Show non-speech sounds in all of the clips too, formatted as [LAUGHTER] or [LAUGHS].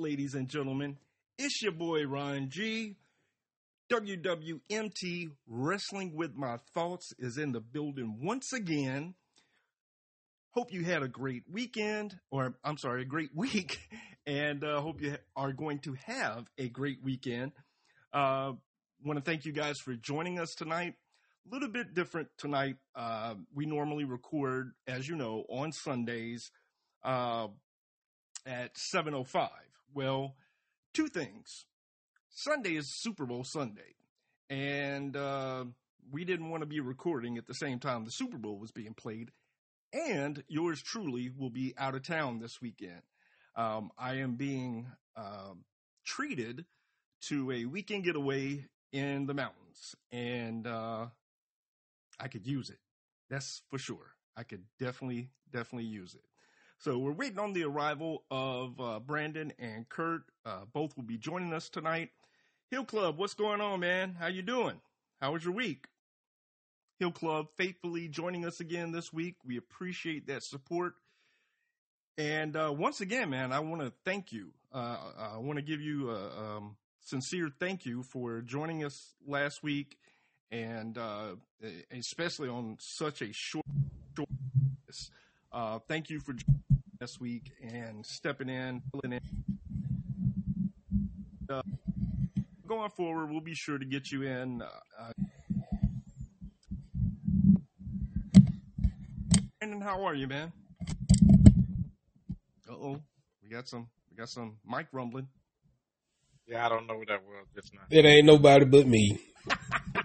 Ladies and gentlemen? It's your boy Ron G. WWMT Wrestling with My Thoughts is in the building once again. Hope you had a great weekend, or I'm sorry, a great [LAUGHS] week, and uh, hope you are going to have a great weekend. Uh, Want to thank you guys for joining us tonight. A little bit different tonight. Uh, we normally record, as you know, on Sundays uh, at 7:05. Well, two things. Sunday is Super Bowl Sunday, and uh, we didn't want to be recording at the same time the Super Bowl was being played. And yours truly will be out of town this weekend. Um, I am being um, treated to a weekend getaway in the mountains, and uh, I could use it. That's for sure. I could definitely, definitely use it. So we're waiting on the arrival of uh, Brandon and Kurt. Uh, both will be joining us tonight. Hill Club, what's going on, man? How you doing? How was your week? Hill Club faithfully joining us again this week. We appreciate that support. And uh, once again, man, I want to thank you. Uh, I want to give you a um, sincere thank you for joining us last week, and uh, especially on such a short. short uh, thank you for joining this week and stepping in, filling in. Uh, going forward, we'll be sure to get you in. Uh, Brandon, how are you, man? Uh oh, we got some, we got some mic rumbling. Yeah, I don't know what that was just now. It ain't nobody but me. [LAUGHS]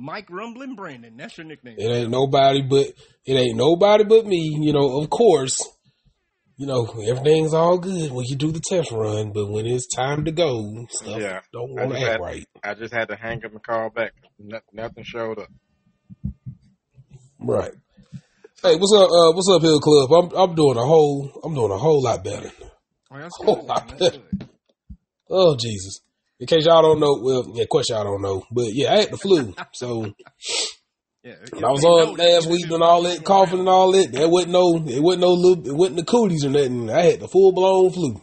Mike Rumbling Brandon, that's your nickname. It ain't nobody but it ain't nobody but me. You know, of course, you know everything's all good when you do the test run, but when it's time to go, stuff Yeah. don't I want to just act had- right. I just had to hang up and call back. No, nothing showed up. Right. Hey, what's up? Uh, what's up, Hill Club? I'm I'm doing a whole I'm doing a whole lot better. Oh, that's Oh, good, I man. That's good. Oh Jesus! In case y'all don't know, well, yeah, of course y'all don't know, but yeah, I had the flu, [LAUGHS] so Yeah, when I was on last week and all that coughing and all that, there wasn't no, it wasn't no little, it wasn't the cooties or nothing. I had the full blown flu,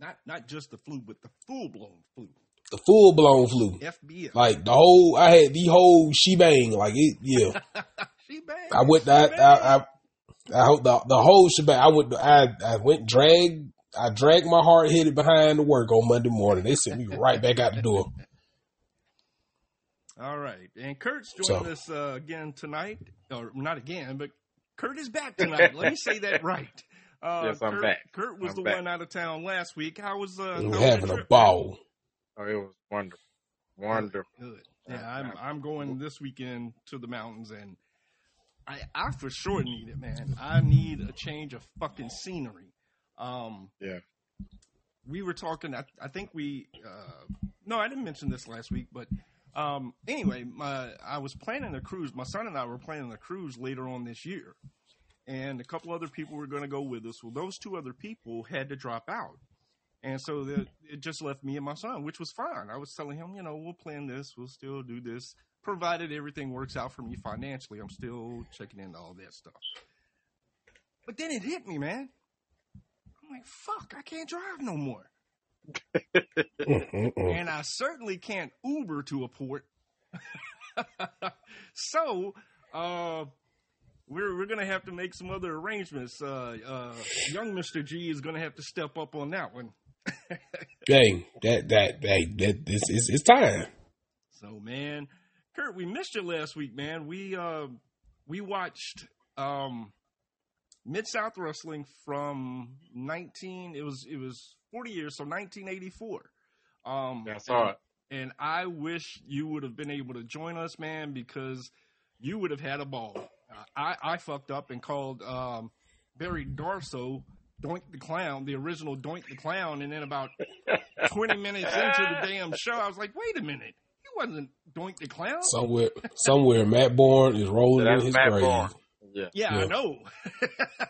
Not not just the flu, but the full blown flu. the full blown flu, FBS. like the whole. I had the whole shebang, like it. Yeah, [LAUGHS] shebang. I went. I I I, I hope the the whole shebang. I went. I I went dragged. I dragged my hard headed behind to work on Monday morning. They sent me right back out the door. [LAUGHS] All right, and Kurt's So- joining us uh, again tonight, or not again, but Kurt is back tonight. Let me say that [LAUGHS] right. Uh, Yes, I'm Kurt, back. Kurt was I'm the back. one out of town last week. How was uh? I'm how was having a trip? ball. Oh, it was wonderful. Wonderful. Good. Yeah, I'm I'm going this weekend to the mountains, and I I for sure need it, man. I need a change of fucking scenery. Um, Yeah. we were talking. I, I think we. Uh, no, I didn't mention this last week, but um, anyway, my I was planning a cruise. My son and I were planning a cruise later on this year, and a couple other people were going to go with us. Well, those two other people had to drop out. And so the, it just left me and my son, which was fine. I was telling him, you know, we'll plan this, we'll still do this, provided everything works out for me financially. I'm still checking into all that stuff. But then it hit me, man. I'm like, fuck, I can't drive no more. And I certainly can't Uber to a port. [LAUGHS] so, uh, we're we're gonna have to make some other arrangements. Uh, uh, young Mister G is gonna have to step up on that one. [LAUGHS] Hey, that that hey, that this is it's time. So, man, Kurt, we missed you last week, man. We uh, we watched um, Mid South Wrestling from nineteen. It was it was forty years, so nineteen eighty four. Um, Yeah, I saw it. and I wish you would have been able to join us, man, because you would have had a ball. Uh, I I fucked up and called um, Barry Darsow Doink the Clown, the original Doink the Clown, and then about [LAUGHS] twenty minutes into the damn show, I was like, wait a minute, he wasn't Doink the Clown. Somewhere, somewhere, Matt Borne is rolling That's in his Matt grave. Borne. Yeah. yeah, I know.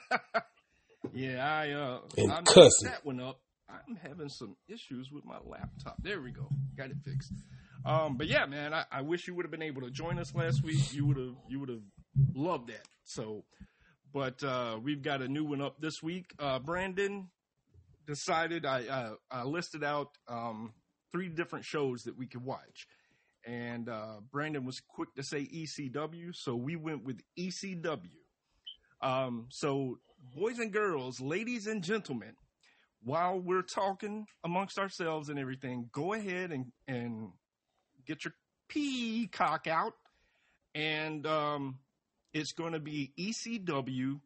[LAUGHS] yeah, I uh, And I cussing. that one up. I'm having some issues with my laptop. There we go. Got it fixed. Um, but yeah, man, I, I wish you would have been able to join us last week. You would have you would have loved that. So, but uh, we've got a new one up this week. Uh, Brandon decided I, uh, I listed out um, three different shows that we could watch, and uh, Brandon was quick to say ECW, so we went with ECW. Um, so, boys and girls, ladies and gentlemen, while we're talking amongst ourselves and everything, go ahead and and get your peacock out, and um, it's going to be ECW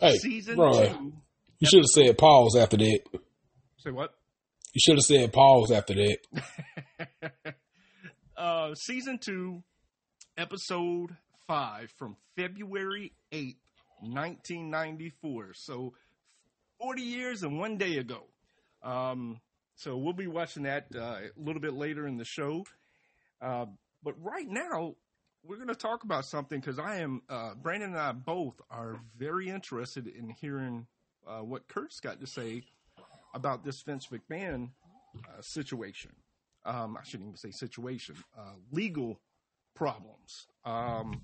Hey, season Ron, two. you should have said pause after that. Say what? You should have said pause after that. [LAUGHS] uh, season two, episode five from February 8th, 1994. So 40 years and one day ago. Um, so we'll be watching that uh, a little bit later in the show. Uh, but right now, we're going to talk about something because I am, uh, Brandon and I both are very interested in hearing uh, what Kurt's got to say about this Vince McMahon uh, situation. Um, I shouldn't even say situation, uh, legal problems. Um,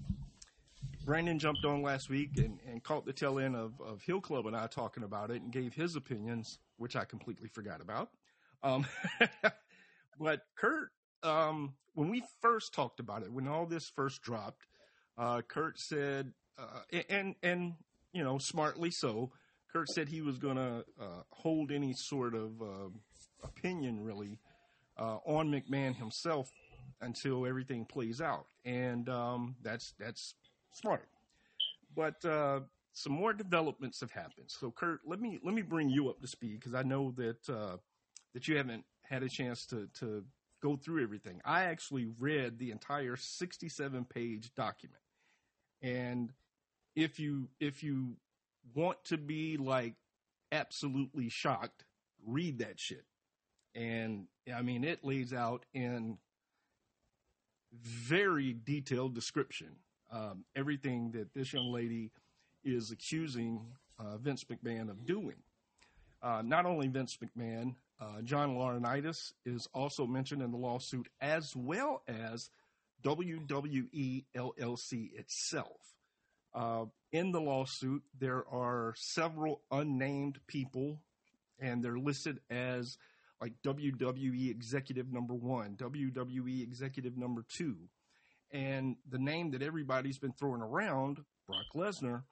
Brandon jumped on last week and, and caught the tail end of, of Hill Club and I talking about it and gave his opinions, which I completely forgot about. Um, [LAUGHS] but Kurt, um, when we first talked about it, when all this first dropped, uh, Kurt said, uh, and and you know, smartly so, Kurt said he was going to uh, hold any sort of uh, opinion really uh, on McMahon himself until everything plays out, and um, that's that's smart. But uh, some more developments have happened. So, Kurt, let me let me bring you up to speed because I know that uh, that you haven't had a chance to to go through everything. I actually read the entire 67 page document, and if you if you want to be like absolutely shocked, read that shit. And I mean, it lays out in very detailed description um, everything that this young lady is accusing uh, Vince McMahon of doing. Uh, not only Vince McMahon, uh, John Laurinaitis is also mentioned in the lawsuit, as well as WWE LLC itself. Uh, in the lawsuit, there are several unnamed people, and they're listed as like WWE Executive Number One, WWE Executive Number Two, and the name that everybody's been throwing around, Brock Lesnar,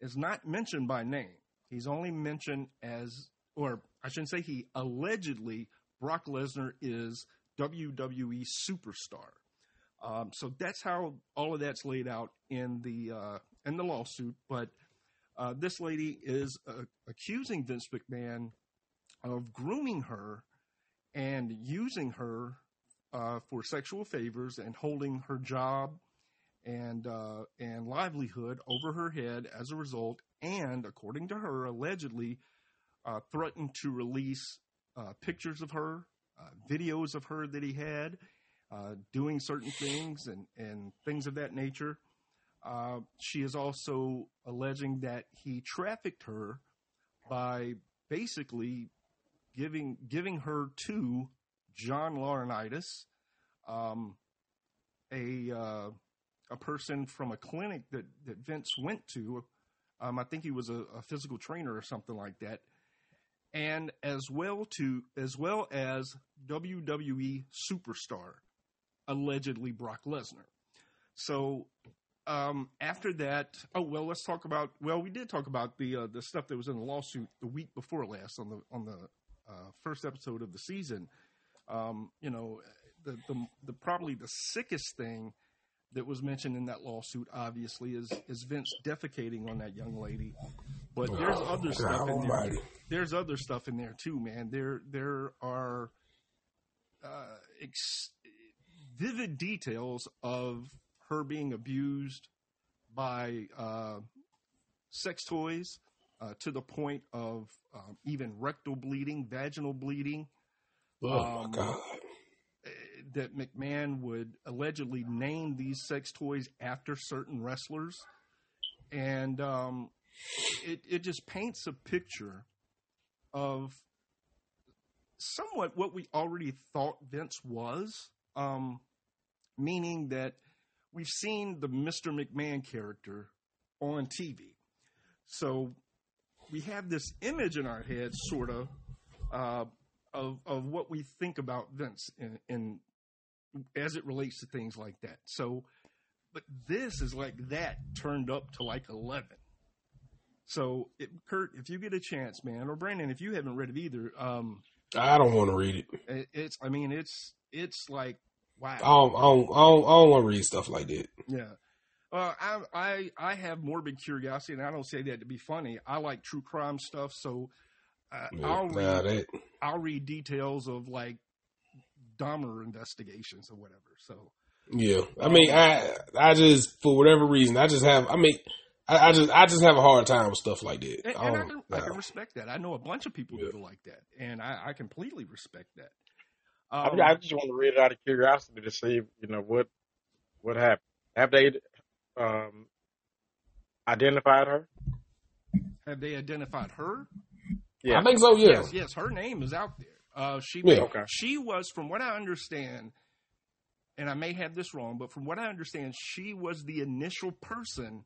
is not mentioned by name. He's only mentioned as, or I shouldn't say he, allegedly, Brock Lesnar is WWE superstar. Um, so that's how all of that's laid out in the uh, in the lawsuit. But uh, this lady is uh, accusing Vince McMahon of grooming her and using her uh, for sexual favors and holding her job and uh, and livelihood over her head as a result, and according to her, allegedly uh, threatened to release uh, pictures of her, uh, videos of her that he had uh, doing certain things and and things of that nature. she is also alleging that he trafficked her by basically giving giving her to John Laurinaitis, um, a uh, a person from a clinic that, that Vince went to. Um, I think he was a, a, physical trainer or something like that, and as well to as well as WWE superstar, allegedly Brock Lesnar. So um, after that, oh well, let's talk about. Well, we did talk about the uh, the stuff that was in the lawsuit the week before last on the on the uh, first episode of the season. Um, you know, the, the, the probably the sickest thing that was mentioned in that lawsuit, obviously, is is Vince defecating on that young lady. But there's Oh, other God stuff in there. There's other stuff in there too, man. There there are uh, ex- vivid details of her being abused by uh, sex toys uh, to the point of um, even rectal bleeding, vaginal bleeding Oh Um, my God. uh, that McMahon would allegedly name these sex toys after certain wrestlers, and um, it it just paints a picture of somewhat what we already thought Vince was, um, meaning that we've seen the Mr. McMahon character on TV. So we have this image in our heads, sort of, uh, of of what we think about Vince in, in as it relates to things like that. So, but this is like that turned up to like eleven. So, it, Kurt, if you get a chance, man, or Brandon, if you haven't read it either, um, I don't want to read it. it, it's I mean, it's it's like wow. I don't, I don't, I don't, I don't want to read stuff like that. Yeah. Well, I, I I have morbid curiosity, and I don't say that to be funny. I like true crime stuff, so uh, Yeah, I'll read nah, I'll read details of like Dahmer investigations or whatever. So yeah. I mean, I, I just for whatever reason, I just have. I mean, I, I just, I just have a hard time with stuff like that. and, I and I, don't- can, I can respect that. I know a bunch of people Yeah. that are like that, and I, I completely respect that. I, Um, I just want to read it out of curiosity to see, you know, what what happened. Have they um, identified her? have they identified her? Yeah. I think so. Yeah. Yes, yes, her name is out there. Uh, she Yeah. Okay. she was, from what I understand, and I may have this wrong, but from what I understand, she was the initial person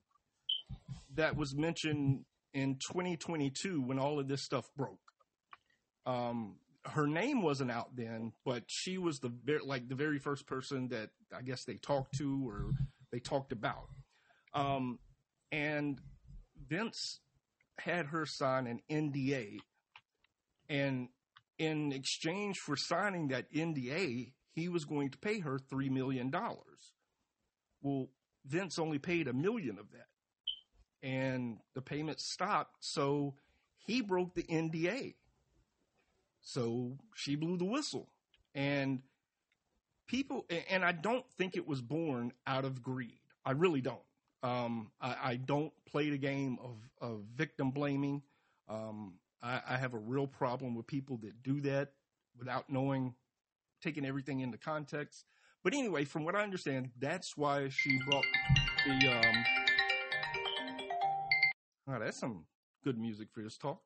that was mentioned in 2022 when all of this stuff broke. Um, her name wasn't out then, but she was the ver- like the very first person that I guess they talked to or they talked about. Um, and Vince had her sign an NDA, and in exchange for signing that NDA, he was going to pay her three million dollars. Well, Vince only paid a million of that, and the payment stopped. So he broke the NDA. So she blew the whistle, and people. And I don't think it was born out of greed. I really don't. Um, I, I don't play the game of, of victim blaming. Um, I, I have a real problem with people that do that without knowing, taking everything into context. But anyway, from what I understand, that's why she brought the. Um, oh, that's some good music for this talk.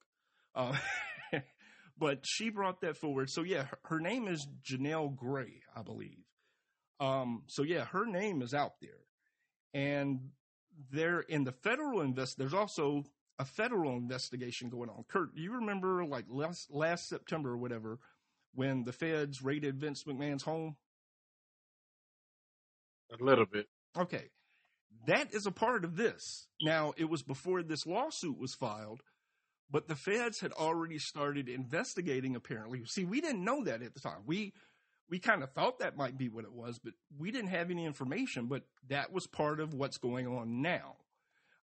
Uh, [LAUGHS] but she brought that forward. So yeah, her, her name is Janelle Gray, I believe. Um, so yeah, her name is out there, and there in the federal invest. There's also a federal investigation going on. Kurt, do you remember like last last September or whatever when the feds raided Vince McMahon's home? A little bit. Okay. That is a part of this. Now, it was before this lawsuit was filed, but the feds had already started investigating apparently. See, we didn't know that at the time. We we kind of thought that might be what it was, but we didn't have any information, but that was part of what's going on now.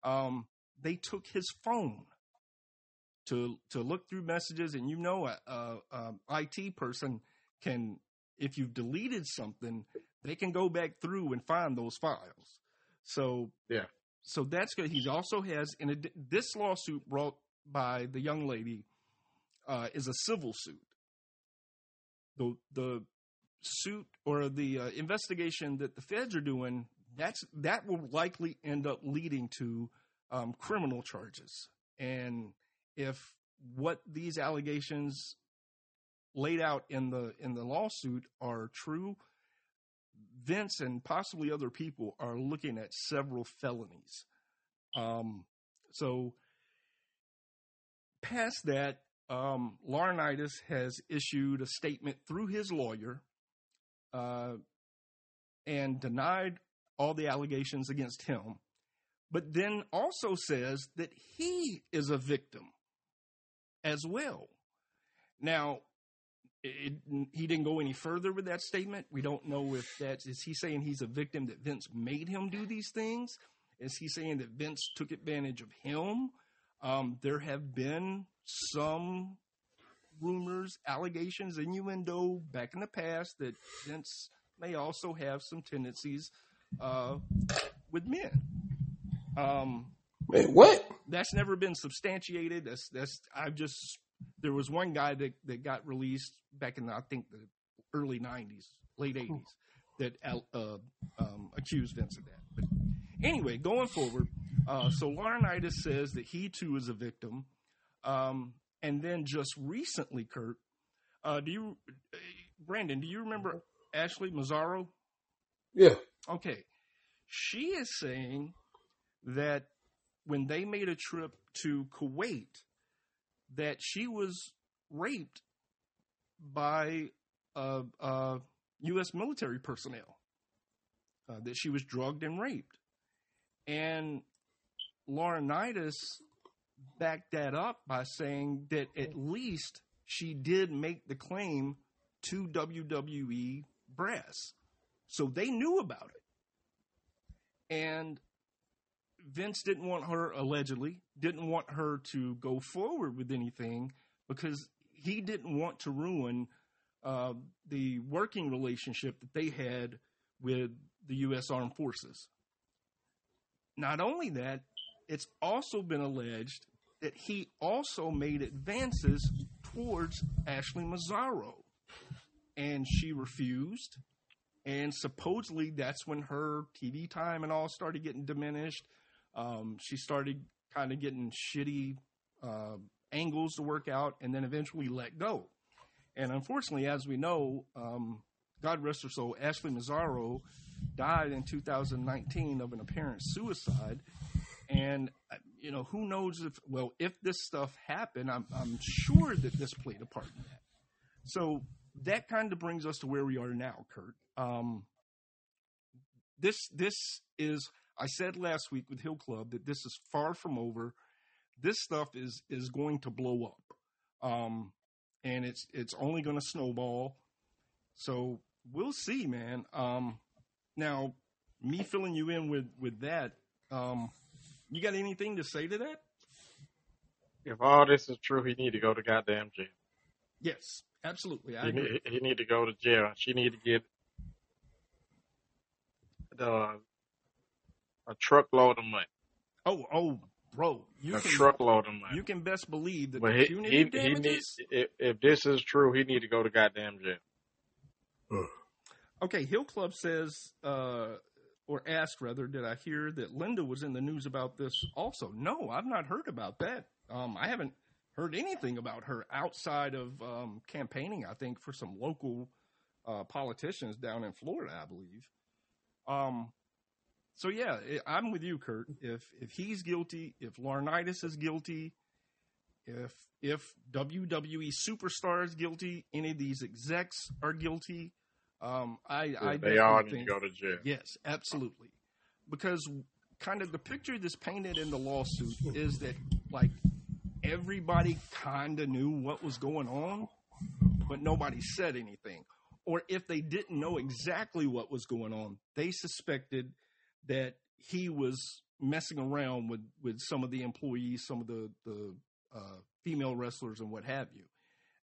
Um, they took his phone to to look through messages and you know a, a, a IT person can if you've deleted something they can go back through and find those files. So Yeah. so that's good. He also has in a, this lawsuit brought by the young lady uh, is a civil suit. The the suit or the uh, investigation that the feds are doing that's that will likely end up leading to um, criminal charges. And if what these allegations laid out in the in the lawsuit are true, Vince and possibly other people are looking at several felonies. Um, so past that, um, Laurinaitis has issued a statement through his lawyer and denied all the allegations against him, but then also says that he is a victim as well. Now, it, he didn't go any further with that statement. We don't know if that's is he saying he's a victim that Vince made him do these things? Is he saying that Vince took advantage of him? Um, there have been some rumors, allegations, innuendo back in the past that Vince may also have some tendencies uh, with men. Um, Man, what? that's never been substantiated. That's that's I've just there was one guy that that got released back in the, I think the early '90s, late '80s that uh, um, accused Vince of that. But anyway, going forward, uh, so Laurinaitis says that he too is a victim, um, and then just recently, Kurt, uh, do you, Brandon, do you remember Ashley Massaro? Yeah. Okay. She is saying that when they made a trip to Kuwait that she was raped by uh, uh, U.S. military personnel. Uh, that she was drugged and raped, and Laurinaitis backed that up by saying that at least she did make the claim to WWE brass, so they knew about it, and Vince didn't want her allegedly didn't want her to go forward with anything because he didn't want to ruin uh, the working relationship that they had with the U.S. Armed Forces. Not only that, it's also been alleged that he also made advances towards Ashley Massaro, and she refused. And supposedly that's when her TV time and all started getting diminished. Um, she started kind of getting shitty uh, angles to work out, and then eventually let go. And unfortunately, as we know, um, God rest her soul, Ashley Massaro died in 2019 of an apparent suicide. And, uh, you know, who knows if, well, if this stuff happened, I'm, I'm sure that this played a part in that. So that kind of brings us to where we are now, Kurt. Um, this, this is, I said last week with Hill Club that this is far from over. This stuff is, is going to blow up. Um, and it's, it's only going to snowball. So we'll see, man. Um, now, me filling you in with with that, um, you got anything to say to that? If all this is true, he need to go to goddamn jail. Yes, absolutely. I He need, he need to go to jail. She need to get the a truckload of money. Oh, oh, bro, you A can truckload of money. you can best believe that But the he, he, he damages. needs, if, if this is true, he need to go to goddamn jail. Okay, Hill Club says, uh, or asked rather, did I hear that Linda was in the news about this also? No, I've not heard about that. Um, I haven't heard anything about her outside of um, campaigning, I think, for some local uh, politicians down in Florida, I believe. Um, so yeah, I'm with you, Kurt. If if he's guilty, if Laurinaitis is guilty, if if WWE superstar is guilty, any of these execs are guilty. Um, I, I they all definitely need to think go to jail. Yes, absolutely. Because kind of the picture that's painted in the lawsuit is that like everybody kind of knew what was going on, but nobody said anything. Or if they didn't know exactly what was going on, they suspected that he was messing around with, with some of the employees, some of the, the uh, female wrestlers, and what have you.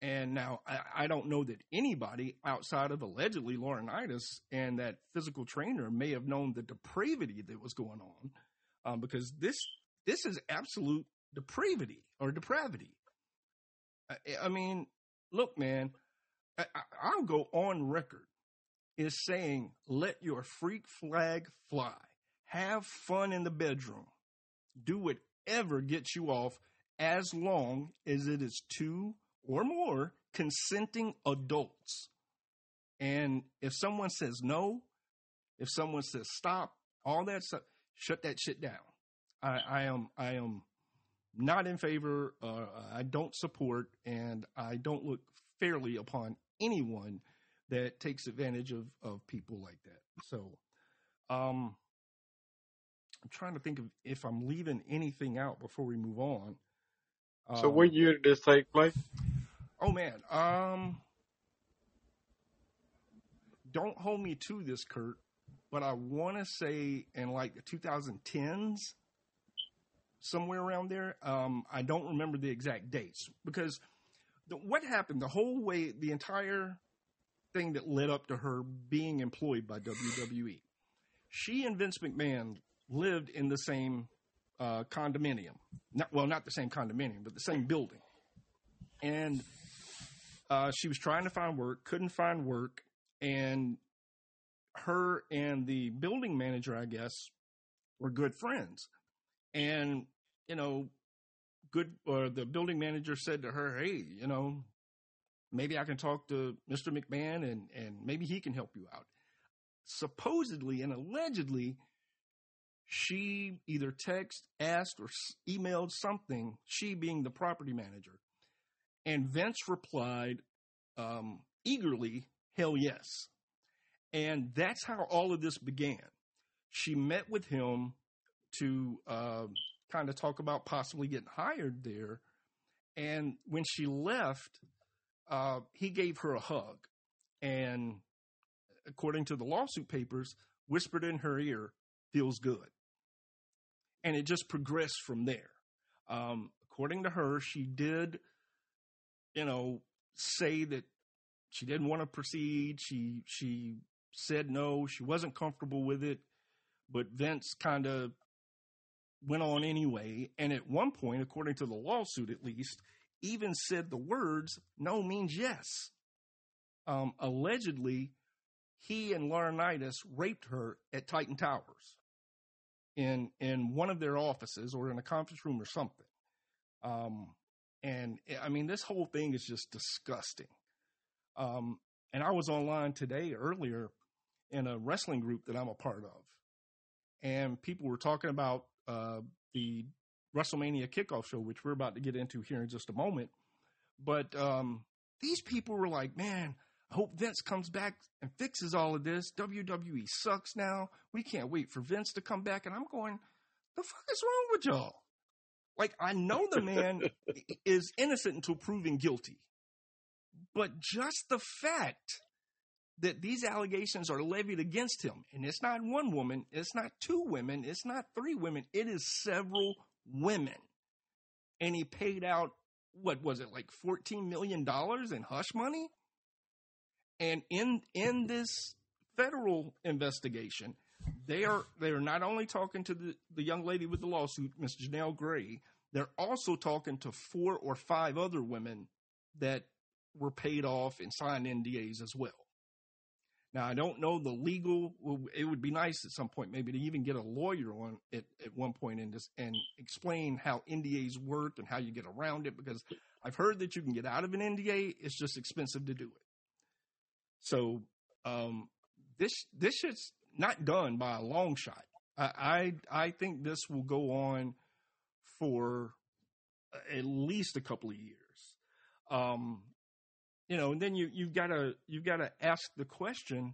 And now I, I don't know that anybody outside of allegedly Laurinaitis and that physical trainer may have known the depravity that was going on, um, because this this is absolute depravity or depravity. I, I mean, look, man, I, I'll go on record is saying let your freak flag fly, have fun in the bedroom, do whatever gets you off, as long as it is two or more consenting adults. And if someone says no, if someone says stop, all that stuff, shut that shit down. I, I am I am not in favor. Uh, I don't support, and I don't look fairly upon anyone that takes advantage of of people like that. So, um, I'm trying to think of if I'm leaving anything out before we move on. So Um, what year did this take place? Oh man, um, don't hold me to this, Kurt, but I want to say in like the 2010s, somewhere around there. Um, I don't remember the exact dates because the, what happened the whole way, the entire thing that led up to her being employed by WWE. She and Vince McMahon lived in the same uh, condominium. Not, well, not the same condominium, but the same building. And uh, she was trying to find work, couldn't find work, and her and the building manager, I guess, were good friends. And you know, good or the building manager said to her, "Hey, you know, maybe I can talk to Mr. McMahon and and maybe he can help you out." Supposedly and allegedly, she either text, asked, or emailed something, she being the property manager. And Vince replied um, eagerly, hell yes. And that's how all of this began. She met with him to uh, kind of talk about possibly getting hired there. And when she left, uh, he gave her a hug. And according to the lawsuit papers, whispered in her ear, feels good. And it just progressed from there. Um, according to her, she did, you know, say that she didn't want to proceed. She she said no, she wasn't comfortable with it, but Vince kind of went on anyway. And at one point, according to the lawsuit at least, even said the words "no" means yes. Um, allegedly, he and Laurinaitis raped her at Titan Towers in in one of their offices or in a conference room or something. Um, and I mean, this whole thing is just disgusting. Um, and I was online today earlier in a wrestling group that I'm a part of, and people were talking about uh, the WrestleMania kickoff show, which we're about to get into here in just a moment. But um, these people were like, "Man, hope Vince comes back and fixes all of this. WWE sucks now. We can't wait for Vince to come back." And I'm going, "The fuck is wrong with y'all?" Like, I know the man [LAUGHS] is innocent until proven guilty, but just the fact that these allegations are levied against him, and it's not one woman, it's not two women, it's not three women, it is several women. And he paid out, what was it, like $14 million in hush money? And in in this federal investigation, they are they are not only talking to the, the young lady with the lawsuit, Miss Janelle Gray, they're also talking to four or five other women that were paid off and signed NDAs as well. Now I don't know the legal. It would be nice at some point maybe to even get a lawyer on at, at one point and just and explain how NDAs work and how you get around it because I've heard that you can get out of an NDA. It's just expensive to do it. So um, this this shit's not done by a long shot. I, I I think this will go on for at least a couple of years. Um, you know, and then you you've got to you've got to ask the question: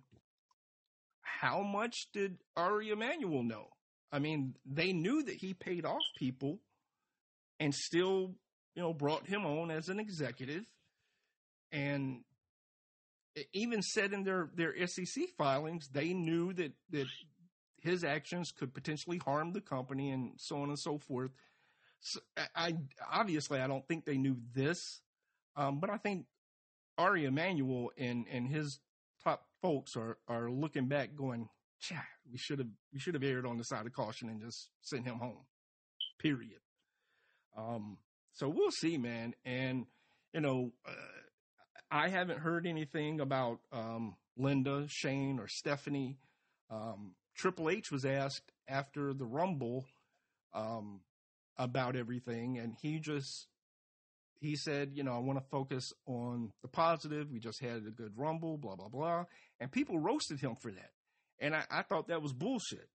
How much did Ari Emanuel know? I mean, they knew that he paid off people, and still, you know, brought him on as an executive, and even said in their their SEC filings they knew that that his actions could potentially harm the company and so on and so forth. So I, obviously I don't think they knew this, um, but I think Ari Emanuel and and his top folks are are looking back, going, "Chah, we should have we should have erred on the side of caution and just sent him home." Period. Um, so we'll see, man, and you know. Uh, I haven't heard anything about um, Linda, Shane, or Stephanie. Um, Triple H was asked after the Rumble um, about everything, and he just he said, you know, I want to focus on the positive. We just had a good Rumble, blah blah blah, and people roasted him for that, and I, I thought that was bullshit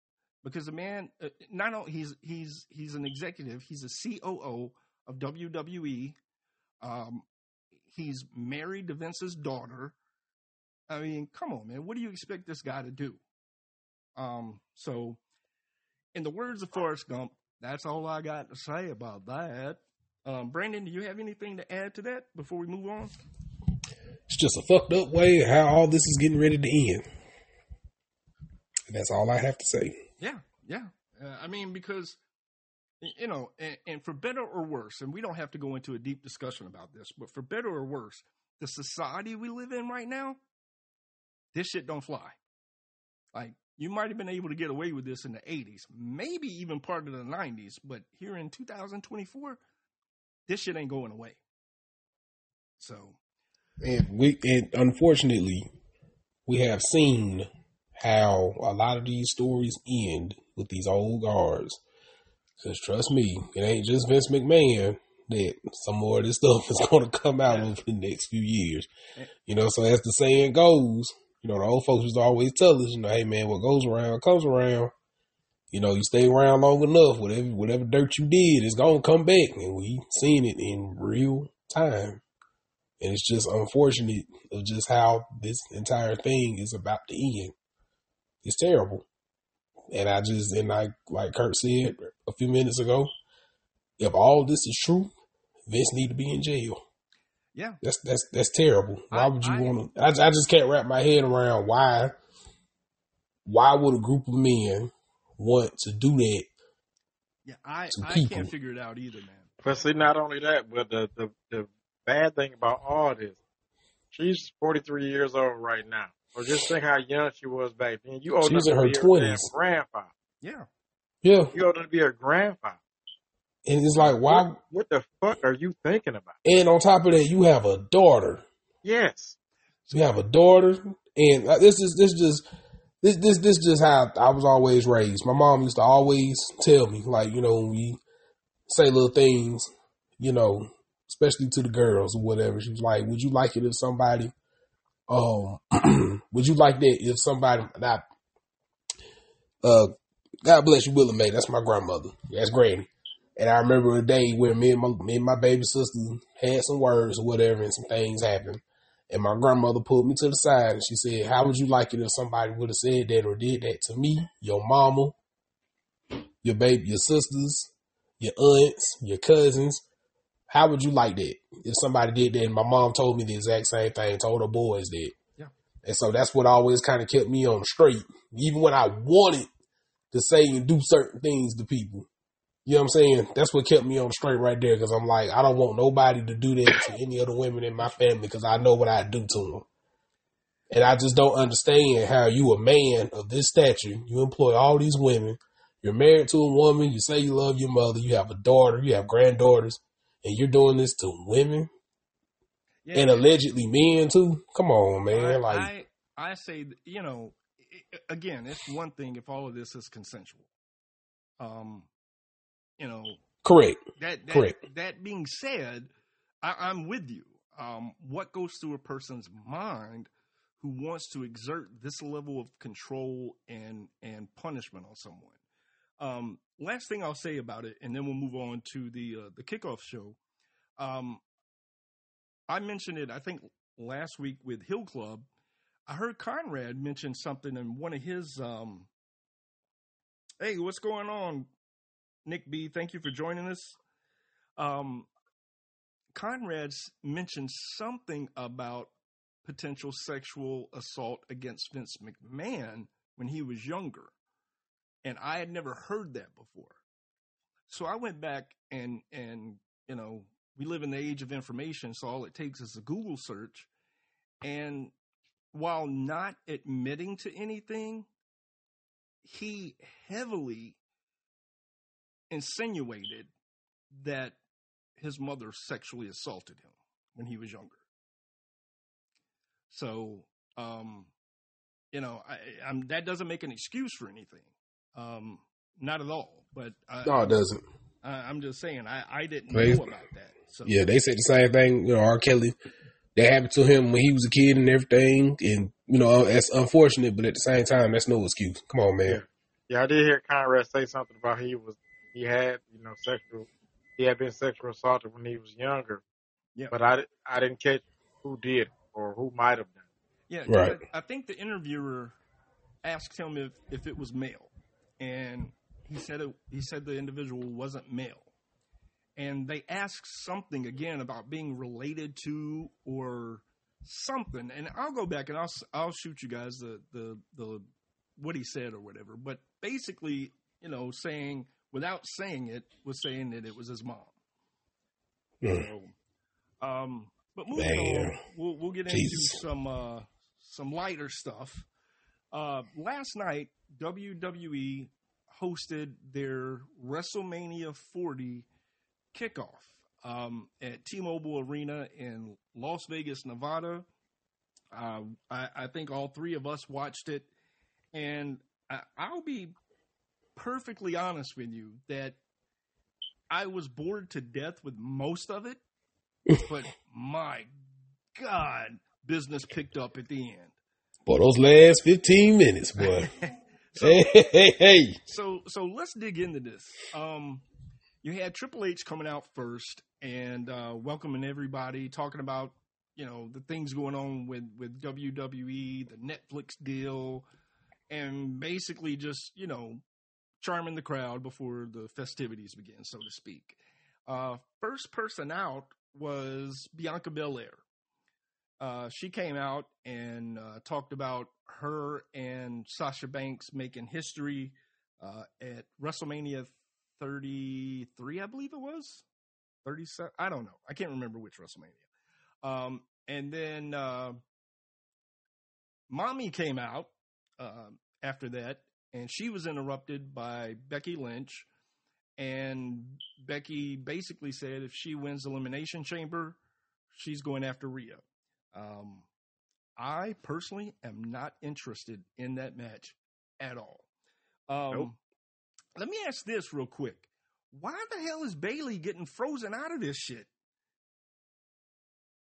because the man, uh, not only he's he's he's an executive, he's a COO of WWE. Um, he's married to Vince's daughter. I mean, come on, man. What do you expect this guy to do? Um, so, in the words of Forrest Gump, that's all I got to say about that. Um, Brandon, do you have anything to add to that before we move on? It's just a fucked up way how all this is getting ready to end. And that's all I have to say. Yeah, yeah. Uh, I mean, because you know, and, and, for better or worse, and we don't have to go into a deep discussion about this, but for better or worse, the society we live in right now, this shit don't fly. Like you might have been able to get away with this in the 80s, maybe even part of the 90s, but here in 2024, this shit ain't going away. So, and we and unfortunately, we have seen how a lot of these stories end with these old guards because trust me, it ain't just Vince McMahon that some more of this [LAUGHS] stuff is going to come out yeah. over the next few years. You know, so as the saying goes, you know, the old folks used to always tell us, you know, hey man, what goes around comes around. you know, you stay around long enough, whatever whatever dirt you did is gonna come back, and we seen it in real time. And it's just unfortunate of just how this entire thing is about to end. It's terrible. And I just and I like Kurt said a few minutes ago, if all this is true, Vince need to be in jail. Yeah, That's that's that's terrible. Why I- would you want to? I, I just can't wrap my head around why. Why would a group of men want to do that? yeah. I To I people. can't figure it out either, man. But see, not only that, but the, the, the bad thing about all this, she's 43 years old right now. So just think how young she was back then. You old She's enough in to her be her 20s. grandfather. Yeah, Yeah, You old enough to be a grandfather. and it's like why? What, what the fuck are you thinking about? And on top of that, you have a daughter. Yes. You have a daughter, and uh, this is this just this this this just how I was always raised. My mom used to always tell me, like you know, when we say little things, you know, especially to the girls or whatever. She was like, "Would you like it if somebody, um, [CLEARS THROAT] would you like that if somebody not, uh, God bless you, Willie. That's my grandmother. That's Granny." And I remember a day where me and my me and my baby sister had some words or whatever, and some things happened. And my grandmother pulled me to the side and she said, How would you like it if somebody would have said that or did that to me, your mama, your baby, your sisters, your aunts, your cousins? How would you like that if somebody did that? And my mom told me the exact same thing, told her boys that. Yeah. And so that's what always kind of kept me on straight, even when I wanted to say and do certain things to people. You know what I'm saying? That's what kept me on straight right there because I'm like, I don't want nobody to do that to any other women in my family because I know what I do to them. And I just don't understand how you, a man of this stature, you employ all these women, you're married to a woman, you say you love your mother, you have a daughter, you have granddaughters, and you're doing this to women yeah. and allegedly men too. Come on, man. I, like, I, I say, you know, again, it's one thing if all of this is consensual. Um, you know, correct. that that, Correct. that being said, I, I'm with you. Um, what goes through a person's mind who wants to exert this level of control and and punishment on someone? Um, last thing I'll say about it, and then we'll move on to the uh, the kickoff show. Um, I mentioned it, I think, last week with Hill Club. I heard Conrad mention something in one of his. Um, hey, what's going on, Nick B? Thank you for joining us. Um, Conrad's mentioned something about potential sexual assault against Vince McMahon when he was younger, and I had never heard that before. So I went back and and you know we live in the age of information, so all it takes is a Google search. And while not admitting to anything, he heavily insinuated that his mother sexually assaulted him when he was younger. So, um, you know, I, that doesn't make an excuse for anything. Um, not at all. But I, No, it doesn't. I, I'm just saying, I, I didn't Right. know about that. So, Yeah, they said the same thing. You know, R. Kelly, that happened to him when he was a kid and everything. And, you know, that's unfortunate, but at the same time, that's no excuse. Come on, man. Yeah, I did hear Conrad say something about he was he had you know sexual he had been sexual assaulted when he was younger. Yeah. But I, I didn't catch who did or who might have done. it. Yeah, 'cause Right. I, I think the interviewer asked him if, if it was male, and he said it, he said the individual wasn't male, and they asked something again about being related to or something, and I'll go back and I'll I'll shoot you guys the the the what he said or whatever, but basically, you know, saying without saying it was saying that it was his mom. Mm. So, um, but moving Man. on, we'll we'll get Jesus. into some uh, some lighter stuff. Uh, last night, WWE hosted their WrestleMania 40 kickoff um, at T-Mobile Arena in Las Vegas, Nevada. Uh, I, I think all three of us watched it, and I, I'll be perfectly honest with you that I was bored to death with most of it, [LAUGHS] but my God, business picked up at the end. Boy, those last 15 minutes, boy. [LAUGHS] So, [LAUGHS] hey, hey, hey. so so let's dig into this. Um, you had Triple H coming out first and uh, welcoming everybody, talking about you know the things going on with with WWE, the Netflix deal, and basically just you know charming the crowd before the festivities begin, so to speak. Uh, first person out was Bianca Belair. Uh, she came out and uh, talked about her and Sasha Banks making history uh, at WrestleMania 33, I believe it was 37. I don't know. I can't remember which WrestleMania. Um, and then uh, Mami came out uh, after that, and she was interrupted by Becky Lynch. And Becky basically said if she wins Elimination Chamber, she's going after Rhea. Um, I personally am not interested in that match at all. Um, Nope. Let me ask this real quick. Why the hell is Bayley getting frozen out of this shit?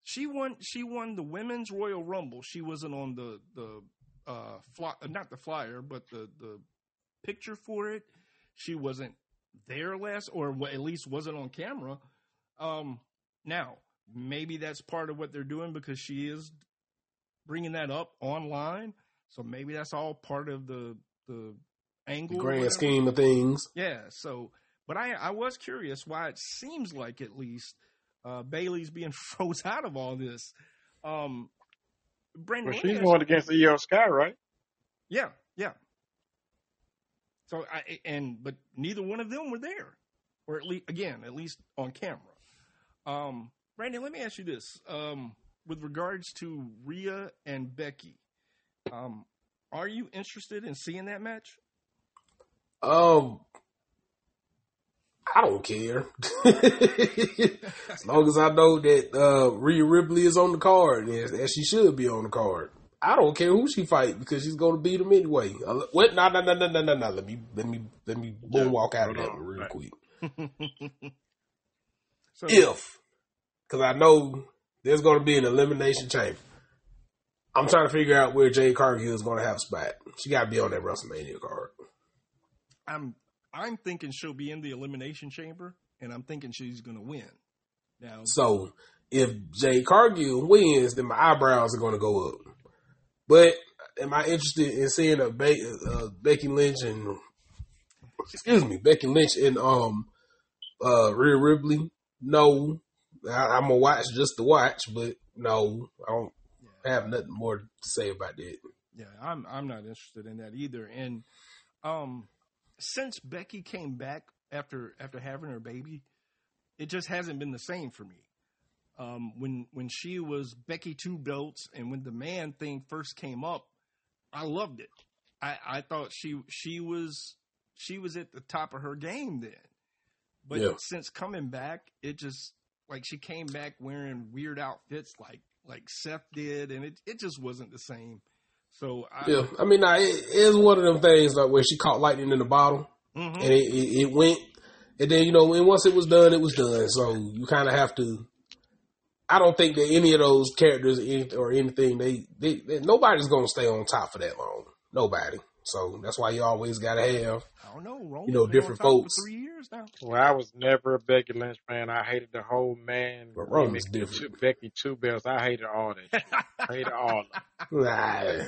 She won. She won the women's Royal Rumble. She wasn't on the the uh fly, uh, not the flyer, but the the picture for it. She wasn't there last, or at least wasn't on camera. Um, now maybe that's part of what they're doing because she is bringing that up online. So maybe that's all part of the the The angle. or grand whatever. scheme of things. Yeah. So, but I I was curious why it seems like at least uh, Bayley's being [LAUGHS] froze out of all this. Um, Brandon, Well, she's going against the IYO Sky, right? yeah, yeah. So I and but neither one of them were there, or at least again, at least on camera. Um, Brandon, let me ask you this: um, with regards to Rhea and Becky, um, are you interested in seeing that match? Um, I don't care. [LAUGHS] as long as I know that uh, Rhea Ripley is on the card, and and she should be on the card. I don't care who she fight because she's going to beat him anyway. Uh, What? No, no, no, no, no, no, no. Let me, let me, let me boom walk out of that on. real Right. quick. [LAUGHS] so, If, because I know there's going to be an elimination chamber. I'm trying to figure out where Jade Cargill is going to have a spot. She got to be on that WrestleMania card. I'm I'm thinking she'll be in the elimination chamber, and I'm thinking she's going to win. Now, So if Jade Cargill wins, then my eyebrows are going to go up. But am I interested in seeing a Be- uh, Becky Lynch and excuse me, Becky Lynch and um uh Rhea Ripley? No, I, I'm gonna watch just to watch, but no, I don't yeah, have nothing more to say about that. yeah, I'm I'm not interested in that either. And um, since Becky came back after after having her baby, it just hasn't been the same for me. Um, when when she was Becky two belts, and when the man thing first came up, I loved it. I, I thought she she was she was at the top of her game then. But Yeah. since coming back, it just like she came back wearing weird outfits like like Seth did, and it it just wasn't the same. So I, Yeah, I mean, nah, it's one of them things like where she caught lightning in the bottle. Mhm. and it, it, it went, and then you know, and once it was done, it was done. So you kind of have to. I don't think that any of those characters or or anything they, they, they nobody's gonna stay on top for that long. Nobody. So that's why you always gotta have. I don't know. Roman's You know, different folks. for three years now. Well, I was never a Becky Lynch fan. I hated the whole man. But Roman's gimmick, different. Two, Becky two belts. I hated all that. Shit. I hated all. Of [LAUGHS] it. Nah.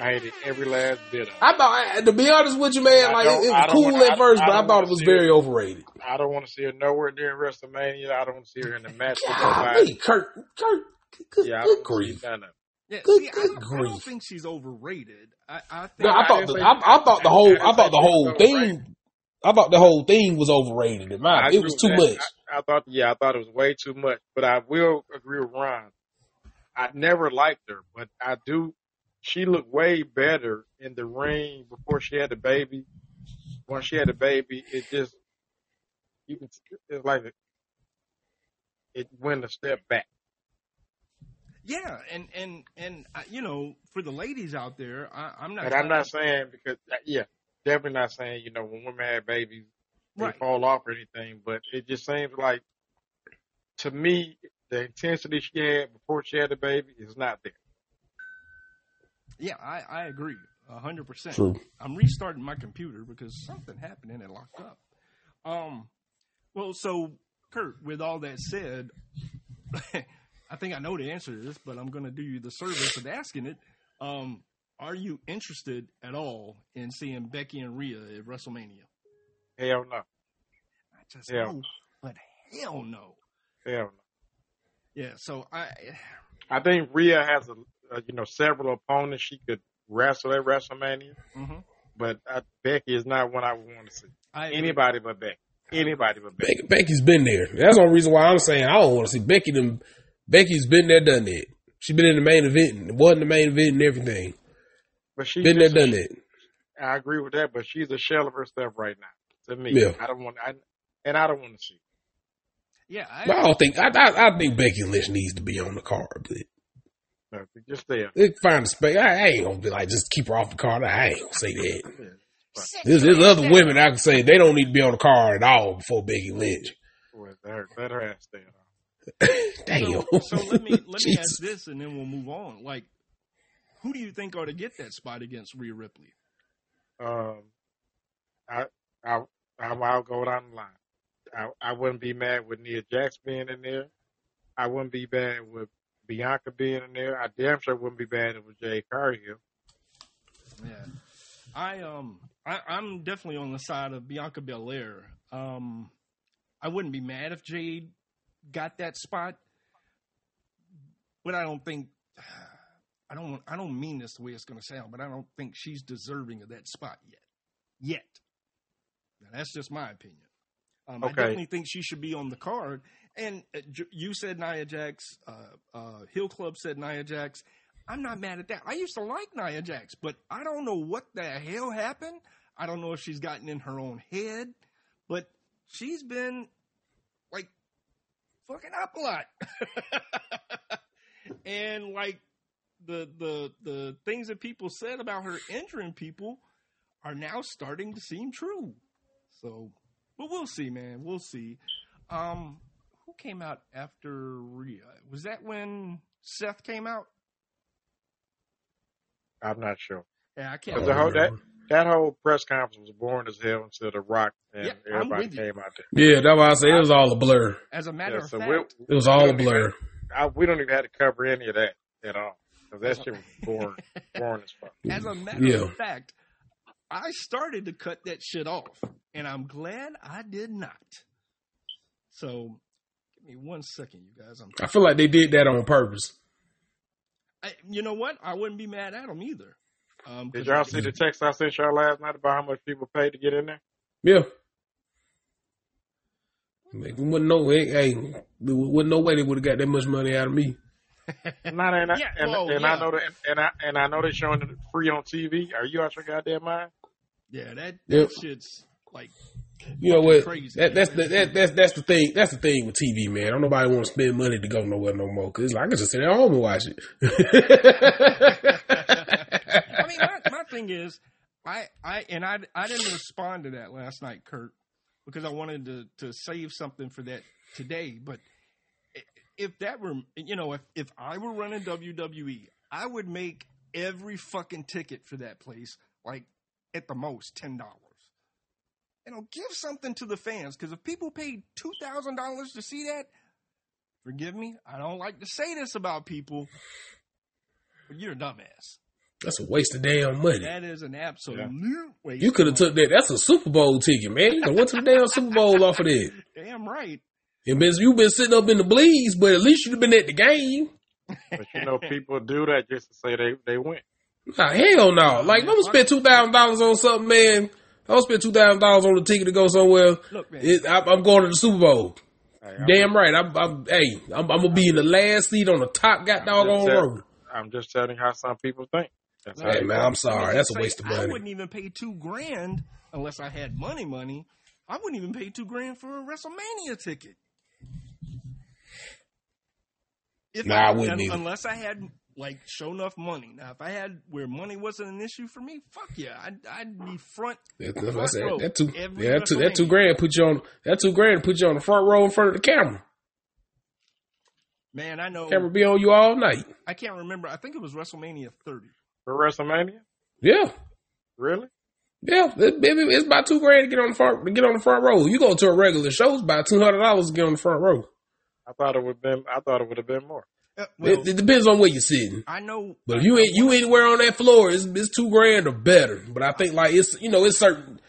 I hated every last bit of it. I thought, I- to be honest with you, man, I like it, it was cool wanna- at first, don't- but I I thought it was very it. overrated. I don't want to see her nowhere near WrestleMania. I don't want to see her in the match with Golly. Kurt, Kurt, good, Yeah, good don't wanna see grief. none of it. Yeah, Good- see, I, good don't, I don't think she's overrated. I, I think No, I I thought the, I, I thought the whole I thought the whole thing I thought the whole thing was overrated. In my it was too agree with much. I, I thought, yeah, I thought it was way too much. But I will agree with Ron. I never liked her, but I do. She looked way better in the ring before she had the baby. Once she had the baby, it just you can. It's like it, it went a step back. Yeah, and and and uh, you know, for the ladies out there, I, I'm not. And I'm not saying because, yeah, definitely not saying you know when women have babies they Right. fall off or anything, but it just seems like to me the intensity she had before she had the baby is not there. Yeah, I, I agree. A hundred percent. I'm restarting my computer because something happened and it locked up. Um, well, so Kurt, with all that said, [LAUGHS] I think I know the answer to this, but I'm going to do you the service of asking it. Um, are you interested at all in seeing Becky and Rhea at WrestleMania? Hell no. I just Hell know, but hell no. Hell no. Yeah, so I, I think Rhea has a, a you know several opponents she could wrestle at WrestleMania, mhm. but I, Becky is not one I would want to see. I Anybody but Becky. Anybody but Becky. Becky, Becky's been there. That's the only reason why I'm saying I don't want to see Becky. Them, Becky's been there, done that. She been in the main event, and wasn't the main event and everything. But she's Been there, just- done that. I agree with that, but she's a shell of herself right now. To me, Yeah. I don't want. I, and I don't want to see. Yeah, But I I, don't think I, I, I think Becky Lynch needs to be on the card, but No, just there. they find a space. I, I ain't gonna be like just keep her off the card. I ain't gonna say that. Yeah. There's, there's other women I can say they don't need to be on the card at all before Becky Lynch. Well, let her, let her ass stay at home. [LAUGHS] Damn. So, so let me let [LAUGHS] me Jesus. ask this, and then we'll move on. Like, who do you think ought to get that spot against Rhea Ripley? Um, I, I, I, I'll go down the line. I, I wouldn't be mad with Nia Jax being in there. I wouldn't be bad with Bianca being in there. I damn sure wouldn't be bad with Jay Cargill. Yeah, I um, I, I'm definitely on the side of Bianca Belair. Um, I wouldn't be mad if Jade got that spot, but I don't think. I don't. I don't mean this the way it's going to sound, but I don't think she's deserving of that spot yet. Yet, now, that's just my opinion. Um, I definitely think she should be on the card. And uh, you said Nia Jax. Uh, uh, Hill Club said Nia Jax. I'm not mad at that. I used to like Nia Jax, but I don't know what the hell happened. I don't know if she's gotten in her own head, but she's been fucking up a lot. [LAUGHS] and like the the the things that people said about her injuring people are now starting to seem true. So, but we'll see, man. We'll see. Um, who came out after Rhea? Was that when Seth came out? I'm not sure. Yeah, I can't. Because the whole that that whole press conference was boring as hell until The Rock and Yeah, everybody came out there. Yeah, that's why I say it was all a blur. As a matter Yeah, of so fact, It was all a blur. I, we don't even have to cover any of that at all. Because that shit was boring, [LAUGHS] boring as fuck. as a matter Yeah. of fact, I started to cut that shit off, and I'm glad I did not. So, give me one second, you guys. I'm. I feel like they did that on purpose. I, you know what? I wouldn't be mad at them either. Um, Did 'cause y'all see the text I sent y'all last night about how much people paid to get in there? Yeah. Like, there wasn't no way, hey, there wasn't no way they would have got that much money out of me. [LAUGHS] Not and, I, Yeah, and, well, and yeah. I know that and I and I know they're showing it free on TV. Are you out your goddamn mind? Yeah, that, that Yep. shit's like You know what? Crazy. That, that's the that, that's that's the thing. That's the thing with TV, man. Don't nobody want to spend money to go nowhere no more. Cause like, I can just sit at home and watch it. [LAUGHS] I mean, my, my thing is, I, I, and I, I didn't respond to that last night, Kurt, because I wanted to, to save something for that today. But if that were, you know, if, if I were running WWE, I would make every fucking ticket for that place like at the most ten dollars. You know, give something to the fans because if people paid two thousand dollars to see that, forgive me, I don't like to say this about people, but you're a dumbass. That's a waste of damn money. That is an absolute waste. You could have took that. That's a Super Bowl ticket, man. You went to the damn Super Bowl off of that. Damn right. And been, you've been sitting up in the bleeds, but at least you'd have been at the game. But you know, people do that just to say they they went. Nah, hell no. Like, I'm gonna spend two thousand dollars on something, man. I'm gonna spend two thousand dollars on the ticket to go somewhere. Look, man. It, I, I'm going to the Super Bowl. Hey, I'm, Damn right. I'm, I'm hey, I'm, I'm gonna be in the last seat on the top got doggone just row. I'm just telling you how some people think. That's Hey they man. I'm sorry. That's a waste of money. I wouldn't even pay two grand unless I had money. Money. I wouldn't even pay two grand for a WrestleMania ticket. If Nah, I wouldn't un- unless I had like show enough money. Now, if I had where money wasn't an issue for me, fuck yeah, I'd, I'd be front. That, that's I said. That two, yeah, that two, that two grand put you on. That two grand put you on the front row in front of the camera. Man, I know. Camera be on you all night. I can't remember. I think it was WrestleMania 30. For WrestleMania. Yeah, Really? yeah. It, it- it's about two grand to get on the front to get on the front row. You go to a regular show, it's about two hundred dollars to get on the front row. I thought it would been. I thought it would have been more. Uh, well, it, it depends on where you're sitting. I know. But if you ain't you anywhere on that floor, it's, it's two grand or better. But I think like it's you know it's certain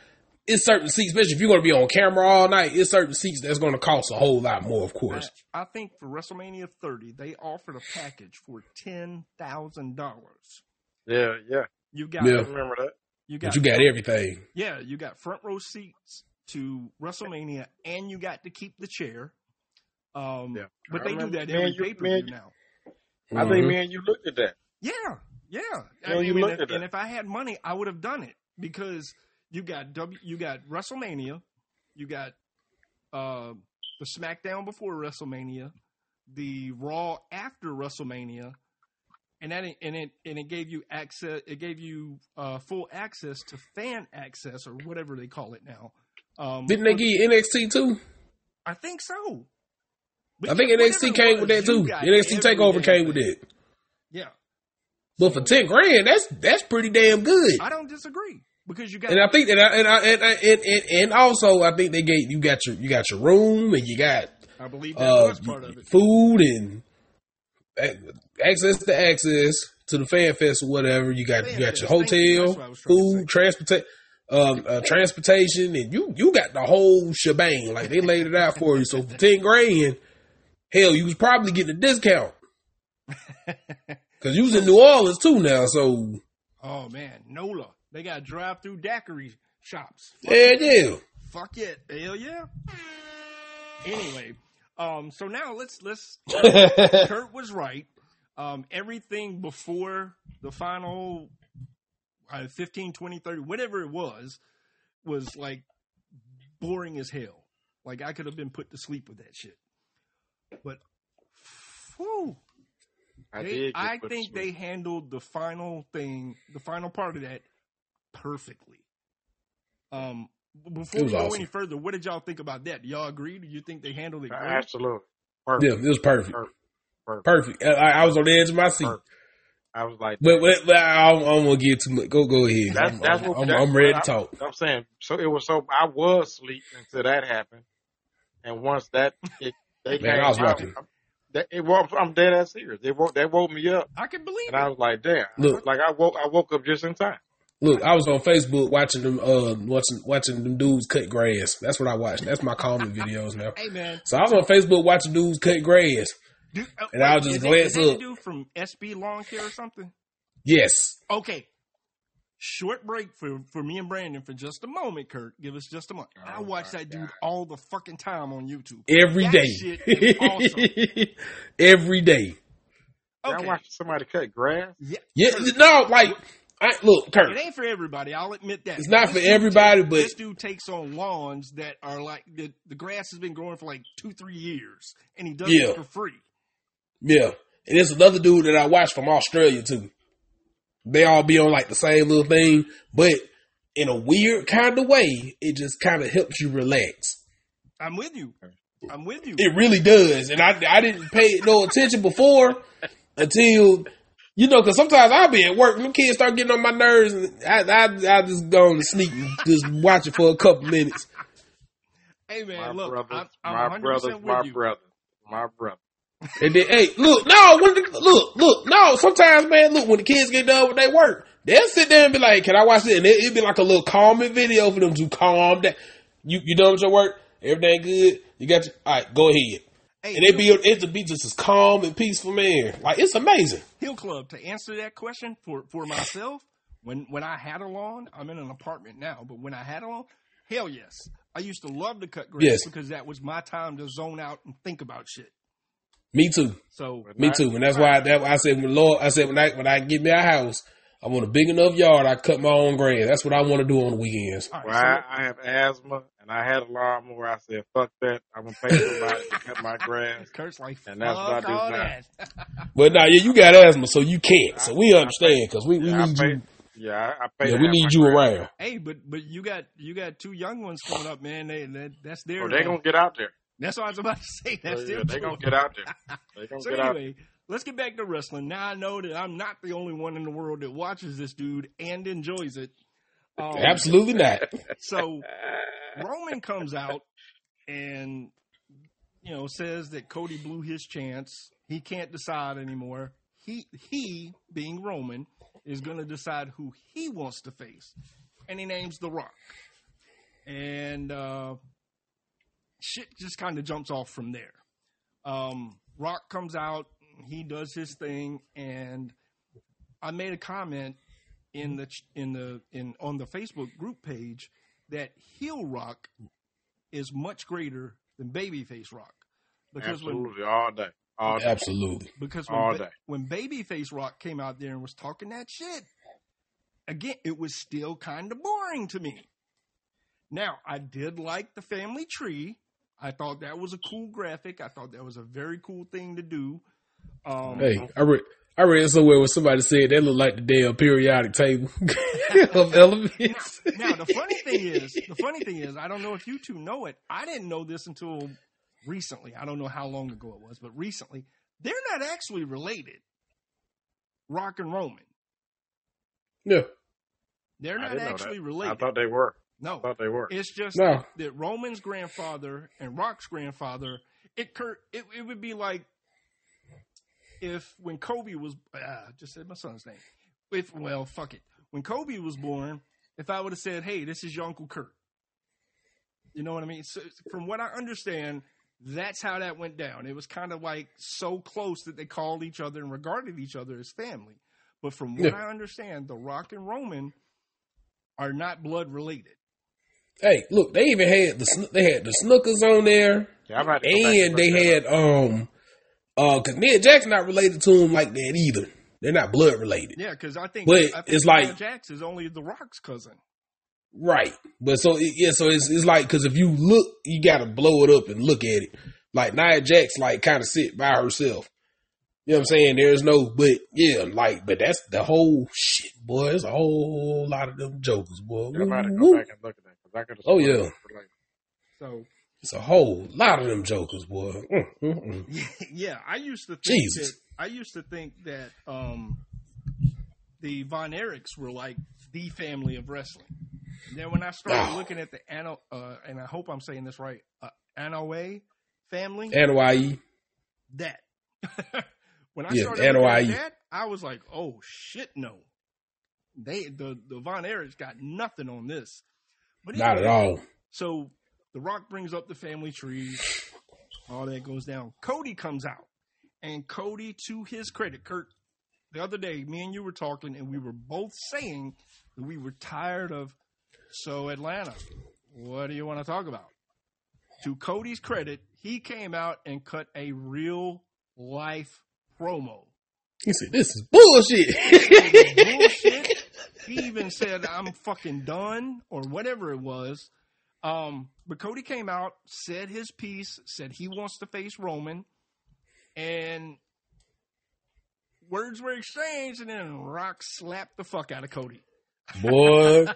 it's certain seats, especially if you're going to be on camera all night. It's certain seats that's going to cost a whole lot more, of course. I think for WrestleMania 30, they offered a package for ten thousand dollars. Yeah, yeah. You got, Yeah. Remember that. you got, But you got everything. yeah, you got front row seats to WrestleMania, and you got to keep the chair. Um, Yeah. but I they do that man, every you- pay per view now. I think Mhm. me and you looked at that. Yeah, yeah. I Well, you mean, look if, at and if I had money, I would have done it because you got W, you got WrestleMania, you got uh, the SmackDown before WrestleMania, the Raw after WrestleMania, and that and it and it gave you access. It gave you uh, full access to fan access or whatever they call it now. Um, Didn't they give you NXT too? I think so. But I think NXT came with was, that too. NXT Takeover came with it. Yeah, But for ten grand, that's that's pretty damn good. I don't disagree because you got And I think that, I, and, I, and, I- and, and and also I think they gave you got your you got your room and you got I believe that uh, was part of it. food and access to access to the fan fest or whatever. You got you got your thank you. That's hotel, what I was trying to say. food, transportation. Um, uh, transportation and you you got the whole shebang like they laid it out for you. So for ten grand, hell, you was probably getting a discount [LAUGHS] because you was in New Orleans too now. So Oh man, NOLA. They got drive through daiquiri shops. yeah, yeah. Fuck it. Hell yeah. Anyway, um, so now let's [LAUGHS] let's Kurt was right. Um, everything before the final uh, 15, 20, 30, whatever it was, was like boring as hell. Like I could have been put to sleep with that shit. But whew, I they- did. I think they handled the final thing, the final part of that, perfectly. Um, b- before we go awesome. any further, what did y'all think about that? Do y'all agree? Do you think they handled it great? Absolutely. Yeah, Perfect. it was perfect. Perfect. Perfect. Perfect. I, I was on the edge of my seat. Perfect. I was like, But, but, but I don't, I don't want to get too much. Go go ahead. That's- I'm, that's I'm, what- I'm, that's I'm ready to what talk. I'm saying. So it was so I was asleep until that happened, and once that it, they Man, came I was out, watching. I'm, that, it, woke- I'm dead ass serious. They woke they woke me up, I can believe it. and I was like, damn. Look. like I woke I woke up just in time. Look, I was on Facebook watching them, uh, watching watching them dudes cut grass. That's what I watched. That's my calming videos now. Hey man, So I was on Facebook watching dudes cut grass. dude, uh, And I'll wait, just is that- glance is that up. dude from SB Lawn Care or something? Yes, Okay. Short break for, for me and Brandon for just a moment, Kurt. Give us just a moment. I Oh, watch my that dude God. all the fucking time on YouTube. every That day. shit [LAUGHS] is awesome. every day. Okay. I watched somebody cut grass. Yeah. Yeah, no, like, I, look, Kurt. It ain't for everybody. I'll admit that. It's not This for everybody, takes- but- this dude takes on lawns that are like the the grass has been growing for like two three years, and he does Yeah. it for free. Yeah, and there's another dude that I watch from Australia too. They all be on like the same little thing, but in a weird kind of way, it just kind of helps you relax. I'm with you. I'm with you. It really does, and I I didn't pay no attention before until you know, because sometimes I'll be at work and the kids start getting on my nerves, and I I, I just go on to sleep and just watch it for a couple minutes. hey man, My look, brothers, I'm, my I'm 100 brothers, percent my with you. brothers, my brother. And then, hey, look, no, when the, look, look, no. Sometimes, man, look, when the kids get done with their work, they'll sit there and be like, "Can I watch it?" And it, it'd be like a little calming video for them to calm down. You you done with your work? Everything good? You got your all right? Go ahead. Hey, And it be it'd be just as calm and peaceful, man. Like it's amazing. Hill Club to answer that question for for myself. When when I had a lawn, I'm in an apartment now, but when I had a lawn, hell yes, I used to love to cut grass Yes. because that was my time to zone out and think about shit. Me too. So Me not- too. And that's why that I said, when Lord, I said when I when I get me a house, I want a big enough yard. I cut my own grass. That's what I want to do on the weekends. all right, Well, so I, I have asthma, and I had a lawnmower. I said, "Fuck that! I'm gonna pay somebody to cut my grass." [LAUGHS] Kurt's like, And that's what I do all now. that. [LAUGHS] But now, yeah, you got asthma, so you can't. So we understand because we, we Yeah, I need pay. you. Yeah, I, I pay. Yeah, we need you grass. around. hey, but but you got you got two young ones coming up, man. They that, that's their. Oh, they gonna get out there. that's what I was about to say. That's Oh, their. yeah, they tour. gonna get out there. [LAUGHS] They gonna So get out. anyway, let's get back to wrestling. Now I know that I'm not the only one in the world that watches this dude and enjoys it. Um, Absolutely not. So Roman comes out and you know says that Cody blew his chance. He can't decide anymore. He he being Roman is going to decide who he wants to face, and he names The Rock. And uh, shit just kind of jumps off from there. Um, Rock comes out, he does his thing, and I made a comment in the in the in on the Facebook group page that heel Rock is much greater than babyface Rock because when Absolutely, all day, all day. Absolutely. because when, All ba- day. when Babyface Rock came out there and was talking that shit, again, it was still kind of boring to me. Now, I did like the family tree. I thought that was a cool graphic. I thought that was a very cool thing to do. Um, Hey, I read I read somewhere where somebody said that looked like the damn periodic table [LAUGHS] of elements. now the funny thing is, the funny thing is, I don't know if you two know it. I didn't know this until recently. I don't know how long ago it was, but recently they're not actually related. Rock and Roman, Yeah. they're not actually related. I thought they were. No, I thought they were. it's just No. that, that Roman's grandfather and Rock's grandfather. It it, it would be like if when Kobe was ah, I just said my son's name. If well, fuck it. When Kobe was born, if I would have said, "Hey, this is your uncle Kurt," you know what I mean. So, from what I understand, that's how that went down. It was kind of like so close that they called each other and regarded each other as family. But from what Yeah. I understand, the Rock and Roman are not blood related. Hey, look, they even had the they had the Snukas on there, Yeah, I'm about to and they had um uh, cause Nia Jackson not related to him like that either. They're not blood related, Yeah, because I think, But I think it's Nia like- Jax is only the Rock's cousin. right? But so it- yeah, so it's it's like because if you look, you got to blow it up and look at it. Like Nia Jax, like kind of sit by herself. You know what I'm saying? There's no, but yeah, like, but that's the whole shit, boy. There's a whole lot of them jokers, boy. Yeah, I'm about to go back and look at that because I could. Oh, yeah. So It's a whole lot of them jokers, boy. Mm, mm, mm. [LAUGHS] yeah, I used to think Jesus. that I used to think that um, the Von Erichs were like the family of wrestling. And then when I started No. looking at the Ano, uh, and I hope I'm saying this right, uh, Anoa'i family, NYE. that [LAUGHS] when I Yeah, started looking at that, I was like, oh shit, no. They the the Von Erichs got nothing on this. But Not at all. So The Rock brings up the family tree. All that goes down. Cody comes out. And Cody, to his credit, Kurt, the other day, me and you were talking, and we were both saying that we were tired of, so Atlanta, what do you want to talk about? To Cody's credit, he came out and cut a real life promo. He said, "This is bullshit." bullshit. He even said, I'm fucking done, or whatever it was. Um, but Cody came out, said his piece, said he wants to face Roman, and words were exchanged, and then Rock slapped the fuck out of Cody. Boy,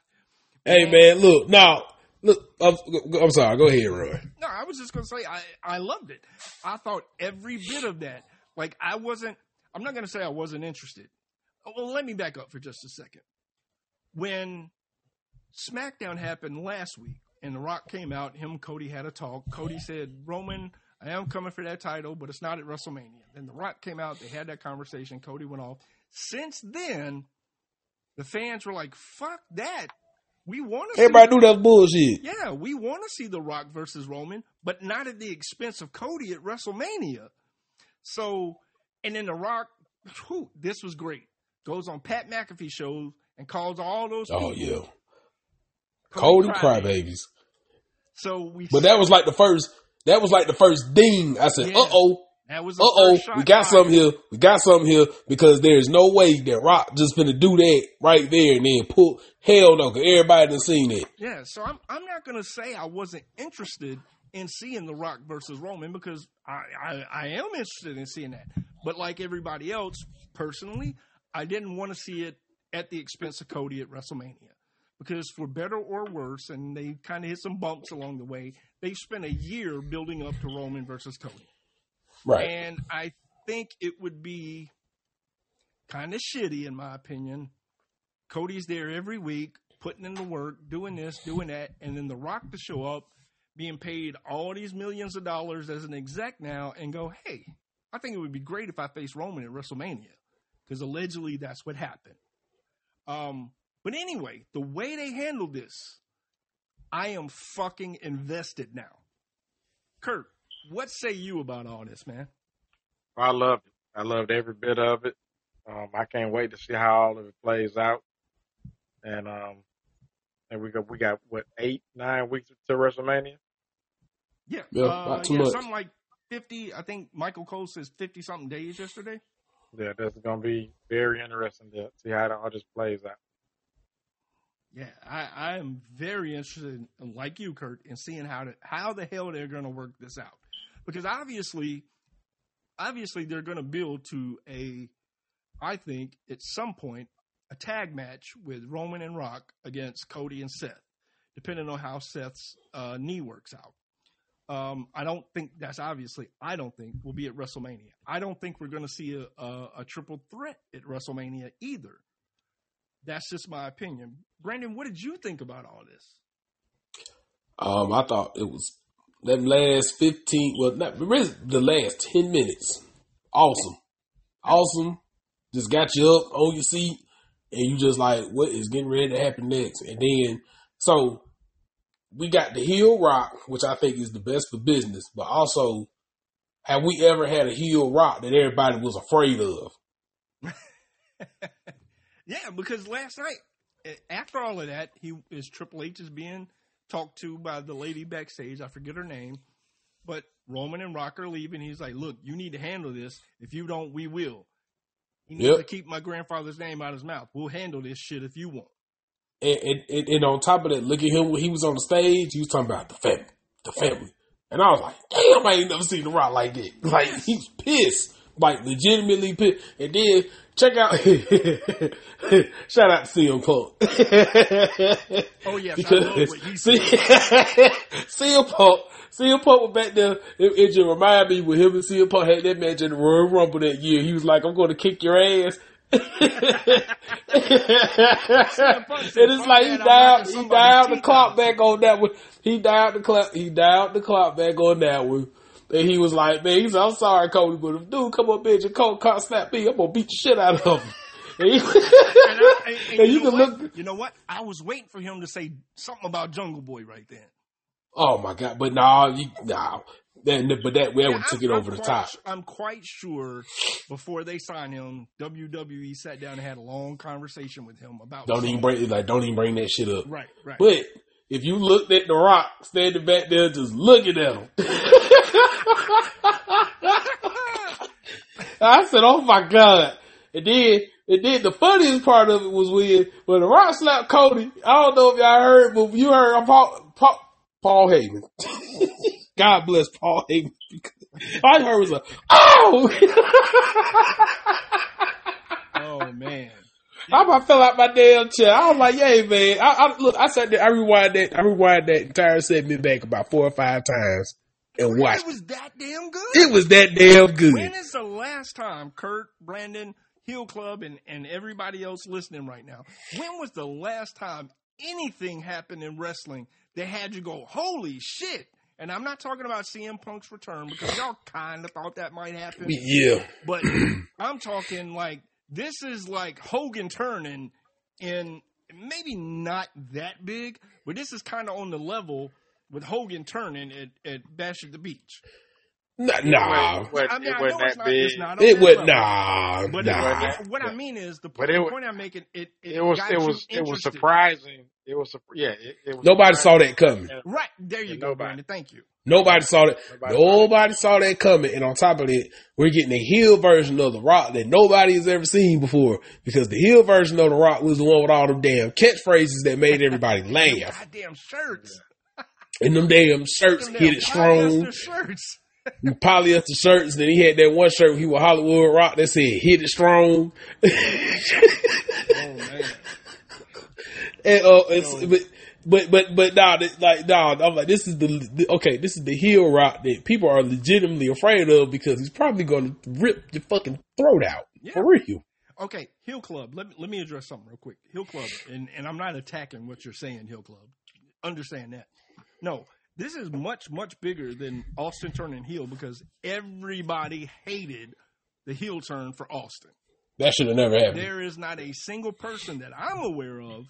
[LAUGHS] hey man, look now. Look, I'm, I'm sorry. Go ahead, Roy. No, I was just gonna say I, I loved it. I thought every bit of that. Like I wasn't I'm not gonna say I wasn't interested. Well, let me back up for just a second. When SmackDown happened last week and The Rock came out, him Cody had a talk. Cody said, Roman, I am coming for that title, but it's not at WrestleMania. Then The Rock came out, they had that conversation, Cody went off. Since then, the fans were like, fuck that. We want to see Everybody do that bullshit. yeah, we want to see The Rock versus Roman, but not at the expense of Cody at WrestleMania. So, and then The Rock, whew, this was great. Goes on Pat McAfee shows and calls all those. Oh people yeah, Cody crybabies. crybabies. So we. But that was like the first. That was like the first ding. I said, Yeah. "Uh oh, that was Uh oh. we got something here. We got something here because there is no way that Rock just gonna do that right there and then pull. Hell no, because everybody done seen it. Yeah, so I'm I'm not gonna say I wasn't interested in seeing The Rock versus Roman because I, I, I am interested in seeing that. But like everybody else, personally, I didn't want to see it at the expense of Cody at WrestleMania. Because for better or worse, and they kind of hit some bumps along the way, they spent a year building up to Roman versus Cody. Right. And I think it would be kind of shitty, in my opinion. Cody's there every week, putting in the work, doing this, doing that, and then The Rock to show up, being paid all these millions of dollars as an exec now, and go, hey, I think it would be great if I faced Roman at WrestleMania, because allegedly that's what happened. Um, but anyway, the way they handled this, I am fucking invested now. Kurt, what say you about all this, man? I loved it. I loved every bit of it. Um, I can't wait to see how all of it plays out. And um, and we got we got what eight nine weeks to WrestleMania. Yeah, Yeah, uh, not too yeah, much. something like fifty. I think Michael Cole says fifty something days yesterday. Yeah, that's gonna be very interesting to see how it all just plays out. Yeah, I, I am very interested, in, like you, Kurt, in seeing how to how the hell they're going to work this out, because obviously, obviously they're going to build to a, I think at some point, a tag match with Roman and Rock against Cody and Seth, depending on how Seth's uh, knee works out. Um, I don't think that's obviously. I don't think will be at WrestleMania. I don't think we're going to see a, a, a triple threat at WrestleMania either. That's just my opinion. Brandon, what did you think about all this? Um, I thought it was that last fifteen. Well, not the last ten minutes. Awesome, awesome. Just got you up on your seat, and you just like, what is getting ready to happen next? And then, so we got the heel rock, which I think is the best for business. But also, have we ever had a heel rock that everybody was afraid of? Yeah, because last night, after all of that, he is Triple H is being talked to by the lady backstage. I forget her name, but Roman and Rock are leaving. He's like, "Look, you need to handle this. If you don't, we will." He needs Yep. to keep my grandfather's name out of his mouth. We'll handle this shit if you want. And, and, and, and on top of that, look at him when he was on the stage. He was talking about the family, the family, and I was like, "Damn, I ain't never seen the Rock like that. [LAUGHS] Like he's pissed, like legitimately pissed." And then check out, [LAUGHS] shout out to CM Punk. [LAUGHS] Oh yeah, because see. CM [LAUGHS] Punk, CM Punk was back there. It, it just remind me when him and CM Punk had that match in the Royal Rumble that year. He was like, "I'm going to kick your ass." and it's like he dialed, he dialed the clock back on that one. He dialed the clock, he dialed the clock back on that one. And he was like, man, he said, I'm sorry, Cody, but if dude come up bitch and Cody can't snap me, I'm gonna beat the shit out of him. [LAUGHS] And, I, and, [LAUGHS] and and you, you know can what? look, You know what? I was waiting for him to say something about Jungle Boy right then. oh my god, but nah, you, nah, that, but that, that Yeah, one took it I'm over the quite top. I'm quite sure before they signed him, WWE sat down and had a long conversation with him about. Don't even bring, like, don't even bring that shit up. Right, right. But if you looked at The Rock standing back there just looking at him, [LAUGHS] I said, "Oh my god!" And then, and then the funniest part of it was when when The Rock slapped Cody. I don't know if y'all heard, but you heard Paul Paul, Paul Heyman. [LAUGHS] God bless Paul Heyman. All I heard was a oh. oh man. I about fell out my damn chair. I was like, "Yay, man!" I, I look. I said there. I rewind that. I rewind that entire segment back about four or five times and watched. It was that damn good. It was that damn When good. is the last time Kurt, Brandon, Hill Club, and, and everybody else listening right now? When was the last time anything happened in wrestling that had you go, holy shit? And I'm not talking about CM Punk's return because y'all kind of thought that might happen. Yeah, But [CLEARS THROAT] I'm talking like this is like Hogan turning and maybe not that big, but this is kind of on the level with Hogan turning at, at Bash at the Beach. nah, nah. It wasn't, I mean, it I wasn't know it's that not, big. not It that was nah, But nah. it- what I mean is the, But the it wa- point I'm making. It it, It was got it was it was surprising. It was yeah. It, it was Nobody saw that coming. Right there, you Yeah, go, nobody. Brandon. Thank you. Nobody saw that. Nobody saw Nobody saw that coming. And on top of it, we're getting a heel version of The Rock that nobody has ever seen before because the heel version of The Rock was the one with all them damn catchphrases that made everybody [LAUGHS] laugh. Goddamn shirts. And them damn shirts Them hit it strong. polyester shirts. [LAUGHS] polyester shirts. Then he had that one shirt he was Hollywood Rock that said "Hit it strong." [LAUGHS] Oh man. and uh, it's, but but but but nah, th- like nah, I'm like this is the, the okay, this is the heel rock that people are legitimately afraid of because he's probably going to rip your fucking throat out Yeah. for real. Okay, Hill Club. Let me let me address something real quick. Hill Club, and and I'm not attacking what you're saying, Hill Club. Understand that. No, this is much much bigger than Austin turning heel because everybody hated the heel turn for Austin. That should have never happened. There is not a single person that I'm aware of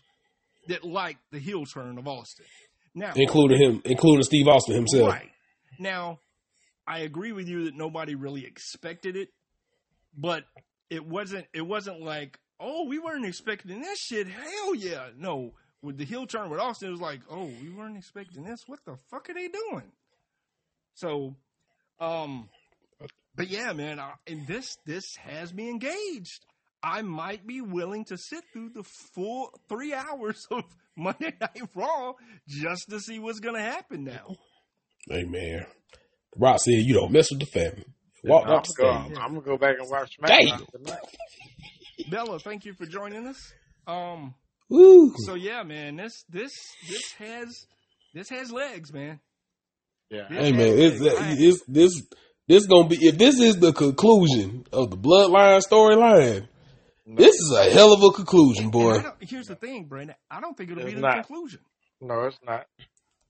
that liked the heel turn of Austin. Now, including him, including Steve Austin himself. Right. Now, I agree with you that nobody really expected it, but it wasn't it wasn't like, oh, we weren't expecting this shit. Hell yeah. No. With the heel turn with Austin, it was like, oh, we weren't expecting this. What the fuck are they doing? So, um, but yeah, man, I, and this this has me engaged. I might be willing to sit through the full three hours [LAUGHS] of Monday Night Raw just to see what's gonna happen now. Hey man, Rock said you don't mess with the family. Walked I'm off gonna, go, I'm gonna go back and watch Damn. SmackDown tonight. Bella, thank you for joining us. Um, Woo. so yeah, man, this this this has this has legs, man. Yeah. This Hey man, it's, legs. It's this this gonna be if this is the conclusion of the bloodline storyline. This is a hell of a conclusion, and boy. I don't- here's the thing, Brandon. I don't think it'll be the not. conclusion No, it's not.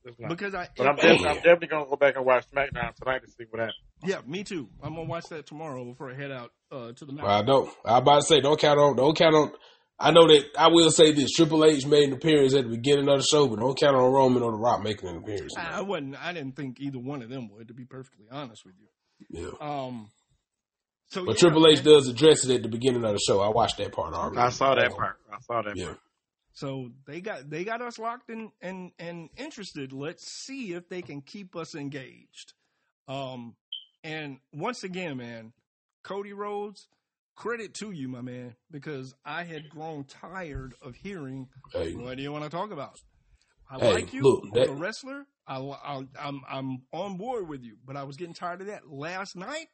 It's not. because I. But I'm, it- def- I'm definitely gonna go back and watch SmackDown tonight to see what happens. yeah, me too. I'm gonna watch that tomorrow before I head out uh, to the mountain. I don't. I about to say don't count on. Don't count on. I know that I will say this: Triple H made an appearance at the beginning of the show, but don't count on Roman or The Rock making an appearance. I, I wasn't. I didn't think either one of them would, to be perfectly honest with you. Yeah. Um. So But yeah, Triple H man. does address it at the beginning of the show. I watched that part already. I saw that part. I saw that Yeah. part. So they got they got us locked in and and interested. Let's see if they can keep us engaged. Um, and once again, man, Cody Rhodes, credit to you, my man, because I had grown tired of hearing Hey, what do you want to talk about. I Hey, like you look, as that- a wrestler. I, I, I'm I'm on board with you, but I was getting tired of that last night.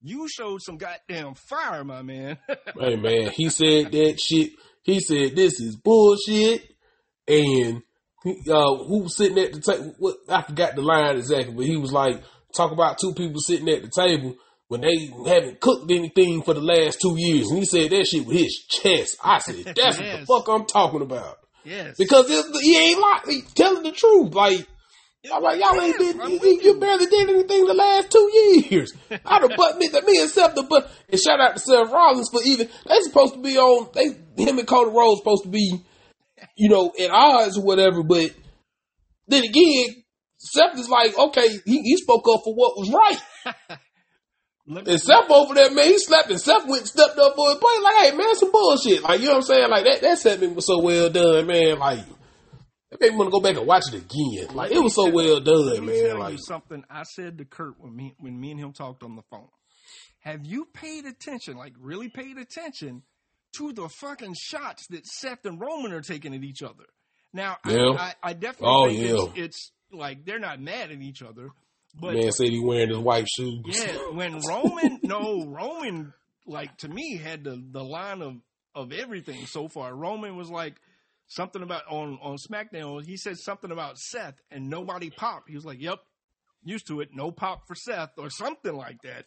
You showed some goddamn fire, my man. [LAUGHS] hey man, he said that shit. He said this is bullshit, and he, uh, who was sitting at the table? What I forgot the line exactly, but he was like talk about two people sitting at the table when they haven't cooked anything for the last two years, and he said that shit with his chest. I said [LAUGHS] that's what the fuck I'm talking about yes, because he ain't like he telling the truth, like. I'm like, y'all ain't did, you, you barely did anything the last two years. I'd have put me, me and Seth, the but, and shout out to Seth Rollins for even, they supposed to be on, they, him and Cody Rhodes supposed to be, you know, at odds or whatever, but then again, Seth is like, okay, he, he spoke up for what was right. [LAUGHS] And Seth over there, man, he slapped and Seth went stepped up for his play, like, hey, man, some bullshit. Like, you know what I'm saying? Like, that, that segment was so well done, man. Like, it made me want to go back and watch it again. Like, it was so well Let done, me man. tell Like, you something I said to Kurt when me when me and him talked on the phone. Have you paid attention, like really paid attention, to the fucking shots that Seth and Roman are taking at each other? Now, I- I, I, definitely Oh, think yeah. it's, it's like they're not mad at each other, but man said he wearing his white shoes. yeah, when Roman, no, Roman, like to me had the the line of of everything so far. Roman was like something about on on SmackDown. He said something about Seth, and nobody popped. He was like, "Yep, used to it. No pop for Seth, or something like that."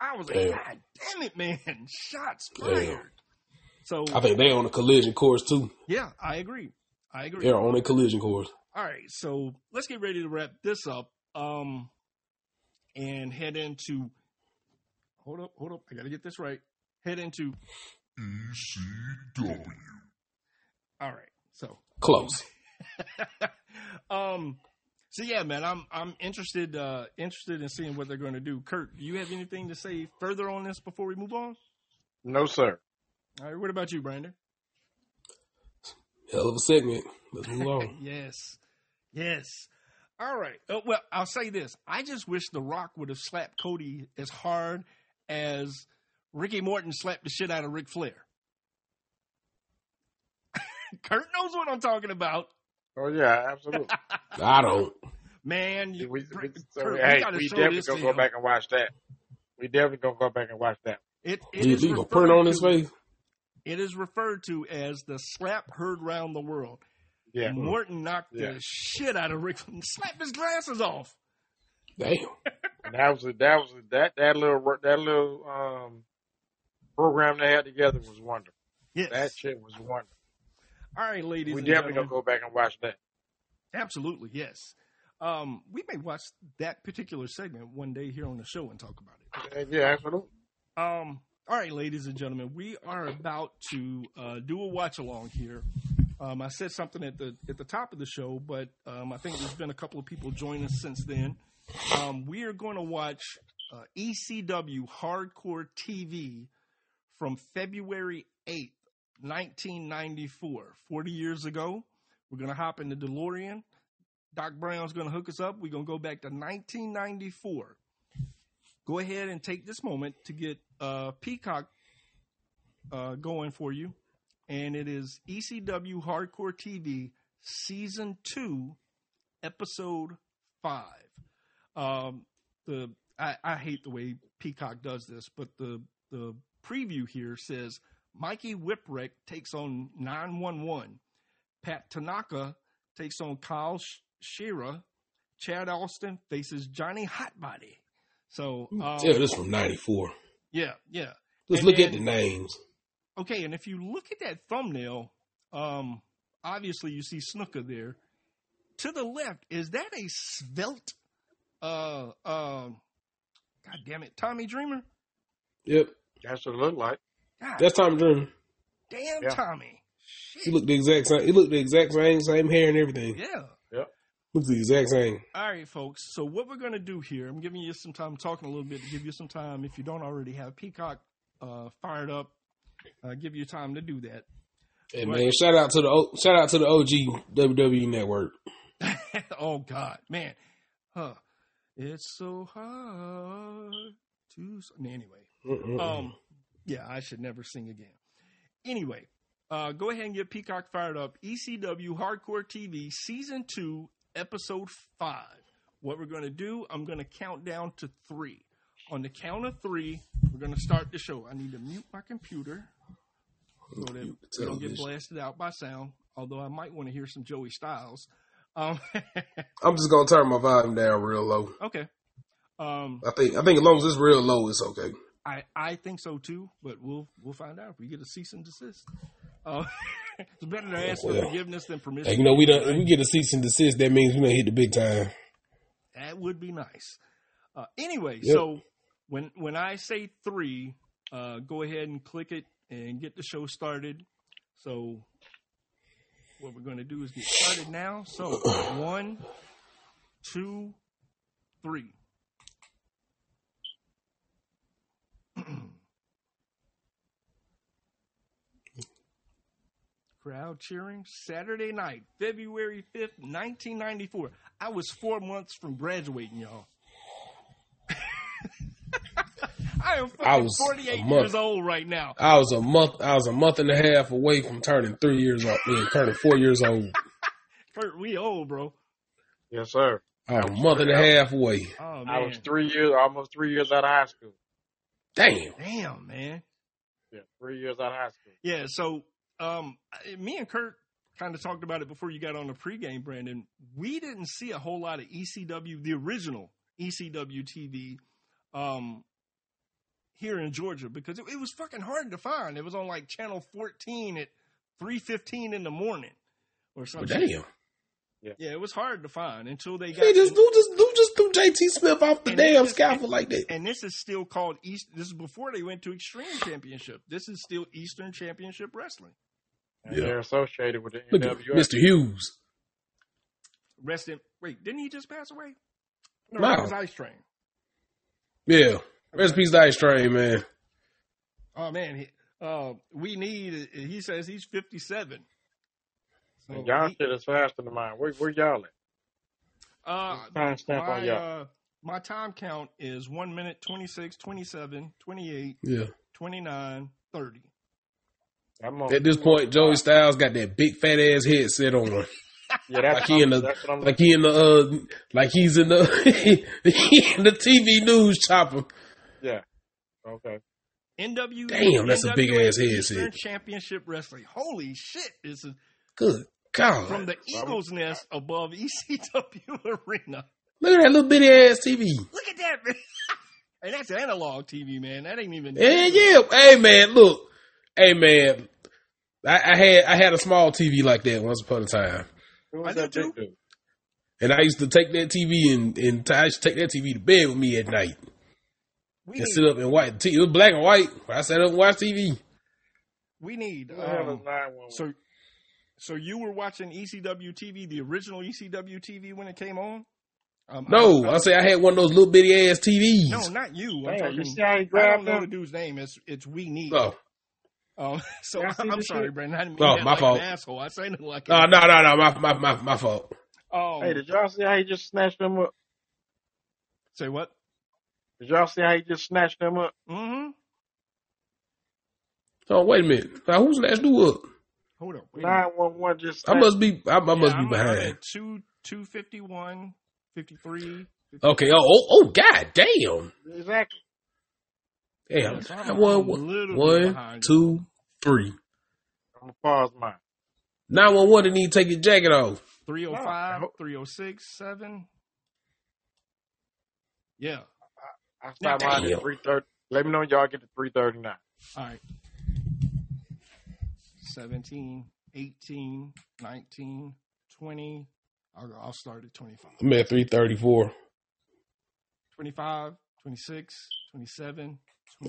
I was like, Damn. "God damn it, man! [LAUGHS] Shots Damn. fired." So I think they're on a collision course too. yeah, I agree. I agree. They're on a collision course. All right, so let's get ready to wrap this up. Um, and head into. Hold up, hold up. I got to get this right. Head into. ECW. All right, so. Close. [LAUGHS] um. So yeah, man, I'm I'm interested uh interested in seeing what they're going to do. Kurt, do you have anything to say further on this before we move on? No, sir. All right, what about you, Brandon? Hell of a segment. Let's move on. [LAUGHS] yes, yes. All right. Uh, well, I'll say this: I just wish The Rock would have slapped Cody as hard as Ricky Morton slapped the shit out of Ric Flair. [LAUGHS] Kurt knows what I'm talking about, Oh yeah, absolutely. [LAUGHS] I don't. man. You, we, we, so, we hey, gotta we definitely gonna go him. back and watch that. We definitely gonna go back and watch that. It, it He, is he gonna referred print on his face. It is referred to as the slap heard round the world. Yeah. Morton knocked Yeah. the shit out of Rick, and slapped his glasses off. Damn. And that was a, that was a, that that little that little um program they had together was wonderful. Yes. That shit was wonderful. All right, ladies We and definitely gonna go back and watch that. Absolutely, yes. Um, we may watch that particular segment one day here on the show and talk about it. Yeah, absolutely. Um, all right, ladies and gentlemen, we are about to uh, do a watch along here. Um, I said something at the at the top of the show, but um, I think there's been a couple of people join us since then. Um, we are going to watch uh, ECW Hardcore TV from February 8th, 1994, 40 years ago. We're going to hop in the DeLorean. Doc Brown's going to hook us up. We're going to go back to 1994 go ahead and take this moment to get uh, Peacock uh, going for you. And it is ECW Hardcore TV Season 2, Episode 5. Um, the I, I hate the way Peacock does this, but the, the preview here says Mikey Whipwreck takes on 911. Pat Tanaka takes on Kyle Sh- Shearer. Chad Austin faces Johnny Hotbody. So, um, yeah, this from '94. yeah, yeah. Let's And look then- at the names. Okay, and if you look at that thumbnail, um, obviously you see Snuka there. To the left, is that a svelte? Uh, uh, God damn it, Tommy Dreamer. Yep, That's what it looked like. God that's Tommy Dreamer. damn, Yeah. Tommy. He looked the exact same. He looked the exact same, same hair and everything. Yeah. Yep. Looks the exact same. All right, folks. So what we're going to do here, I'm giving you some time, talking a little bit to give you some time. If you don't already have Peacock uh, fired up, uh, give you time to do that. And Right. man, shout out to the shout out to the OG WWE Network. [LAUGHS] oh God, man, huh? It's so hard to. Anyway, Mm-mm. um, yeah, I should never sing again. Anyway, uh, go ahead and get Peacock fired up. ECW Hardcore TV Season Two, Episode Five. What we're going to do? I'm going to count down to three. On the count of three, we're going to start the show. I need to mute my computer so that Mute don't get blasted out by sound. Although I might want to hear some Joey Styles. Um, [LAUGHS] I'm just gonna turn my volume down real low. okay. Um, I think I think as long as it's real low, it's okay. I, I think so too, but we'll we'll find out if we get a cease and desist. Uh, [LAUGHS] it's better to ask for Well, forgiveness than permission. Hey, you know, we don't. If we get a cease and desist, that means we don't hit the big time. That would be nice. Uh, anyway, Yep. so when when I say three, uh, go ahead and click it and get the show started. So what we're going to do is get started now. So [COUGHS] one, two, three. [COUGHS] Crowd cheering Saturday night, February 5th, 1994. I was four months from graduating, y'all. I am I was 48 a month. years old right now. I was a month. I was a month and a half away from turning three years old. Yeah, turning four years old. [LAUGHS] Kurt, we old, bro. Yes, sir. I was a month and a half away. Oh, man. I was three years, almost three years out of high school. Damn. Damn, man. Yeah, three years out of high school. Yeah, so um, me and Kurt kind of talked about it before you got on the pregame, Brandon. We didn't see a whole lot of ECW, the original ECW TV, um, here in Georgia because it, it was fucking hard to find. It was on like channel 14 at 3:15 in the morning or But something. damn. Yeah, it was hard to find until they got. Hey, just some- do just do just do JT Smith off the damn scaffold like that. and this is still called East. This is before they went to Extreme Championship. This is still Eastern Championship Wrestling. And Yeah. they're associated with the Look at NWA. Mr. Hughes. Rest in. Wait, didn't he just pass away? No, No. that was Ice Train. Yeah. Rest in peace, to Ice Train, man. Oh man, he, uh, we need. He says he's fifty-seven. So y'all he- shit is faster than mine. Where, where y'all at? uh, Time stamp on my, y'all. uh, my time count is one minute 26, 27, 28, Yeah. 29, 30. At this point, Joey Styles got that big fat ass headset on, [LAUGHS] Yeah, that's, like he in the what I'm like he in the uh, like he's in the [LAUGHS] he in the TV news chopper. Yeah. Okay. NW. Damn, that's a big ass headset. Eastern Championship Wrestling. Holy shit! This is Good God. from the Eagles Nest above ECW [LAUGHS] Arena. Look at that little bitty ass TV. Look at that, man. [LAUGHS] and that's analog TV, man. That ain't even. Yeah, yeah. Hey man, look. Hey man. I, I had I had a small TV like that once upon a time. Who I was that too. And I used to take that TV and, and I used to take that TV to bed with me at night We and need, sit up and watch. It was black and white. I sat up and watched TV. we need. Who the hell Um, so, so you were watching ECW TV, the original ECW TV when it came on? Um, No, I, I say I had one of those little bitty ass TVs. no, not you. I'm Damn, talking. you see how he I don't grabbed know the dude's name. It's it's we need. Oh, Um, [LAUGHS] so Y'all I'm sorry, shit? Brandon. I didn't Oh, mean that my like fault. an asshole. I said it like. uh, no, no, no, my, my, my, my fault. Um, Hey, did y'all see how he just snatched them up? say what? Did y'all see how he just snatched them up? Mm-hmm. Oh, wait a minute. Now, who's last do up? Hold up. Wait a minute. 911 just I must be, I, I must Yeah, be I'm, I'm behind. at two two fifty one, fifty three. Okay. Oh, oh, oh, god damn. Exactly. Damn. Yeah, so I'm- one, one, one, behind. two, three. I'm going to pause mine. 911 didn't even take your jacket off. 305, No. 306, 7. Yeah. I stopped mine at 330. Let me know when y'all get to 339. All right. 17, 18, 19, 20. I'll, I'll start at 25. I'm at 334. 25, 26, 27,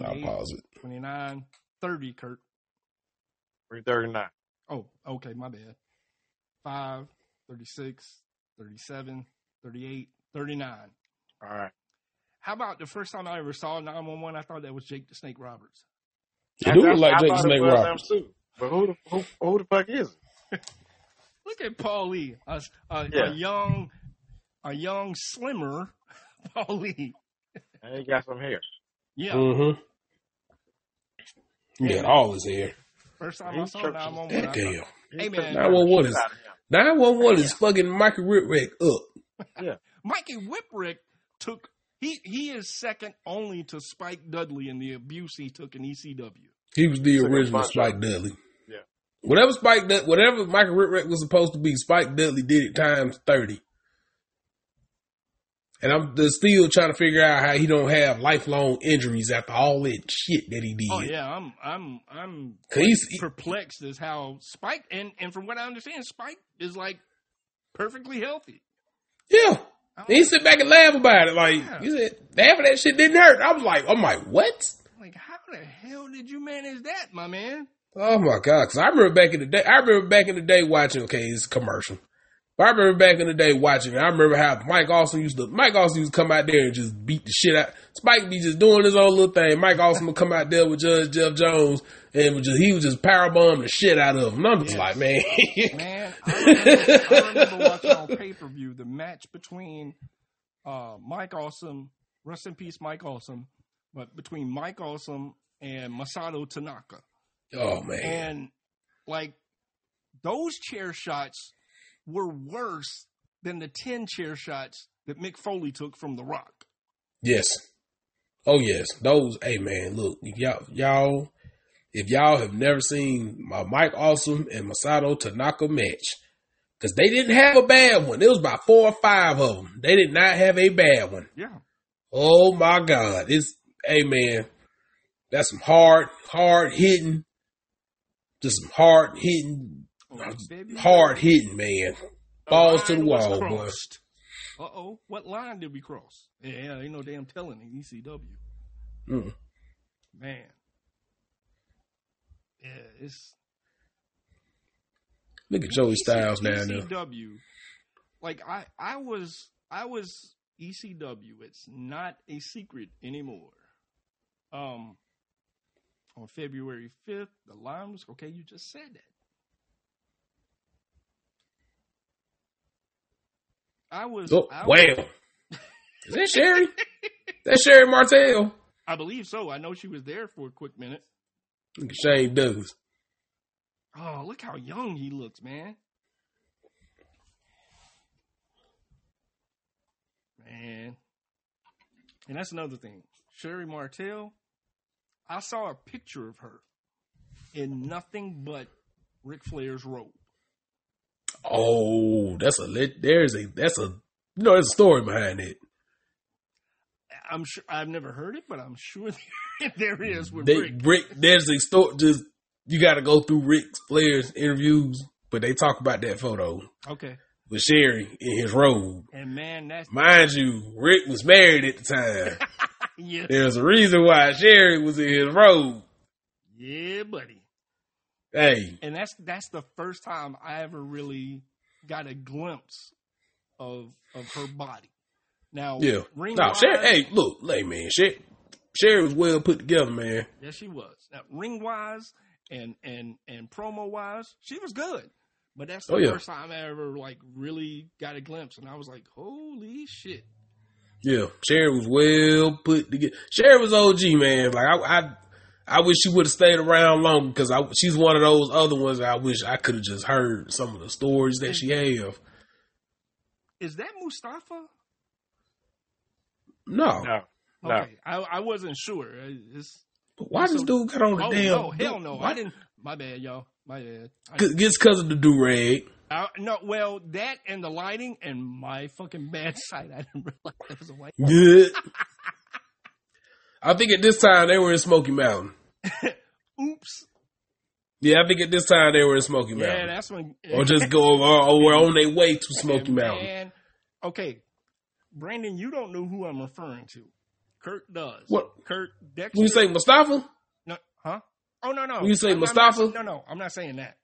I'll pause it. 29, 30, Kurt. 339. Oh, okay, my bad. 5, 36, 37, 38, 39. All right. How about the first time I ever saw 911? I thought that was Jake the Snake Roberts. You do look like I Jake the Snake Roberts. too. But who the, who, who the fuck is it? [LAUGHS] Look at Paul Lee, a, a, Yeah. a young, a young slimmer [LAUGHS] Paul Lee. And he got some hair. Yeah, Mm-hmm. He got all his hair. first time I saw churches. 911. I God thought- damn. He Hey, took man. the 911 is- out of him. 911 is fucking Michael Whipwreck up. Yeah. Mikey Whipwreck took he he is second only to Spike Dudley in the abuse he took in ECW. He was the Took original bunch Spike Dudley. Yeah. Whatever Spike, Dud- whatever Michael Whipwreck was supposed to be, Spike Dudley did it times thirty. And I'm just still trying to figure out how he don't have lifelong injuries after all that shit that he did. Oh yeah, I'm I'm I'm he's- perplexed as how Spike and and from what I understand, Spike is like perfectly healthy. Yeah. And he sit back and laugh about it. Like, Yeah. he said, half of that shit didn't hurt. I was like, I'm like, what? Like, how the hell did you manage that, my man? Oh my God. Cause I remember back in the day, I remember back in the day watching, okay, it's a commercial. But I remember back in the day watching it. I remember how Mike Awesome used to, Mike Awesome used to come out there and just beat the shit out. Spike be just doing his own little thing. Mike Awesome would come out there with Judge Jeff Jones and would just, he would just powerbomb the shit out of him. And I'm just Yes. like, man. Man, I remember, I remember watching on pay per view the match between uh, Mike Awesome, rest in peace, Mike Awesome, but between Mike Awesome and Masato Tanaka. oh man. And like those chair shots were worse than the 10 chair shots that Mick Foley took from The Rock. Yes. Oh yes. Those hey man, look, if y'all y'all if y'all have never seen my Mike Awesome and Masato Tanaka match, because they didn't have a bad one. It was about four or five of them. They did not have a bad one. Yeah. Oh my God. It's hey man, that's some hard, hard hitting, just some hard hitting, hard hitting, man. Balls to the wall, boy. Uh oh, what line did we cross? Yeah, ain't no damn telling in ECW. Mm. Man. Yeah, it's Look at Joey Styles down there. ECW. Like I, I was, I was ECW. It's not a secret anymore. Um, on February fifth, the line was okay. You just said that. I was. Oh, I, wham. Is that Sherri? That's Sherri Martel. [LAUGHS] I believe so. I know she was there for a quick minute. Look at Shane Douglas. Oh, look how young he looks, man. Man. And that's another thing. Sherri Martel, I saw a picture of her in nothing but Ric Flair's robe. Oh, that's a lit. There's a that's a you know there's a story behind it. I'm sure I've never heard it, but I'm sure [LAUGHS] there is with They, Ric. Ric, there's a story. Just you got to go through Ric Flair's interviews, but they talk about that photo Okay, with Sherri in his robe. and man, that's Mind you, Ric was married at the time. [LAUGHS] yeah, There's a reason why Sherri was in his robe. yeah, buddy. Hey, And that's that's the first time I ever really got a glimpse of of her body. Now, yeah. ring No, wise, Sherri. Hey, look, hey man, Sherri, Sherri was well put together, man. yes, she was. Now, ring wise and and and promo wise, she was good. But that's the Oh, yeah. first time I ever like really got a glimpse, and I was like, "Holy shit!" Yeah, Sherri was well put together. Sherri was OG, man. Like I, I, I wish she would have stayed around longer because I, she's one of those other ones. I wish I could have just heard some of the stories that she have. Is that Mustafa? No, No, no. Okay, I, I wasn't sure. It's, But why this dude got on the oh damn? no, hell no! Why- I didn't. My bad, y'all. My bad. I, Just because of the do rag. I, no, well, that and the lighting and my fucking bad [LAUGHS] sight. I didn't realize that was a white. Good. [LAUGHS] I think at this time they were in Smoky Mountain. [LAUGHS] Oops. Yeah, I think at this time they were in Smoky Yeah, Mountain, that's when. or just go or, or were on their way to [LAUGHS] Smoky Mountain. man, okay, Brandon, you don't know who I'm referring to. Kurt does. What? Kurt Dexter. When you say Mustafa? no, huh? Oh no, no. When you say I'm- I'm Mustafa? not- no, no, I'm not saying that.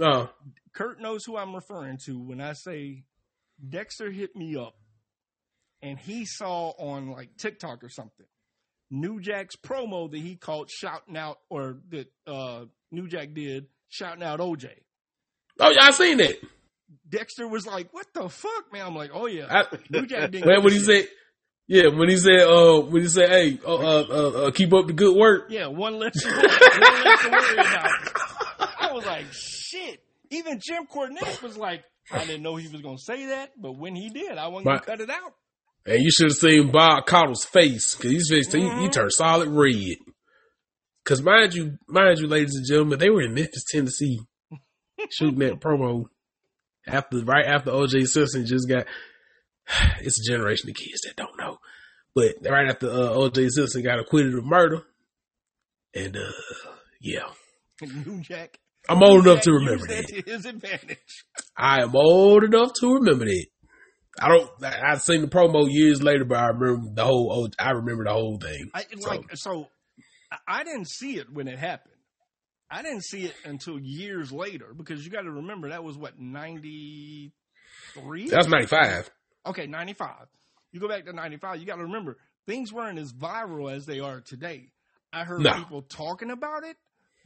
Uh, Kurt knows who I'm referring to when I say Dexter hit me up and he saw on like TikTok or something New Jack's promo that he called shouting out or that uh New Jack did shouting out OJ. oh, yeah, I seen that. Dexter was like, "What the fuck, man?" I'm like, "Oh yeah." I, New Jack didn't [LAUGHS] Man, when he said, yeah, when he said, uh, when he said, hey, uh, uh, uh, uh keep up the good work. Yeah, one less, one less to worry about. I was like, shit. Even Jim Cornette was like, I didn't know he was going to say that, but when he did, I wasn't to cut it out. And you should have seen Bob Caudle's face because his face, he, he Mhm. turned solid red. Because mind you, mind you, ladies and gentlemen, they were in Memphis, Tennessee, [LAUGHS] shooting that promo after right after OJ Simpson just got. [SIGHS] It's a generation of kids that don't know, but right after uh, OJ Simpson got acquitted of murder, and uh yeah, New Jack. I'm old New enough to remember that. his advantage. I am old enough to remember that. I don't. I, I've seen the promo years later, but I remember the whole. old- I remember the whole thing. I, So- like, so I- didn't see it when it happened. I didn't see it until years later because you got to remember that was what, 93? That's ninety five. Okay, 95. You go back to 95, you got to remember, things weren't as viral as they are today. I heard No. people talking about it,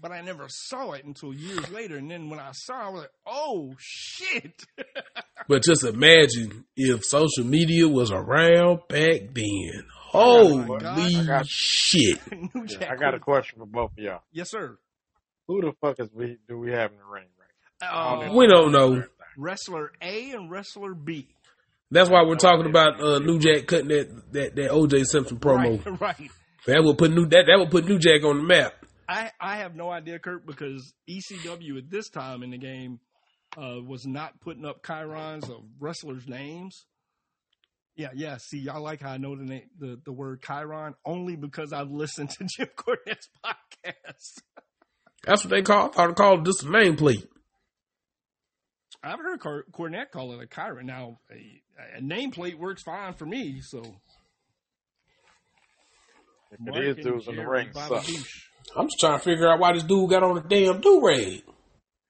but I never saw it until years later. And then when I saw it, I was like, oh, shit. [LAUGHS] But just imagine if social media was around back then. Holy Oh God. I got- shit! [LAUGHS] Yeah, I got a question for both of y'all. Yes, sir. Who the fuck is we do we have in the ring right now? I Uh, even We don't know. wrestler A and wrestler B. That's why we're talking about uh, New Jack cutting that, that that OJ Simpson promo. Right, [LAUGHS] right. That would put new that that would put New Jack on the map. I, I have no idea, Kurt, because ECW at this time in the game uh, was not putting up chyrons of wrestlers' names. Yeah, yeah. See, I like how I know the name, the, the word chyron only because I've listened to [LAUGHS] Jim Cornette's podcast. That's what they call. I thought it called just a nameplate. I've heard Cor- Cornette call it a chyron. Now, a, a nameplate works fine for me. So, If Mark it is and dudes in the ring Baba suck. Douche. I'm just trying to figure out why this dude got on a damn do rag.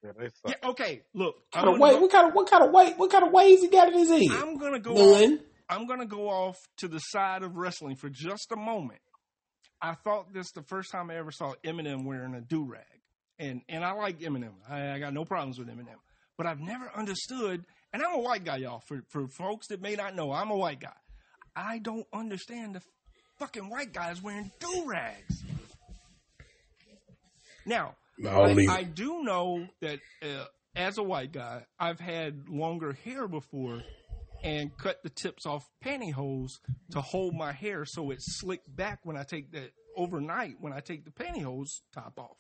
Yeah. Yeah, okay. Look, I'm Kind of gonna, weight? go, What kind of what kind of weight? What kind of waves he got in his head? I'm gonna go off I'm going to go off to the side of wrestling for just a moment. I thought this the first time I ever saw Eminem wearing a do rag, and and I like Eminem. I, I got no problems with Eminem, but I've never understood. And I'm a white guy, y'all. For for folks that may not know, I'm a white guy. I don't understand the fucking white guys wearing do rags. Now, I I. Do know that uh, as a white guy, I've had longer hair before and cut the tips off pantyhose to hold my hair so it's slicked back when I take that overnight when I take the pantyhose top off.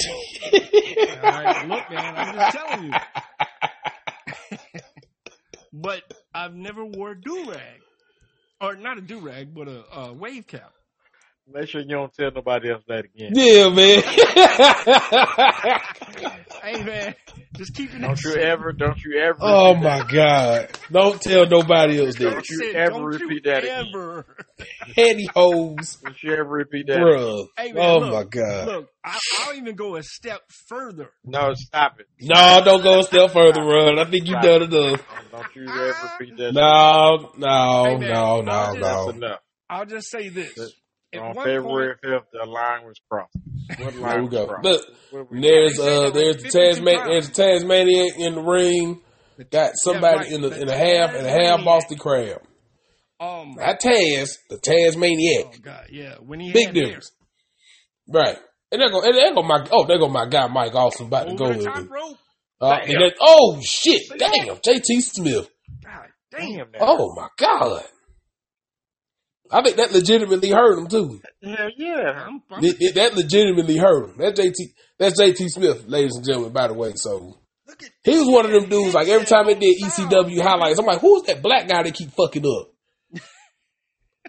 [LAUGHS] All right, look, man, I'm just telling you. [LAUGHS] but I've never wore a do rag, or not a do rag, but a, a wave cap. Make sure you don't tell nobody else that again. Yeah, man. [LAUGHS] Hey man, just keeping that. Don't you shit- ever, don't you ever. oh repeat my god! Don't tell nobody else that. Don't you said, ever don't you repeat that again. Ever. Petty hoes, that. Don't you ever repeat that. bruh. Hey, man, Oh look, my god! Look, I, I'll even go a step further. No, stop it. No, don't go a step further, run. I think you have done enough. Don't you ever repeat that. No, no, Hey, man, no, no, I'll no. That's enough. I'll just say this: That- At On one February point, 5th, the line was crossed. What line There we was go. crossed? Look, there's They uh, there's like the 52 Tasman, there's the Tasmaniac in the ring. Got somebody right. in the The in a half and a half Tasmaniac. Boston crab. um, Not Taz, the Tasmaniac. oh god, yeah, when he Big had difference. Right. And there go and there go my oh there go my guy Mike Austin about to go the with top it. rope. Uh, and then, oh shit, damn, JT Smith. God damn. Damn that. Oh my god. I think that legitimately hurt him too. Hell yeah. I'm, I'm, It- it- that legitimately hurt him. That JT, that's JT Smith, ladies and gentlemen. By the way, so he was one of them dudes. Like every time it did ECW highlights, I'm like, who's that black guy that keep fucking up?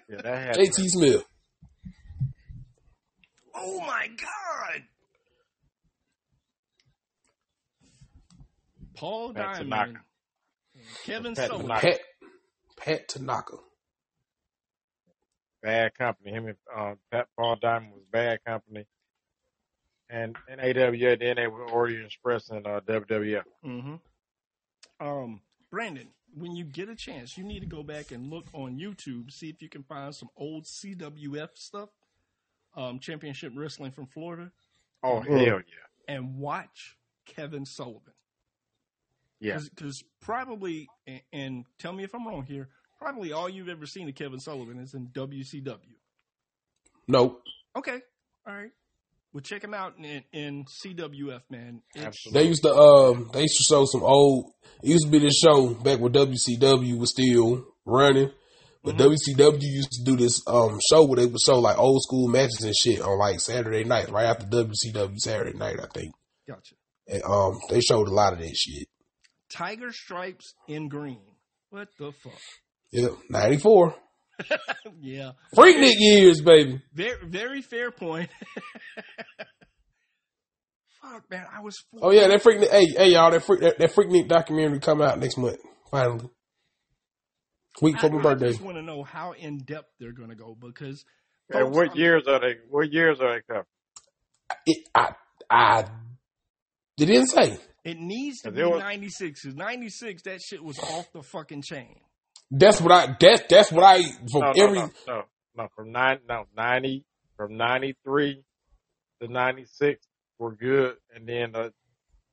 Yeah, that JT Smith. Oh my god. Paul Pat Diamond. Tanaka. Kevin Pat Sullivan. Tanaka. Pat Pat Tanaka. Bad company. Him and uh, Pat Paul Diamond was bad company. And and AWA, then they were Orient Express and uh, WWF. hmm Um, Brandon, when you get a chance, you need to go back and look on YouTube, see if you can find some old CWF stuff, um, Championship Wrestling from Florida, Oh Mhm. hell yeah, and watch Kevin Sullivan. yeah. Because probably, and, and tell me if I'm wrong here, probably all you've ever seen of Kevin Sullivan is in WCW. Nope. Okay, all right. Well, check him out in, in CWF, man. It's, Absolutely. They used to um they used to show some old it used to be this show back when WCW was still running. But Mhm. WCW used to do this um show where they would show like old school matches and shit on like Saturday nights, right after WCW Saturday night, I think. Gotcha. And um they showed a lot of that shit. Tiger Stripes in green. What the fuck? Yeah. Ninety four. [LAUGHS] yeah. Freaknik years, baby. Very, very fair point. [LAUGHS] Fuck, man, I was. Oh yeah, that Freaknik hey, hey y'all, that freak that, that Freaknik documentary come out next month, finally. Week for my birthday. I just want to know how in depth they're going to go because. And folks, what I'm- years are they? What years are they covering? It I I it didn't say. It needs to be was- 96. 96, that shit was off the fucking chain. That's what I. That's that's what I from No, no, every. no, no, no. From nine, no ninety, from ninety three to ninety six were good, and then uh,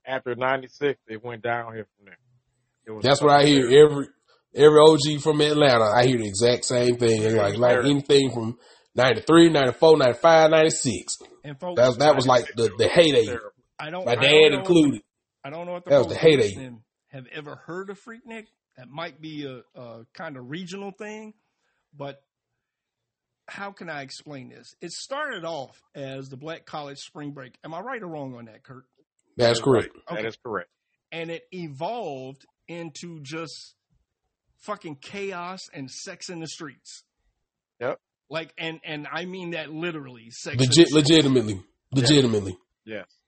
after ninety six, it went downhill from there. That's what I hear every every OG from Atlanta. I hear the exact same thing. It's like like anything from 93, 94, 95, 96. And folks, That that was like the the heyday. Terrible. I don't. My I don't dad know- included. I don't know if the That was the heyday. listening have ever heard of Freaknik. That might be a, a kind of regional thing, but how can I explain this? It started off as the Black College Spring Break. Am I right or wrong on that, Kurt? That's correct. right. That Okay. is correct. And it evolved into just fucking chaos and sex in the streets. Yep. Like, and and I mean that literally. Sex. in the Legit, streets. legitimately, legitimately. Yes, It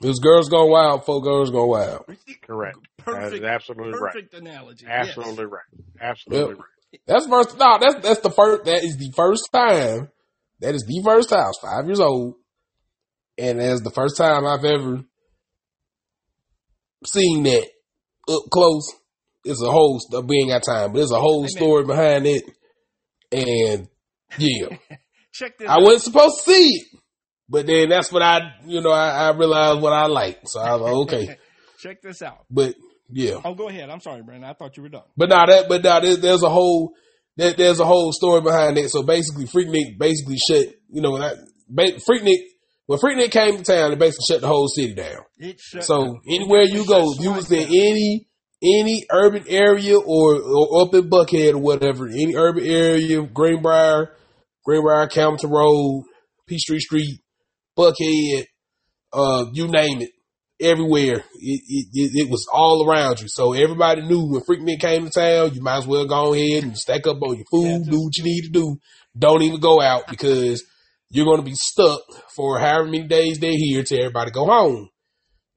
was girls going wild, four girls going wild. [LAUGHS] correct. Perfect. That is absolutely right. perfect analogy. yes. Absolutely right. Absolutely Yep. right. That's first. No, that's that's the first. That is the first time. That is the first time. I was five years old, and that's the first time I've ever seen that up close. It's a whole. st- We ain't got time, but there's a whole Hey, man. story behind it. And yeah, [LAUGHS] Check this. I out. wasn't supposed to see it, but then that's what I, you know, I, I realized what I like. So I was like, okay, [LAUGHS] Check this out. but yeah. Oh, go ahead. I'm sorry, Brandon. I thought you were done. But now that, but now there's, there's a whole, there, there's a whole story behind it. So basically, Freaknik basically shut, you know, that ba- Freaknik when Freaknik came to town, it basically shut the whole city down. It shut So down. anywhere It you go, you was in down. any any urban area or, or up in Buckhead or whatever, any urban area, Greenbriar, Greenbriar, Campbellton Road, Peachtree Street, Buckhead, uh, you name it. everywhere. It, it, it, it was all around you. So everybody knew when Freaknik came to town, you might as well go ahead and stack up on your food, do what you need to do. Don't even go out because you're going to be stuck for however many days they're here till everybody go home.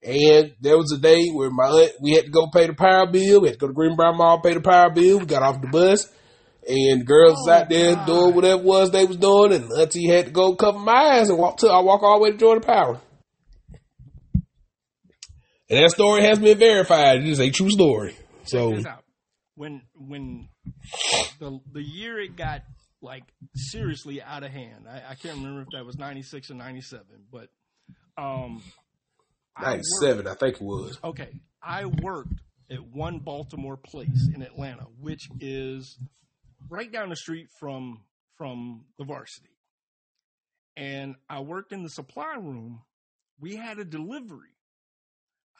And there was a day where my we had to go pay the power bill. We had to go to Greenbriar Mall, pay the power bill. We got off the bus and girls Oh, out there God. doing whatever it was they was doing and auntie had to go cover my eyes and walk to, I walk all the way to Georgia Power. And that story has been verified. It is a true story. So Check this out. When when the the year it got like seriously out of hand, I, I can't remember if that was ninety six or ninety seven, but um, I ninety seven, I think it was. Okay, I worked at one Baltimore place in Atlanta, which is right down the street from from the varsity. And I worked in the supply room. We had a delivery.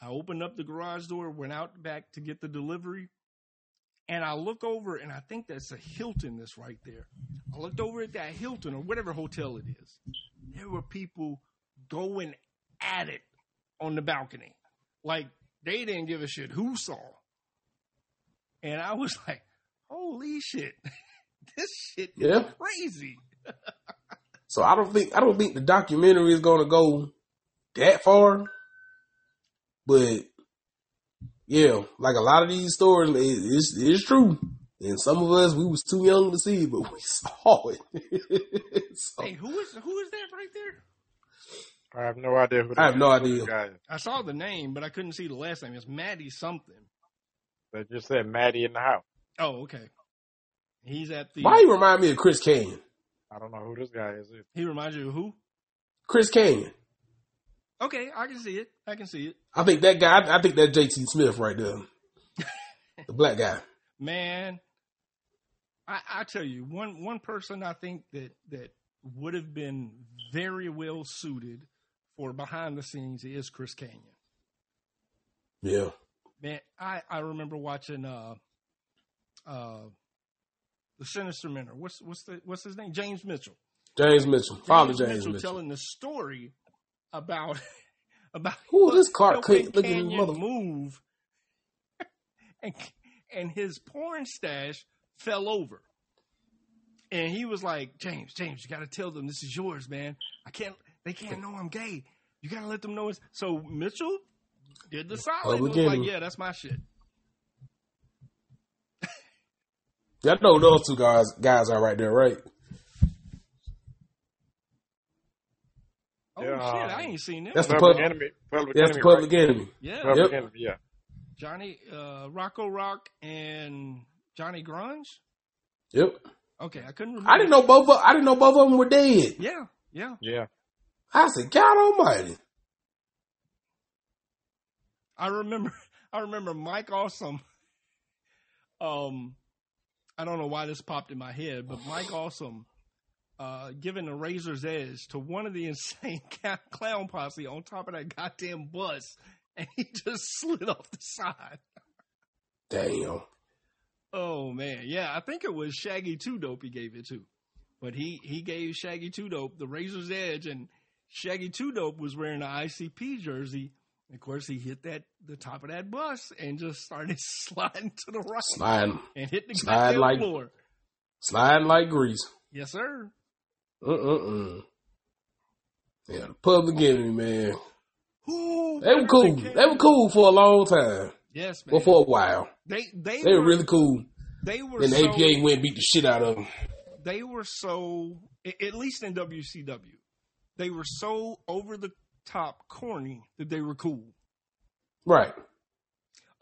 I opened up the garage door, went out back to get the delivery, and I look over, and I think that's a Hilton that's right there. I looked over at that Hilton or whatever hotel it is. There were people going at it on the balcony. Like they didn't give a shit who saw. And I was [LAUGHS] like, holy shit. [LAUGHS] this shit is Yeah. crazy. [LAUGHS] So I don't think I don't think the documentary is gonna go that far. But yeah, like a lot of these stories, it, it's, it's true. And some of us, we was too young to see but [LAUGHS] we saw it. So, Hey, who is who is that right there? I have no idea who. I have that- no idea. this Guy is. I saw the name, but I couldn't see the last name. It's Maddie something. They just said Maddie in the house. Oh, okay. He's at the why you remind me of Chris Kanyon? I don't know who this guy is. he reminds you of who? Chris Kanyon. Okay, I can see it. I can see it. I think that guy. I, I think that JT Smith right there, [LAUGHS] the black guy. Man, I, I tell you, one one person I think that that would have been very well suited for behind the scenes is Chris Canyon. Yeah, Man, I, I remember watching uh uh the Sinister Mentor. What's what's the what's his name? James Mitchell. James Mitchell, Father James, James Mitchell, Mitchell. telling the story about [LAUGHS] about Who is this helping Kent looking Kanyon mother? move, [LAUGHS] and and his porn stash fell over, and he was like, "James, James, you got to tell them this is yours, man. I can't. They can't know I'm gay. You got to let them know it's." So Mitchell did the solid. Public was like, "Yeah, that's my shit." Y'all know those two guys guys are right there, right? Oh Yeah, shit, um, I ain't seen them. That's the Public pub- enemy. Public That's enemy. the public right? enemy. yeah, Public Yep. enemy. Yeah. Johnny uh, Rocco Rock and Johnny Grunge. Yep. Okay, I couldn't remember. I didn't know both. Of, I didn't know both of them were dead. Yeah, yeah. Yeah. I said, God Almighty. I remember [LAUGHS] I remember Mike Awesome. Um I don't know why this popped in my head, but Mike Awesome uh giving a razor's edge to one of the [LAUGHS] insane clown posse on top of that goddamn bus and he just [LAUGHS] slid off the side. Damn. Oh man, yeah, I think it was Shaggy Two Dope he gave it to. But he he gave Shaggy Two Dope the razor's edge and Shaggy Two Dope was wearing an ICP jersey. And of course, he hit that the top of that bus and just started [LAUGHS] sliding to the right Sliding, and hit the slide like- floor. sliding like grease. Yes, sir. Uh-uh-uh. Yeah, the public enemy, man. Who They were cool. They were cool for a long time. Yes, man. Well, for a while. they they, They were were really cool. they were the so, APA went and beat the shit out of them. they were so at least in WCW, they were so over the top corny that they were cool. Right.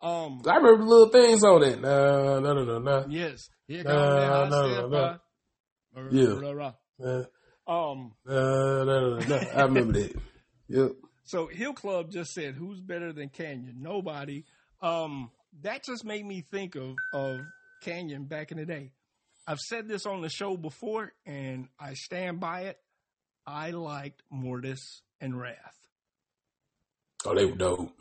Um, I remember little things on it. Nah, no, no, no, no. yes, here comes that hot no, step, no. uh, Yeah. Uh, rah. Um, no, no, no, no. I remember that. [LAUGHS] Yep. so Hill Club just said, "Who's better than Kanyon? Nobody." Um, that just made me think of of Kanyon back in the day. I've said this on the show before, and I stand by it. I liked Mortis and Wrath. Oh, they were dope.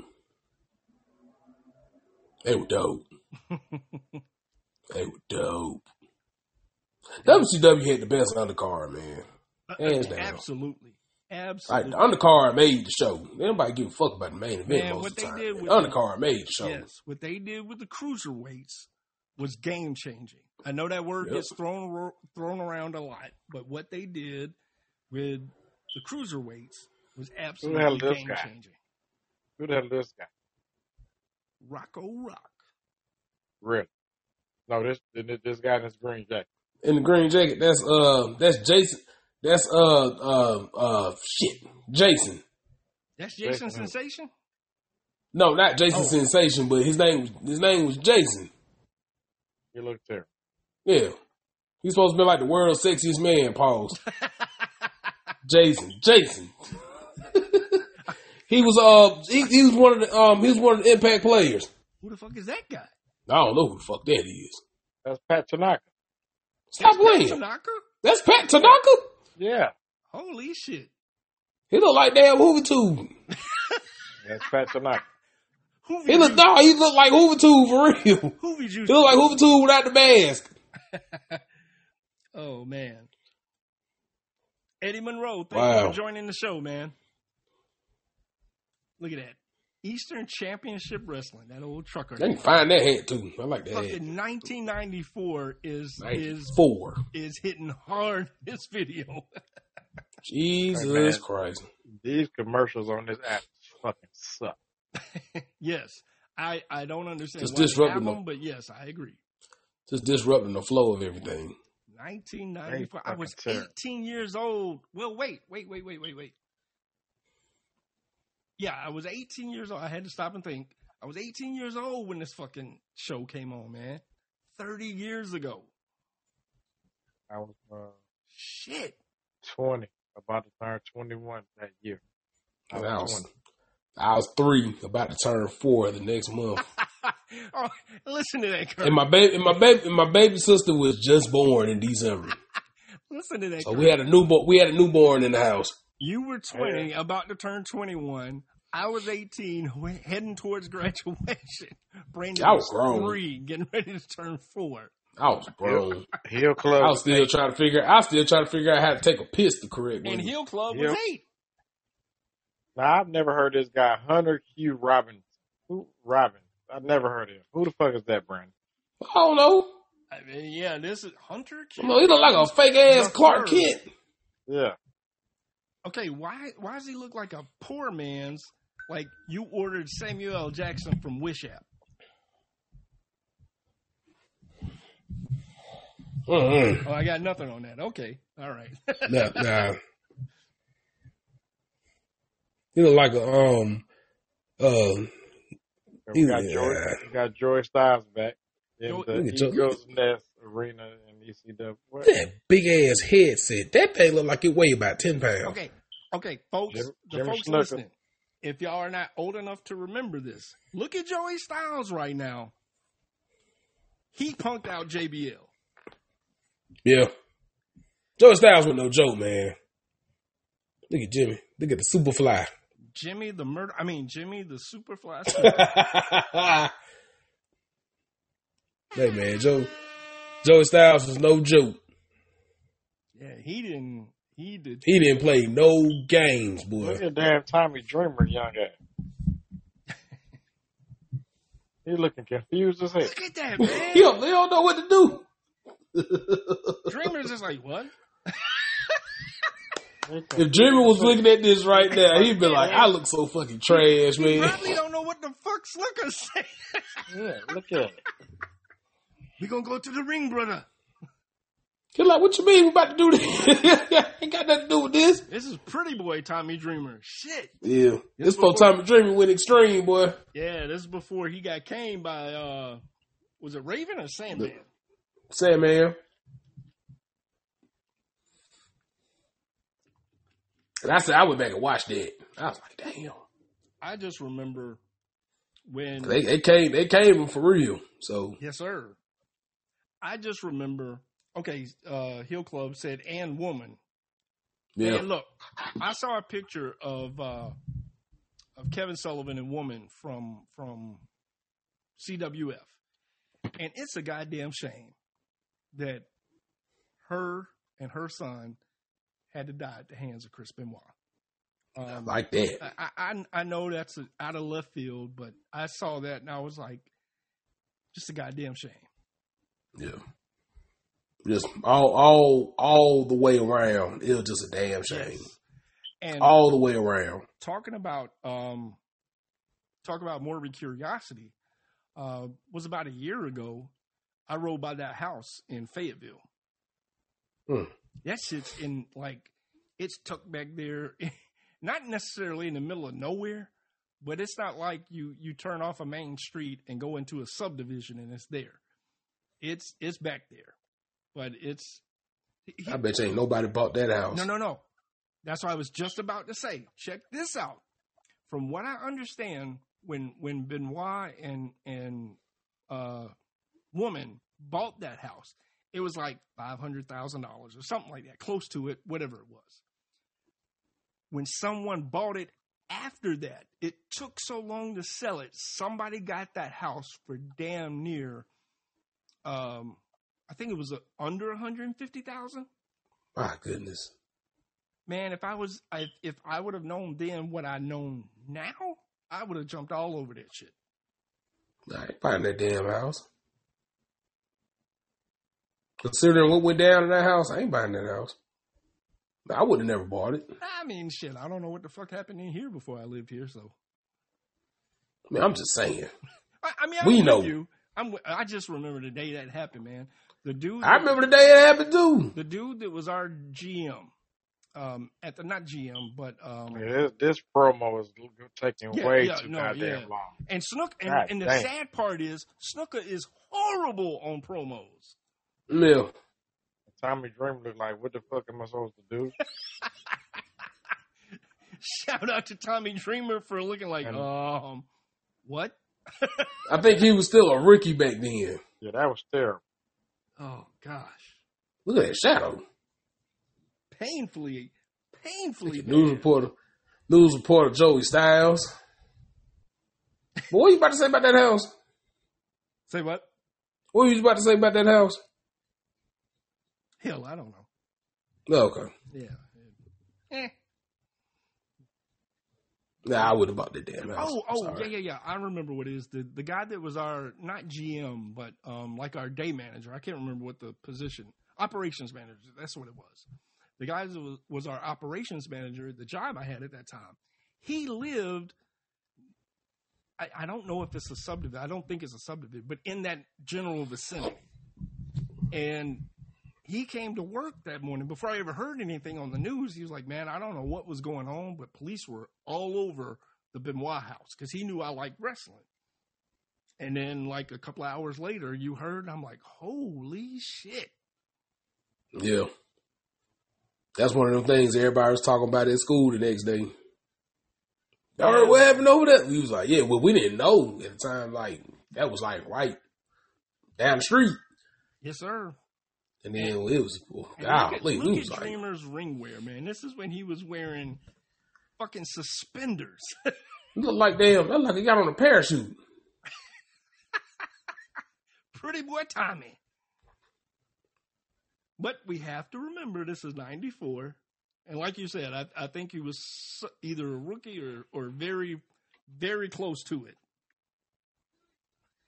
They were dope. [LAUGHS] they were dope. WCW had the best undercard, man. Uh, uh, Hands down. Absolutely. Like Absolutely. the undercard made the show. Nobody give a fuck about the main event Man, most what of the they time. did the with- undercard made the show. Yes, what they did with the cruiserweights was game changing. I know that word Yep. gets thrown thrown around a lot, but what they did with the cruiserweights was absolutely this game guy? changing. Who the hell is this guy? Rocco Rock. Really? No, this this this guy in this green jacket. In the green jacket, that's uh that's Jason that's uh uh uh shit. Jason. That's Jason, Jason who? Sensation. No, not Jason Oh. Sensation, but his name was his name was Jason. He looked terrible. Yeah. He's supposed to be like the world's sexiest man, pause. [LAUGHS] Jason. Jason. he was uh he, he was one of the um he was one of the impact players. Who the fuck is that guy? I don't know who the fuck that is. That's Pat Tanaka. Stop That's Pat playing. Tanaka? That's Pat Tanaka. Yeah, Holy shit! He look like damn Hoover Tube. [LAUGHS] that's Pat Tanaka. Hoovy He look juice. no, he look like Hoover Tube for real. Hoovy juice. He look like Hoover Tube without the mask. [LAUGHS] Oh man. Eddie Monroe, thank you for joining the show, man. Look at that. Eastern Championship Wrestling, that old trucker. I can find that hat too. I like that hat. Fucking 1994 is is Four. is hitting hard this video. [LAUGHS] Jesus Hey, man. Christ. These commercials on this app fucking suck. [LAUGHS] yes. I I don't understand Just why they disrupting have them. them, but yes, I agree. Just disrupting the flow of everything. 1994. I was 18 years old. Well, wait, wait, wait, wait, wait, wait. Yeah, I was 18 years old. I had to stop and think. I was 18 years old when this fucking show came on, man. 30 years ago. I was uh, Shit. 20, about to turn 21 that year. I And I was was, 20. I was three, about to turn four the next month. [LAUGHS] [LAUGHS] oh, listen to that, Kurt. And my baby, and my baby, and my baby sister was just born in December. [LAUGHS] listen to that, So Kurt. we had a newborn. We had a newborn in the house. You were 20, about to turn 21. I was 18, [LAUGHS] heading towards graduation. Brandon I was grown. three, getting ready to turn four. I was grown. Hill Club. I was still trying to figure. I was still trying to figure out how to take a piss the correct way. And Hill Club was Yep. eight. Now, I've never heard this guy, Hunter Q. Robbins. Who? Robbins. I've never heard of him. Who the fuck is that, Brandon? I don't know. I mean, yeah, this is Hunter. Q. He look like a fake ass The Clark. Kent. Yeah. Okay, why why does he look like a poor man's? Like you ordered Samuel L. Jackson from Wish App. Mm-mm. Oh, I got nothing on that. Okay, all right. [LAUGHS] Nah, nah. He look like a um uh We got Yeah. Joy. We got Joey Styles back in Joy- the Look at Joy- Nest Arena in ECW. What? that big ass headset. That thing look like it weigh about ten pounds. okay, okay, folks. Jim- the Jimmy folks Snuka. listening, if y'all are not old enough to remember this, look at Joey Styles right now. He punked out JBL. Yeah. Joe Styles with no joke, man. Look at Jimmy. Look at the Superfly. Jimmy the murder. I mean, Jimmy the Superfly. Snuka. [LAUGHS] hey man, Joe Joe Styles was no joke. yeah, he didn't. He did. He didn't play no games, boy. Look boy. at damn Tommy Dreamer, young guy. [LAUGHS] He looking confused as hell. Look at that [LAUGHS] he, man. don't, he don't know what to do. Dreamer's just like what? If Jimmy was looking at this right now, he'd be like, I look so fucking trash, He man. probably don't know what the fuck Slicker's saying. Yeah, look at it. We gonna go to the ring, brother. He's like, what you mean we about to do this? [LAUGHS] Ain't got nothing to do with this. This is pretty boy Tommy Dreamer. Shit. Yeah. This for time Dreamer with extreme, boy. Yeah, this is before he got caned by uh was it Raven or Sandman? Say, man. And I said, I went back and watched that. I was like, damn. I just remember when They, they came, they came for real. So, Yes, sir. I just remember okay, uh Hill Club said and woman. yeah. And look, I saw a picture of uh of Kevin Sullivan and woman from from CWF. And it's a goddamn shame that her and her son had to die at the hands of Chris Benoit. Um, like that. I, I I know that's a, out of left field, but I saw that and I was like, just a goddamn shame. Yeah. Just all all all the way around. It was just a damn shame. Yes. And All the way around. talking about um, talk about morbid curiosity. Uh, was about a year ago. I rode by that house in Fayetteville. Hmm. That shit's in like it's tucked back there, [LAUGHS] not necessarily in the middle of nowhere, but it's not like you you turn off a main street and go into a subdivision and it's there. It's it's back there, but it's. I bet you ain't nobody bought that house. No, no, no. That's what I was just about to say. Check this out. From what I understand, when when Benoit and and uh woman bought that house, it was like five hundred thousand dollars or something like that, close to it, whatever it was. When someone bought it after that, it took so long to sell it. Somebody got that house for damn near, um, I think it was under one hundred and fifty thousand My goodness. man, if I was, if, if I would have known then what I know now, I would have jumped all over that shit. I ain't buying that damn house. Considering what went down in that house, I ain't buying that house. I would have never bought it. I mean, shit, I don't know what the fuck happened in here before I lived here, so. I mean, I'm just saying. [LAUGHS] I, I mean, I'm We know. you. I'm. I just remember the day that happened, man. The dude. I remember the day it happened too. the dude that was our GM, um, at the not GM, but um, Yeah, this, this promo is taking Yeah, way yeah, too no, goddamn yeah. long. and Snook, and, and the sad part is Snuka is horrible on promos. Yeah. Tommy Dreamer looked like, what the fuck am I supposed to do? [LAUGHS] Shout out to Tommy Dreamer for looking like, And- um, what? I think he was still a rookie back then. Yeah, that was terrible. Oh gosh. Look at that shadow. painfully, painfully News reporter, news reporter Joey Styles. But what you about to say about that house? Say what? What were you about to say about that house? Hell, I don't know. Oh, okay. Yeah. Eh. Nah, I would have bought that damn house. Oh, oh, sorry. yeah, yeah, yeah. I remember what it is. The the guy that was our not GM, but um like our day manager. I can't remember what the position. Operations manager. That's what it was. The guy that was, was our operations manager. The job I had at that time. He lived. I, I don't know if it's a subdivision. I don't think it's a subdivision, but in that general vicinity. And he came to work that morning before I ever heard anything on the news. He was like, "Man, I don't know what was going on, but police were all over the Benoit house because he knew I liked wrestling." And then, like a couple of hours later, you heard. I'm like, "Holy shit!" Yeah. That's one of them things everybody was talking about at school the next day. Y'all heard what happened over there? We was like, yeah, well, we didn't know at the time. Like, that was like right down the street. Yes, sir. And then it was, oh, And look at, golly, look we at was like, Dreamer's ring wear, man. This is when he was wearing fucking suspenders. [LAUGHS] look like damn, look like he got on a parachute. [LAUGHS] Pretty boy Tommy. But we have to remember this is 94. And like you said, I, I think he was either a rookie or, or very, very close to it.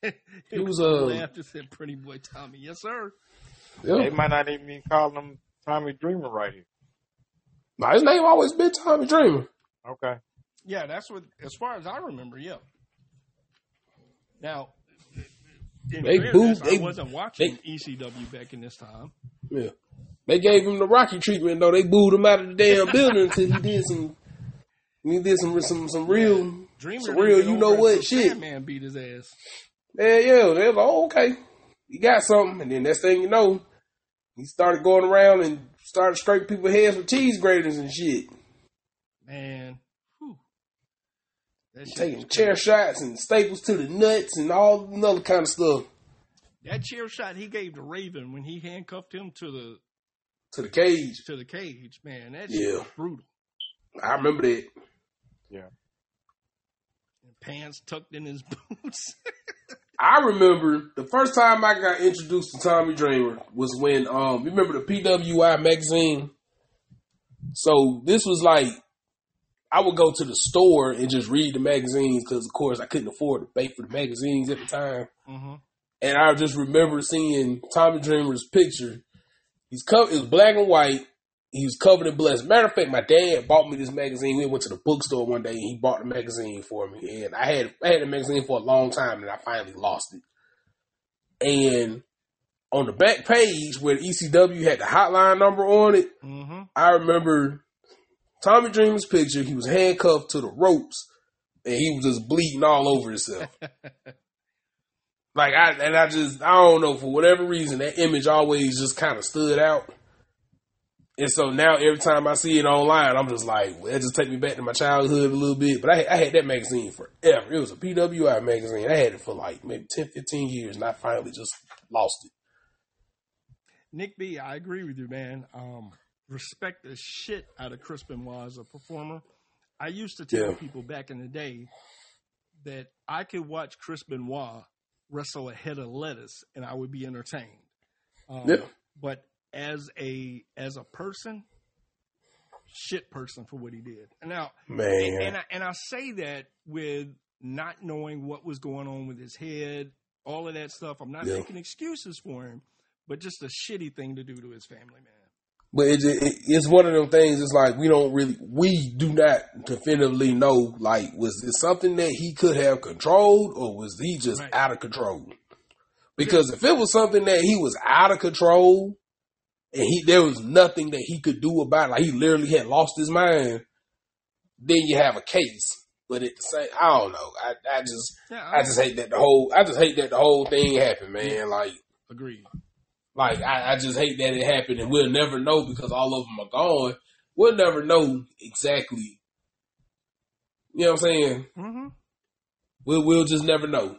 [LAUGHS] He was, uh, laughed and said, "Pretty boy Tommy." Yes, sir. Yeah. They might not even be calling him Tommy Dreamer right here. Nah, his name always been Tommy Dreamer. Okay. Yeah, that's what. As far as I remember, yeah. Now, in They fairness, booed- I wasn't watching ECW back in this time. Yeah. They gave him the Rocky treatment though. They booed him out of the damn building until he did some he did some some some real Dreamer, some real you know what until shit. Sandman beat his ass. Yeah, yeah. They was like, oh, okay. He got something. And then next thing you know, he started going around and started scraping people's heads with cheese graters and shit. Man, whew. That Taking chair crazy. shots and staples to the nuts and all another kind of stuff. That chair shot he gave to Raven when he handcuffed him to the To the cage. to the cage, man, that Yeah. brutal. I remember that. Yeah. And pants tucked in his [LAUGHS] boots. [LAUGHS] I remember the first time I got introduced to Tommy Dreamer was when um you remember the PWI magazine? So this was like I would go to the store and just read the magazines because, of course, I couldn't afford to pay for the magazines at the time. Mm-hmm. And I just remember seeing Tommy Dreamer's picture. He's. It was black and white. He was covered in blood. As a matter of fact, my dad bought me this magazine. We went to the bookstore one day and he bought the magazine for me. And I had I had the magazine for a long time and I finally lost it. And on the back page where the ECW had the hotline number on it, Mm-hmm. I remember Tommy Dreamer's picture. He was handcuffed to the ropes and he was just bleeding all over himself. [LAUGHS] like I and I just I don't know for whatever reason that image always just kind of stood out. And so now every time I see it online, I'm just like, well, that just take me back to my childhood a little bit. But I, I had that magazine forever. It was a PWI magazine. I had it for like maybe 10, 15 years, and I finally just lost it. Nick B, I agree with you, man. Um, respect the shit out of Chris Benoit as a performer. I used to tell Yeah. people back in the day that I could watch Chris Benoit wrestle a head of lettuce and I would be entertained. Um, Yeah. But as a as a person, shit person for what he did. Now Man, and I, and I say that with not knowing what was going on with his head, all of that stuff. I'm not Yeah. making excuses for him, but just a shitty thing to do to his family, man. But it, it, it's one of them things. It's like we don't really, we do not definitively know. Like, was it something that he could have controlled, or was he just Right. out of control? Because if it was something that he was out of control, and he there was nothing that he could do about, it, like he literally had lost his mind, then you have a case. But at the same, I don't know. I, I just, Yeah, I just hate that the whole, I just hate that the whole thing happened, man. Like. agree. Like I, I just hate that it happened, and we'll never know because all of them are gone. We'll never know exactly. You know what I'm saying? Mm-hmm. We'll we'll just never know.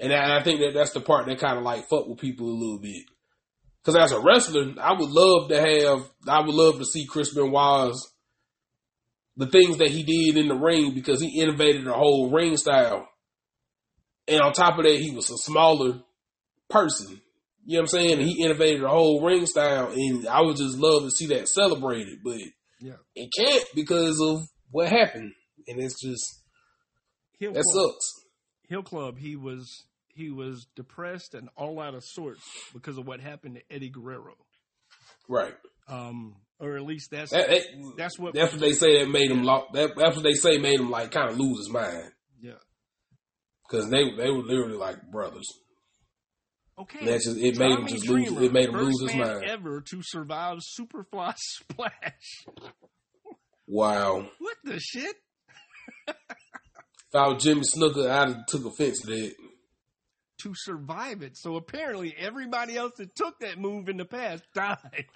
And I, I think that that's the part that kind of like fuck with people a little bit. Because as a wrestler, I would love to have, I would love to see Chris Benoit's the things that he did in the ring because he innovated the whole ring style. And on top of that, he was a smaller person. You know what I'm saying? And he innovated the whole ring style, and I would just love to see that celebrated, but Yeah. it can't because of what happened, and it's just Hill that Club, sucks. Hill Club, he was he was depressed and all out of sorts because of what happened to Eddie Guerrero. Right. Um, or at least that's That, that, that's what that's what they say that made him. Lo- that, that's what they say made him like kind of lose his mind yeah. because they they were literally like brothers. Okay. That's just- it made him just lose- it made him lose his mind. Ever to survive Superfly [LAUGHS] Splash. Wow. What the shit? If I was Jimmy Snuka, I'd have took offense to that. To survive it. So apparently everybody else that took that move in the past [LAUGHS] died.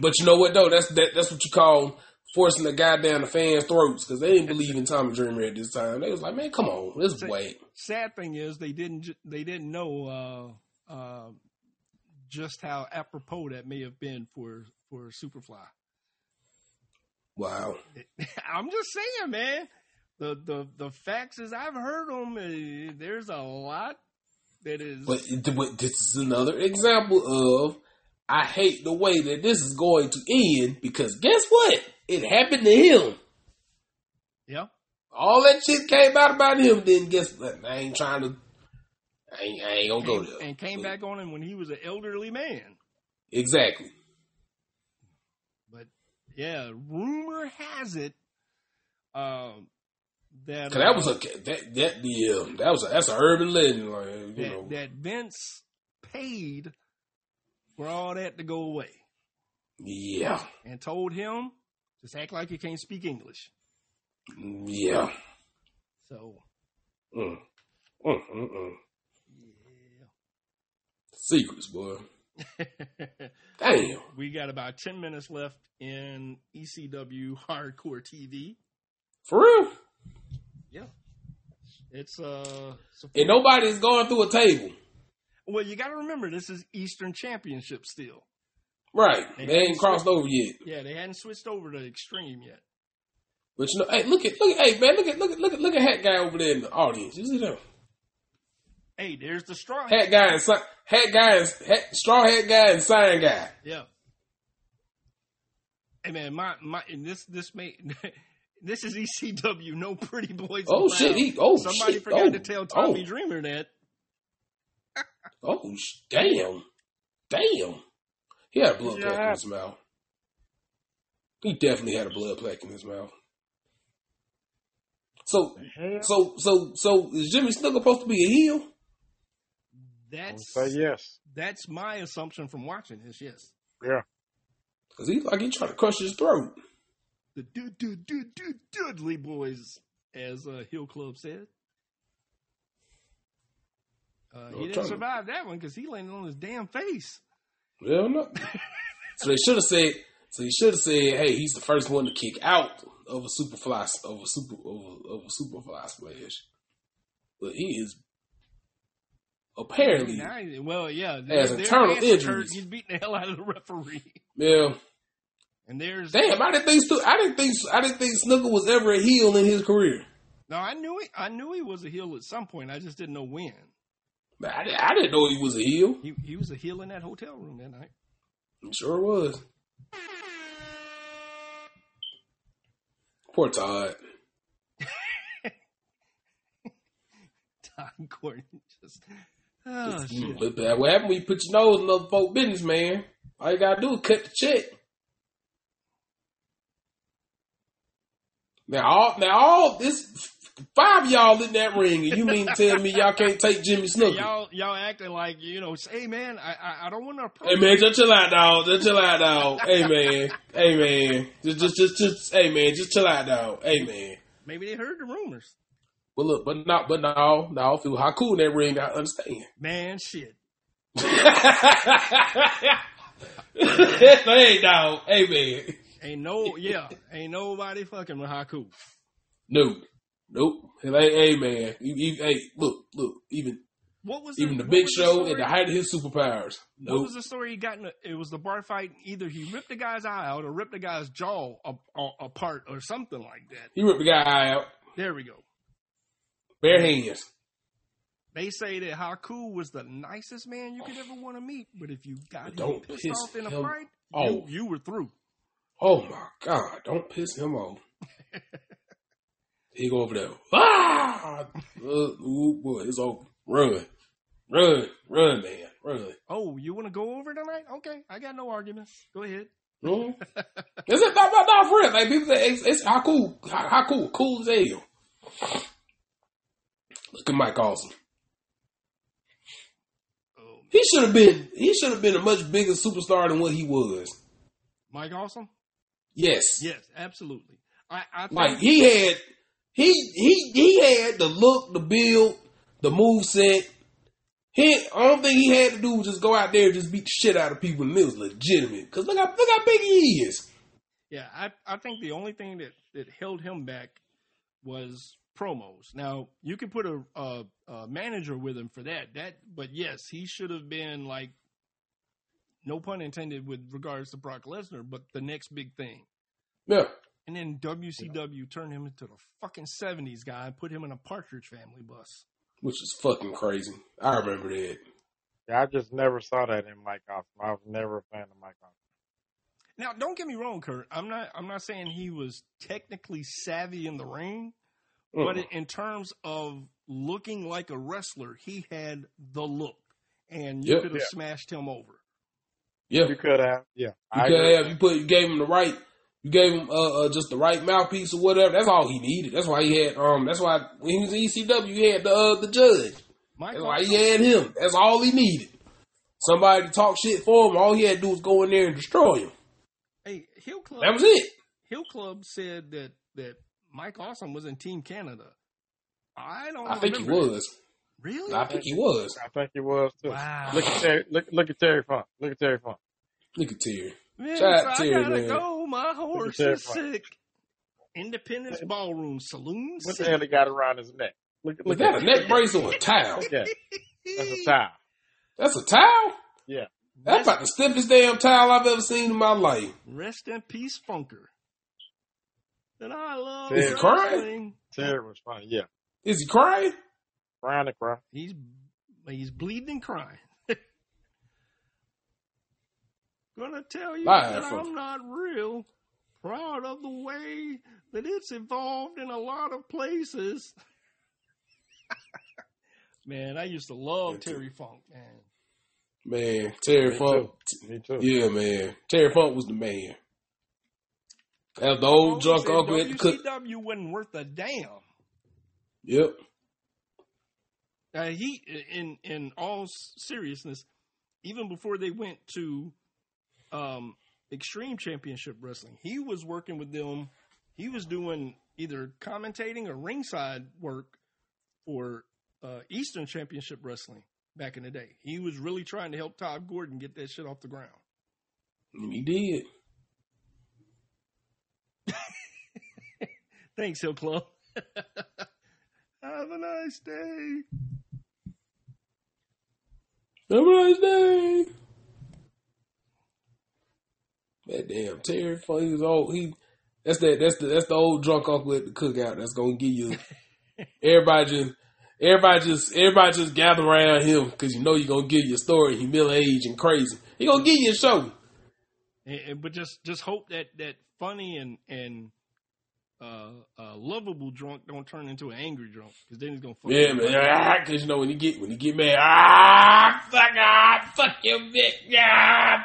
But you know what though? That's that, that's what you call forcing the guy down the fans' throats because they didn't believe in Tommy Dreamer at this time. They was like, man, come on, this is Say- whack. Sad thing is they didn't they didn't know uh, uh, just how apropos that may have been for for Superfly. Wow. [LAUGHS] I'm just saying, man. The the the facts as I've heard them, uh, there's a lot that is. But, but this is another example of I hate the way that this is going to end because guess what? It happened to him. yeah, All that shit came out about him. Then guess what? I ain't trying to. I ain't, I ain't gonna go there. and came back on him when he was an elderly man. Exactly. But yeah, rumor has it um, that that was uh, a that that yeah that was a, that's a urban legend. Like you that, know. that Vince paid for all that to go away Yeah. and told him just act like you can't speak English. Yeah. So Mm. Mm, mm, mm. yeah. Secrets, boy. [LAUGHS] Damn. we got about 10 minutes left in ECW Hardcore TV. For real. Yeah. It's, uh, so- And nobody's going through a table. well, you got to remember, this is Eastern Championship still. Right. They They ain't haven't crossed over yet. Yeah, they hadn't switched over to Extreme yet. But you know, hey, look at look at hey man, look at look at look at look at hat guy over there in the audience. You see that? Hey, there's the straw. Hat guy and si- hat guy and hat, straw hat guy and sign guy. Yeah. Hey man, my my and this this may [LAUGHS] This is ECW. No pretty boys. Oh allowed. shit! He, oh Somebody shit! forgot oh, to tell Tommy oh, Dreamer that. [LAUGHS] oh, damn, damn. He had a blood Yeah. plaque in his mouth. He definitely had a blood plaque in his mouth. So, so, so, so is Jimmy Snuka supposed to be a heel? That's say yes. that's my assumption from watching this. Yes, Yeah. Because he's like he trying to crush his throat. The dude, dude, dude, dude, Dudley boys, as uh, Hill Club said. Uh, No he didn't survive that one because he landed on his damn face. Well, no. so they should have said. So he should have said, "Hey, he's the first one to kick out of a superfly of a super of a, superfly splash." But he is apparently, well, yeah, Has internal is hurt. injuries. He's beating the hell out of the referee, yeah. And there's Damn, I didn't think I didn't think I didn't think Snuka was ever a heel in his career. no. I knew he, I knew he was a heel at some point. I just didn't know when. But I, I didn't know he was a heel. He he was a heel in that hotel room that night. Sure was. Poor Todd. [LAUGHS] Todd Gordon just oh shit. But, but what happened when you put your nose in other folk business, man? All you gotta do is cut the check. Now all now all this five y'all in that ring, and you mean to tell me y'all can't take Jimmy Snuka? Y'all y'all acting like you know. Hey man, I I, I don't want to. Hey man, just chill out, dog. Just chill out, dog. Hey man, hey man, just just just just hey man, just chill out, dog. Hey man. Maybe they heard the rumors. But look, but not, but no, no. If it was Haku in that ring, I understand. Man, shit. [LAUGHS] hey, dog. Hey man. Ain't no yeah. Ain't nobody fucking with Haku. No, nope. Hey, hey man. You, you, hey, look, look. Even What was even the what Big was Show story? at the height of his superpowers. What Nope. was the story he got in? The, it was the bar fight. Either he ripped the guy's eye out or ripped the guy's jaw a, a, apart or something like that. He ripped the guy eye out There we go. bare hands. They say that Haku was the nicest man you could ever want to meet, but if you got him pissed piss off in a fight, you, you were through. Oh my God! Don't piss him off. he go over there. Ah! Uh, ooh, boy, it's over. Run, run, run, man, run. Oh, you want to go over tonight? Okay, I got no arguments. Go ahead. Mhm. [LAUGHS] Is it not, not, not for real? Like people say, it's, it's how cool, how, how cool, cool as hell. Look at Mike Awesome. Oh, He should have been. He should have been a much bigger superstar than what he was. Mike Awesome? Yes. Yes, absolutely. I, I Like he had, he he he had the look, the build, the move set. He, all thing he had to do was just go out there and just beat the shit out of people, and it was legitimate. Cause look how look how big he is. yeah, I, I think the only thing that, that held him back was promos. Now you can put a, a, a manager with him for that. That, but yes, he should have been like, no pun intended with regards to Brock Lesnar, but the next big thing. Yeah. And then WCW turned him into the fucking seventies guy and put him in a Partridge Family bus. Which is fucking crazy. I remember that. Yeah, I just never saw that in Mike Awesome. I was never a fan of Mike Awesome. Now, don't get me wrong, Kurt. I'm not. I'm not saying he was technically savvy in the ring, but Mm. in terms of looking like a wrestler, he had the look, and you Yep. could have Yeah. smashed him over. Yeah. You could have, yeah. You I could agree. have you put you gave him the right you gave him uh, uh just the right mouthpiece or whatever. That's all he needed. That's why he had um that's why when he was in ECW he had the uh, the judge. Mike, That's why he had him. That's all he needed. Somebody to talk shit for him. All he had to do was go in there and destroy him. hey, Hill Club. That was it. Hill Club said that that Mike Awesome was in Team Canada. I don't. I think he remember that. was. Really? I think he was. I think he was too. Wow. Look at Terry. Look, look at Terry Funk. Look at Terry Funk. Look at Terry. Vince, Shout out I gotta man. go. My horse is sick. Independence Ballroom Saloon. What the hell he got around his neck? Look, Was look that a neck brace or a towel? Look at it. [LAUGHS] That's a towel. That's a towel? Yeah. That's about the stiffest damn towel I've ever seen in my life. Rest in peace, Funker. And I love Is he crying? Terry was funny. Yeah. Is he crying? Crying and crying. He's he's bleeding and crying. [LAUGHS] Gonna tell you Live that from- I'm not real. proud of the way that it's evolved in a lot of places. [LAUGHS] man, I used to love Me too. Terry Funk, man. Man, Terry Me Funk. too. Me too. Yeah, man. Terry Funk was the man. That the old Always drunk said uncle at the cook. WCW wasn't worth a damn. Yep. Uh, he, in in all seriousness, even before they went to um, Extreme Championship Wrestling, he was working with them. He was doing either commentating or ringside work for uh, Eastern Championship Wrestling back in the day. He was really trying to help Todd Gordon get that shit off the ground. And he did. [LAUGHS] Thanks, Hill Club. [LAUGHS] Have a nice day. Have a nice day. That damn Terry Funk. He was old. He that's that. That's the that's the old drunk uncle at the cookout. That's gonna give you. [LAUGHS] everybody just. Everybody just everybody just gather around him because you know you're gonna give your story. He middle aged and crazy. He gonna give you a show. And, and- but just just hope that that funny and and uh, uh, lovable drunk don't turn into an angry drunk because then he's gonna fuck Yeah, man. up. Ah, Cause you know when you get when you get mad, ah, fuck, ah, fuck your bitch, yeah.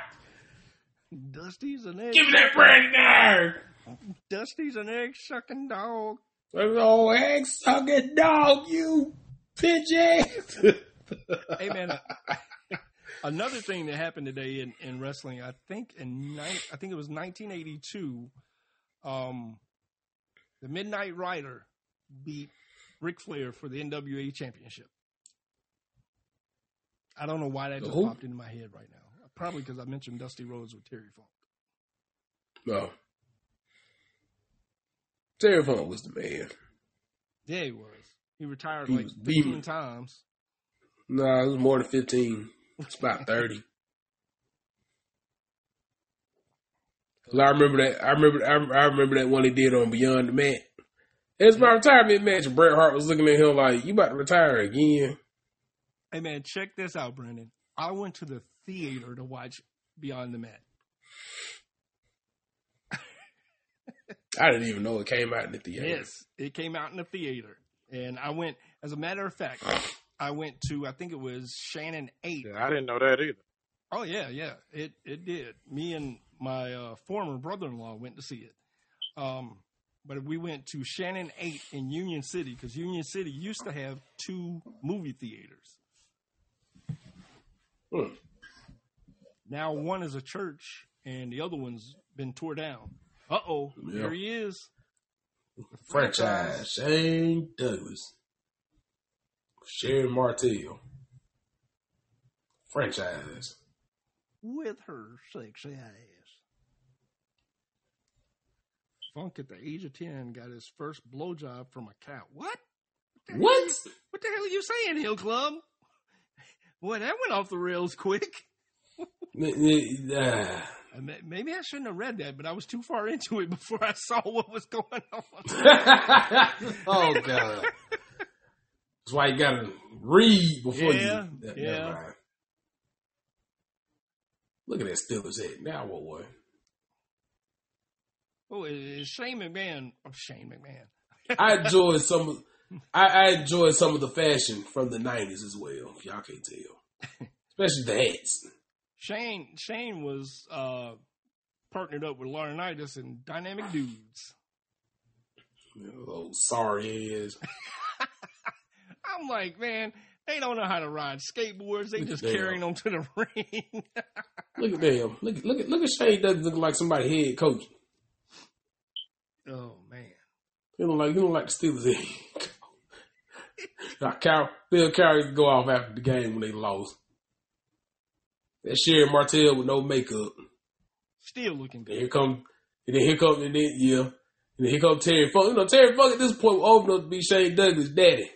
Dusty's an egg. Give me that brandy there. Dusty's an egg sucking dog. Oh, egg sucking dog, you bitch. [LAUGHS] Hey man, uh, [LAUGHS] another thing that happened today in, in wrestling, I think in nine, I think it was 1982. Um, the Midnight Rider beat Ric Flair for the NWA Championship. I don't know why that just Who? popped into my head right now. Probably because I mentioned Dusty Rhodes with Terry Funk. no. Terry Funk was the man. Yeah, he was. He retired He like was 15 beaming. times. Nah, it was more than 15. It's about 30. 'Cause I remember that. I remember. I, I remember that one he did on Beyond the Mat. It was my retirement match. and Bret Hart was looking at him like, "You about to retire again?" Hey man, check this out, Brandon. I went to the theater to watch Beyond the Mat. [LAUGHS] I didn't even know it came out in the theater. Yes, it came out in the theater, and I went. As a matter of fact, I went to. I think it was Shannon Eight. Yeah, I didn't know that either. Oh yeah, yeah, it it did. Me and my uh, former brother-in-law went to see it. Um, but we went to Shannon Eight in Union City because Union City used to have two movie theaters. Hmm. Now one is a church, and the other one's been tore down. Uh oh, Yeah. there he is. The Franchise Shane Douglas, Sherri Martel. Franchise. with her sexy ass. Funk at the age of 10 got his first blowjob from a cow. What? What? you- what the hell are you saying, Hill Club? Boy, that went off the rails quick. [LAUGHS] Ah. Maybe I shouldn't have read that, but I was too far [LAUGHS] into it before I saw what was going on. [LAUGHS] oh god. That's why you gotta read before Yeah, you. Yeah. Look at that Steelers head. Now what? What? Oh, it's Shane McMahon. Oh, Shane McMahon. [LAUGHS] I enjoy some. Of, I, I enjoy some of the fashion from the '90s as well. Y'all can't tell, especially the hats. Shane Shane was uh, partnered up with Laurinaitis and Dynamic Dudes. Oh, sorry ass. [LAUGHS] I'm like, man, they don't know how to ride skateboards. They just carrying them to the [LAUGHS] ring. Look at them. Look, look at look at Shane Douglas looking like somebody head coach. Oh man, He don't like he don't like the Steelers [LAUGHS] now, Cal, Bill Cowher go off after the game when they lost. That Sherri Martel with no makeup. still looking And good. here come, and then here come, and then yeah, and then here come Terry Funk. You know, Terry Funk at this point was old enough to be Shane Douglas' daddy.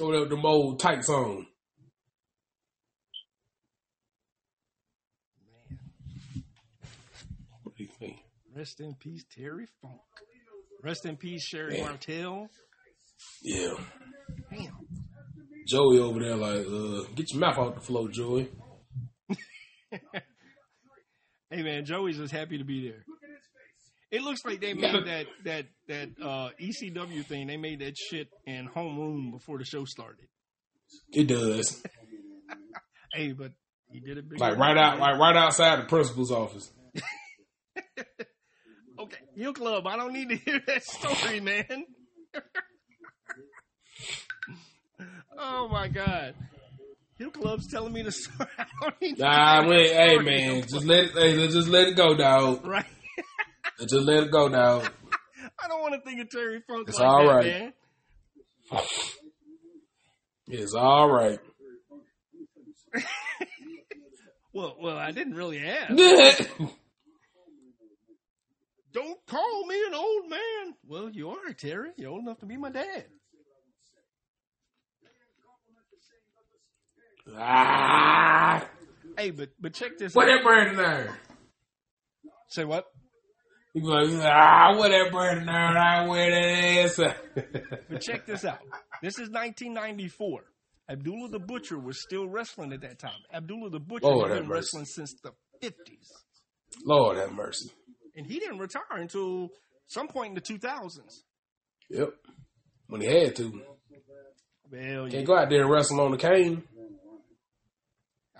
Over there with them old tights on. Man, What do you think? Rest in peace, Terry Funk. Rest in peace, Sherri Man. Martel. Yeah. Damn. Joey over there, like, uh, get your mouth off the floor, Joey. [LAUGHS] Hey man, Joey's just happy to be there. It looks like they made that that that uh, ECW thing. They made that shit in homeroom before the show started. It does. [LAUGHS] Hey, but he did it big. Like right out, like right outside the principal's office. [LAUGHS] Okay, Hill Club. I don't need to [LAUGHS] hear that story, man. [LAUGHS] oh my god, Hill Club's telling me the [LAUGHS] story. I don't need to Nah, wait, hey man, just let it, hey, just let it go, dog. right. Just let it go, dog. I don't want to think of Terry Funk It's like all that, man. It's all right. Well, well, I didn't really ask. Yeah, Don't call me an old man. Well, you are, Terry. You're old enough to be my dad. ah, Hey, but but check this what out. that Brandon there? Say what? He be like, ah, what that Brandon there? I wear that ass. But check this out. This is 1994. Abdullah the Butcher was still wrestling at that time. Abdullah the Butcher Lord had been mercy. wrestling since the 50s. Lord have mercy. And he didn't retire until some point in the 2000s. Yep. When he had to. Well, yeah. Can't go out there and wrestle on the cane.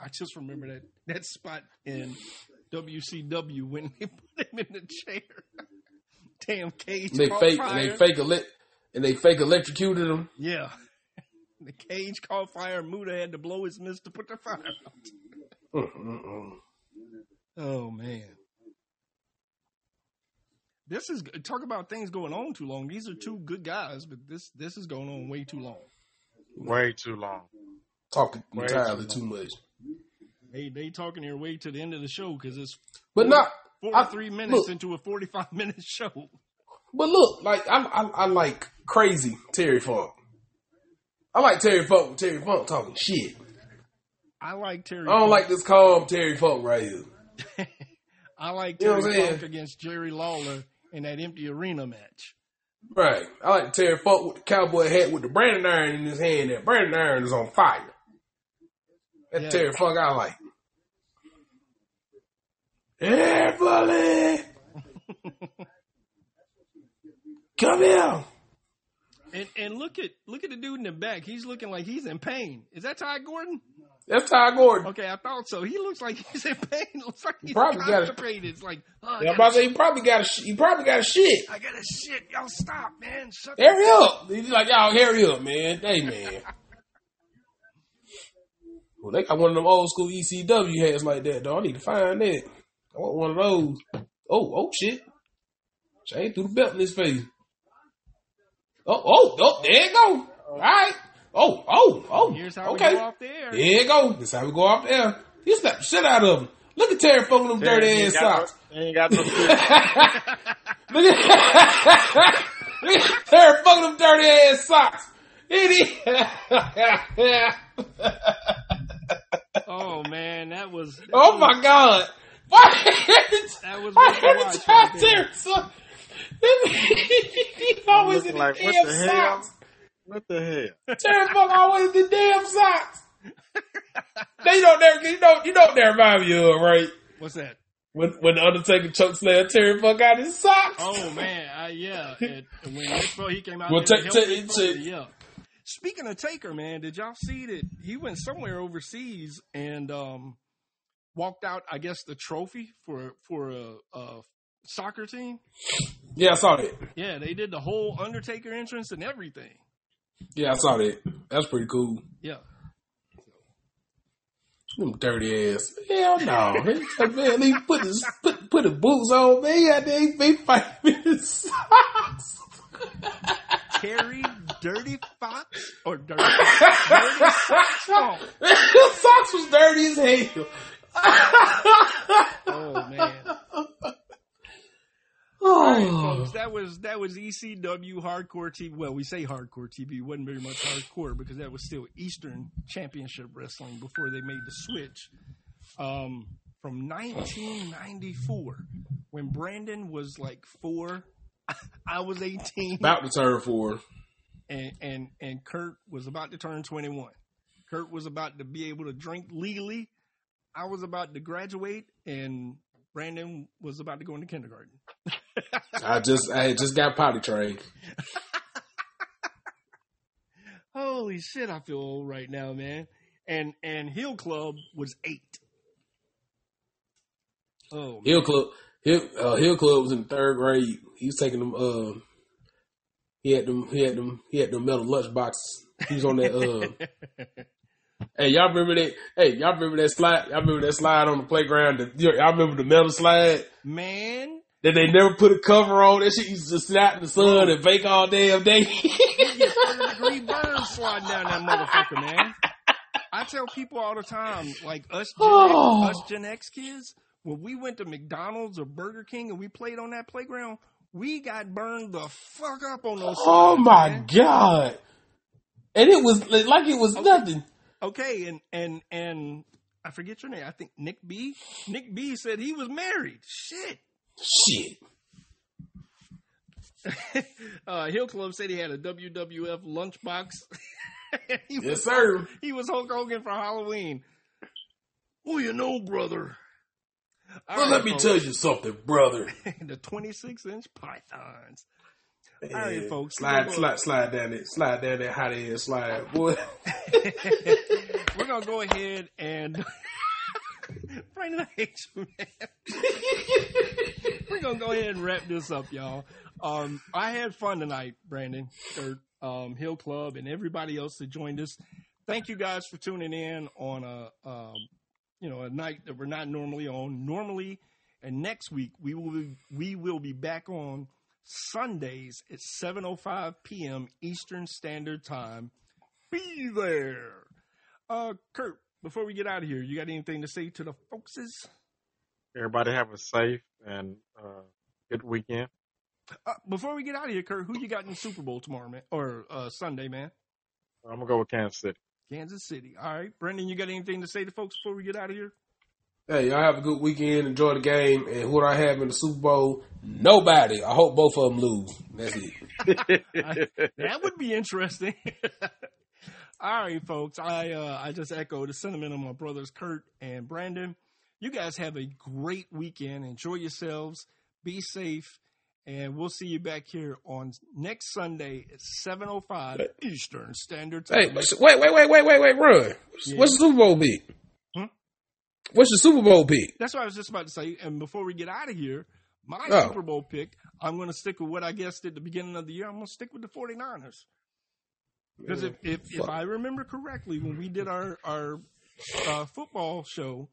I just remember that, that spot in WCW when they [LAUGHS] put him in the chair. [LAUGHS] Damn cage And they fake fire. and they fake ele- and they fake electrocuted him. Yeah. [LAUGHS] The cage caught fire. Muta had to blow his mist to put the fire out. Mm-mm-mm. Oh man. This is talk about things going on too long. These are two good guys, but this this is going on way too long. Way too long. Talking Way entirely too too much. They they talking their way to the end of the show because it's But not forty I- three minutes look. into a forty five [LAUGHS] minute show. But look, like I, I, I like crazy Terry Funk. I like Terry Funk. Terry Funk talking shit. I like Terry. I don't Funk. like this calm Terry Funk right here. [LAUGHS] I like You know Terry what Funk against Jerry Lawler in that empty arena match. Right. I like Terry Funk with the cowboy hat with the branding iron in his hand. That branding iron is on fire. That Yeah. Terry Funk I like. Bully. Come here. And and look at look at the dude in the back. He's looking like he's in pain. Is that Ty Gordon? That's Ty Gordon. Okay, I thought so. He looks like he's in pain. looks like he's Probably got it. constipated. It's like, oh, Yeah, about to say he probably got a sh- he probably got a shit. I got a shit. Y'all stop, man. Shut Hurry up. He's like, y'all hurry up, man. Hey man. [LAUGHS] well, they got one of them old school ECW hats like that, though. I need to find that. I want one of those. Oh, oh shit. Shane threw the belt in his face. Oh, oh, oh, there you go. All right. Oh, oh, oh. Here's how okay. we go off the air. There you go. This how we go off there. He slapped the shit out of him. Look at Terry fucking them dirty ass got socks. no- ain't got no. [LAUGHS] Look at, [LAUGHS] look at Terry fucking them dirty ass socks. Idiot. [LAUGHS] Oh man, that was. That oh was, my god. Why? That was Why worth the every watch time right there. Terry son, he always in Looking the like, damn the socks. What the hell? Terry fuck always in the damn socks. Now you know that you know you know what that remind me of, right? What's that? When when the Undertaker chokes Slayer, Terry fuck out his socks. Oh man, I, yeah. And when Nick Fo- he came out, Well, there take- to help take- Mick Foley, take- yeah. Speaking of Taker, man, did y'all see that he went somewhere overseas and um, walked out? I guess the trophy for for a, a soccer team. Yeah, I saw that. Yeah, they did the whole Undertaker entrance and everything. Yeah, I saw that. That's pretty cool. Yeah. Them dirty ass. Hell no. man, [LAUGHS] he put his put put his boots on, man. He out there, he be fighting his socks. [LAUGHS] Terry Dirty Fox or Dirty, dirty Fox Funk. his socks was dirty as hell. Oh man. [LAUGHS] Right, oh. folks, that was that was ECW Hardcore TV. Well, we say Hardcore TV. It wasn't very much hardcore because that was still Eastern Championship Wrestling before they made the switch. Um, from 1994, when Brandon was like four, [LAUGHS] I was 18. About to turn four. and and and Kurt was about to turn 21. Kurt was about to be able to drink legally. I was about to graduate, and Brandon was about to go into kindergarten. [LAUGHS] I just I just got potty trained. [LAUGHS] Holy shit, I feel old right now, man. And and Hill Club was eight. Oh, man. Hill Club Hill uh, Hill Club was in third grade. He was taking them uh he had them he had them he had them metal lunch boxes. He was on that uh [LAUGHS] Hey, y'all remember that? Hey, y'all remember that slide? Y'all remember that slide on the playground? The, y'all remember the metal slide man. That they never put a cover on? That shit used to out in the sun and bake all damn day. [LAUGHS] You get 30 degree burns sliding down that motherfucker, man. I tell people all the time, like us Gen, Oh. X, [SIGHS] us Gen X kids, when we went to McDonald's or Burger King and we played on that playground, we got burned the fuck up on those. oh my man. god! And it was like it was nothing. Okay, and and and I forget your name. I think Nick B. Nick B. said he was married. Shit. Shit. [LAUGHS] uh, Hill Club said he had a WWF lunchbox. [LAUGHS] he, Yes, was, sir. he was Hulk Hogan for Halloween. Well, you know, brother. All Well, right, let me folks. tell you something, brother. [LAUGHS] the 26 inch pythons. All right, Yeah. folks. Slide, slide, slide down it. Slide down that hot ass slide, boy. We're gonna go ahead and Brandon, man. We're gonna go ahead and wrap this up, y'all. Um, I had fun tonight, Brandon, Kurt, um, Hill Club, and everybody else that joined us. Thank you guys for tuning in on a, um, you know, a night that we're not normally on. Normally, and next week we will be, we will be back on Sundays at 7:05 p.m. Eastern Standard Time. Be there. Uh, Kurt, before we get out of here, you got anything to say to the folkses? Everybody have a safe and uh, good weekend. Uh, before we get out of here, Kurt, who you got in the Super Bowl tomorrow, man, or uh, Sunday, man? I'm gonna go with Kansas City. Kansas City. All right, Brendan, you got anything to say to folks before we get out of here? Hey, y'all have a good weekend. Enjoy the game. And who do I have in the Super Bowl? Nobody. I hope both of them lose. That's it. [LAUGHS] That would be interesting. [LAUGHS] All right, folks. I uh, I just echo the sentiment of my brothers Kurt and Brandon. You guys have a great weekend. Enjoy yourselves. Be safe. And we'll see you back here on next Sunday at 7.05 Eastern Standard Time. hey, wait, wait, wait, wait, wait, wait, run. What's, Yeah. what's the Super Bowl pick? Hmm? What's the Super Bowl pick? That's what I was just about to say. And before we get out of here, my Oh. Super Bowl pick, I'm going to stick with what I guessed at the beginning of the year. I'm going to stick with the 49ers. Because if, if, if I remember correctly, when we did our, our uh, football show,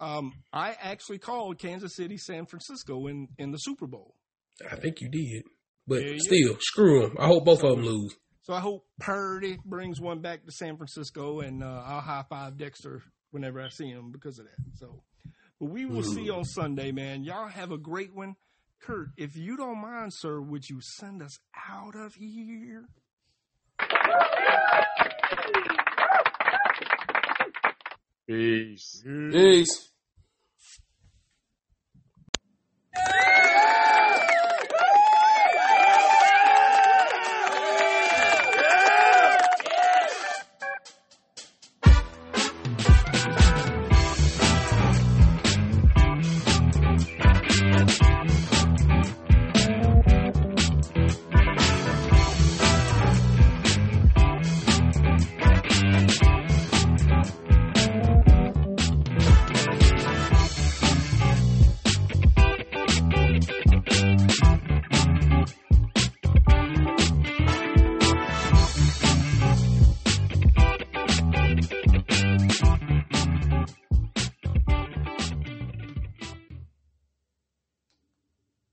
um, I actually called Kansas City San Francisco in, in the Super Bowl. I think you did. But Yeah, yeah. still, screw them. I hope both of them lose. So I hope Purdy brings one back to San Francisco, and uh, I'll high five Dexter whenever I see him because of that. So, but we will see you on Sunday, man. Y'all have a great one. Kurt, if you don't mind, sir, would you send us out of here? Peace. Peace.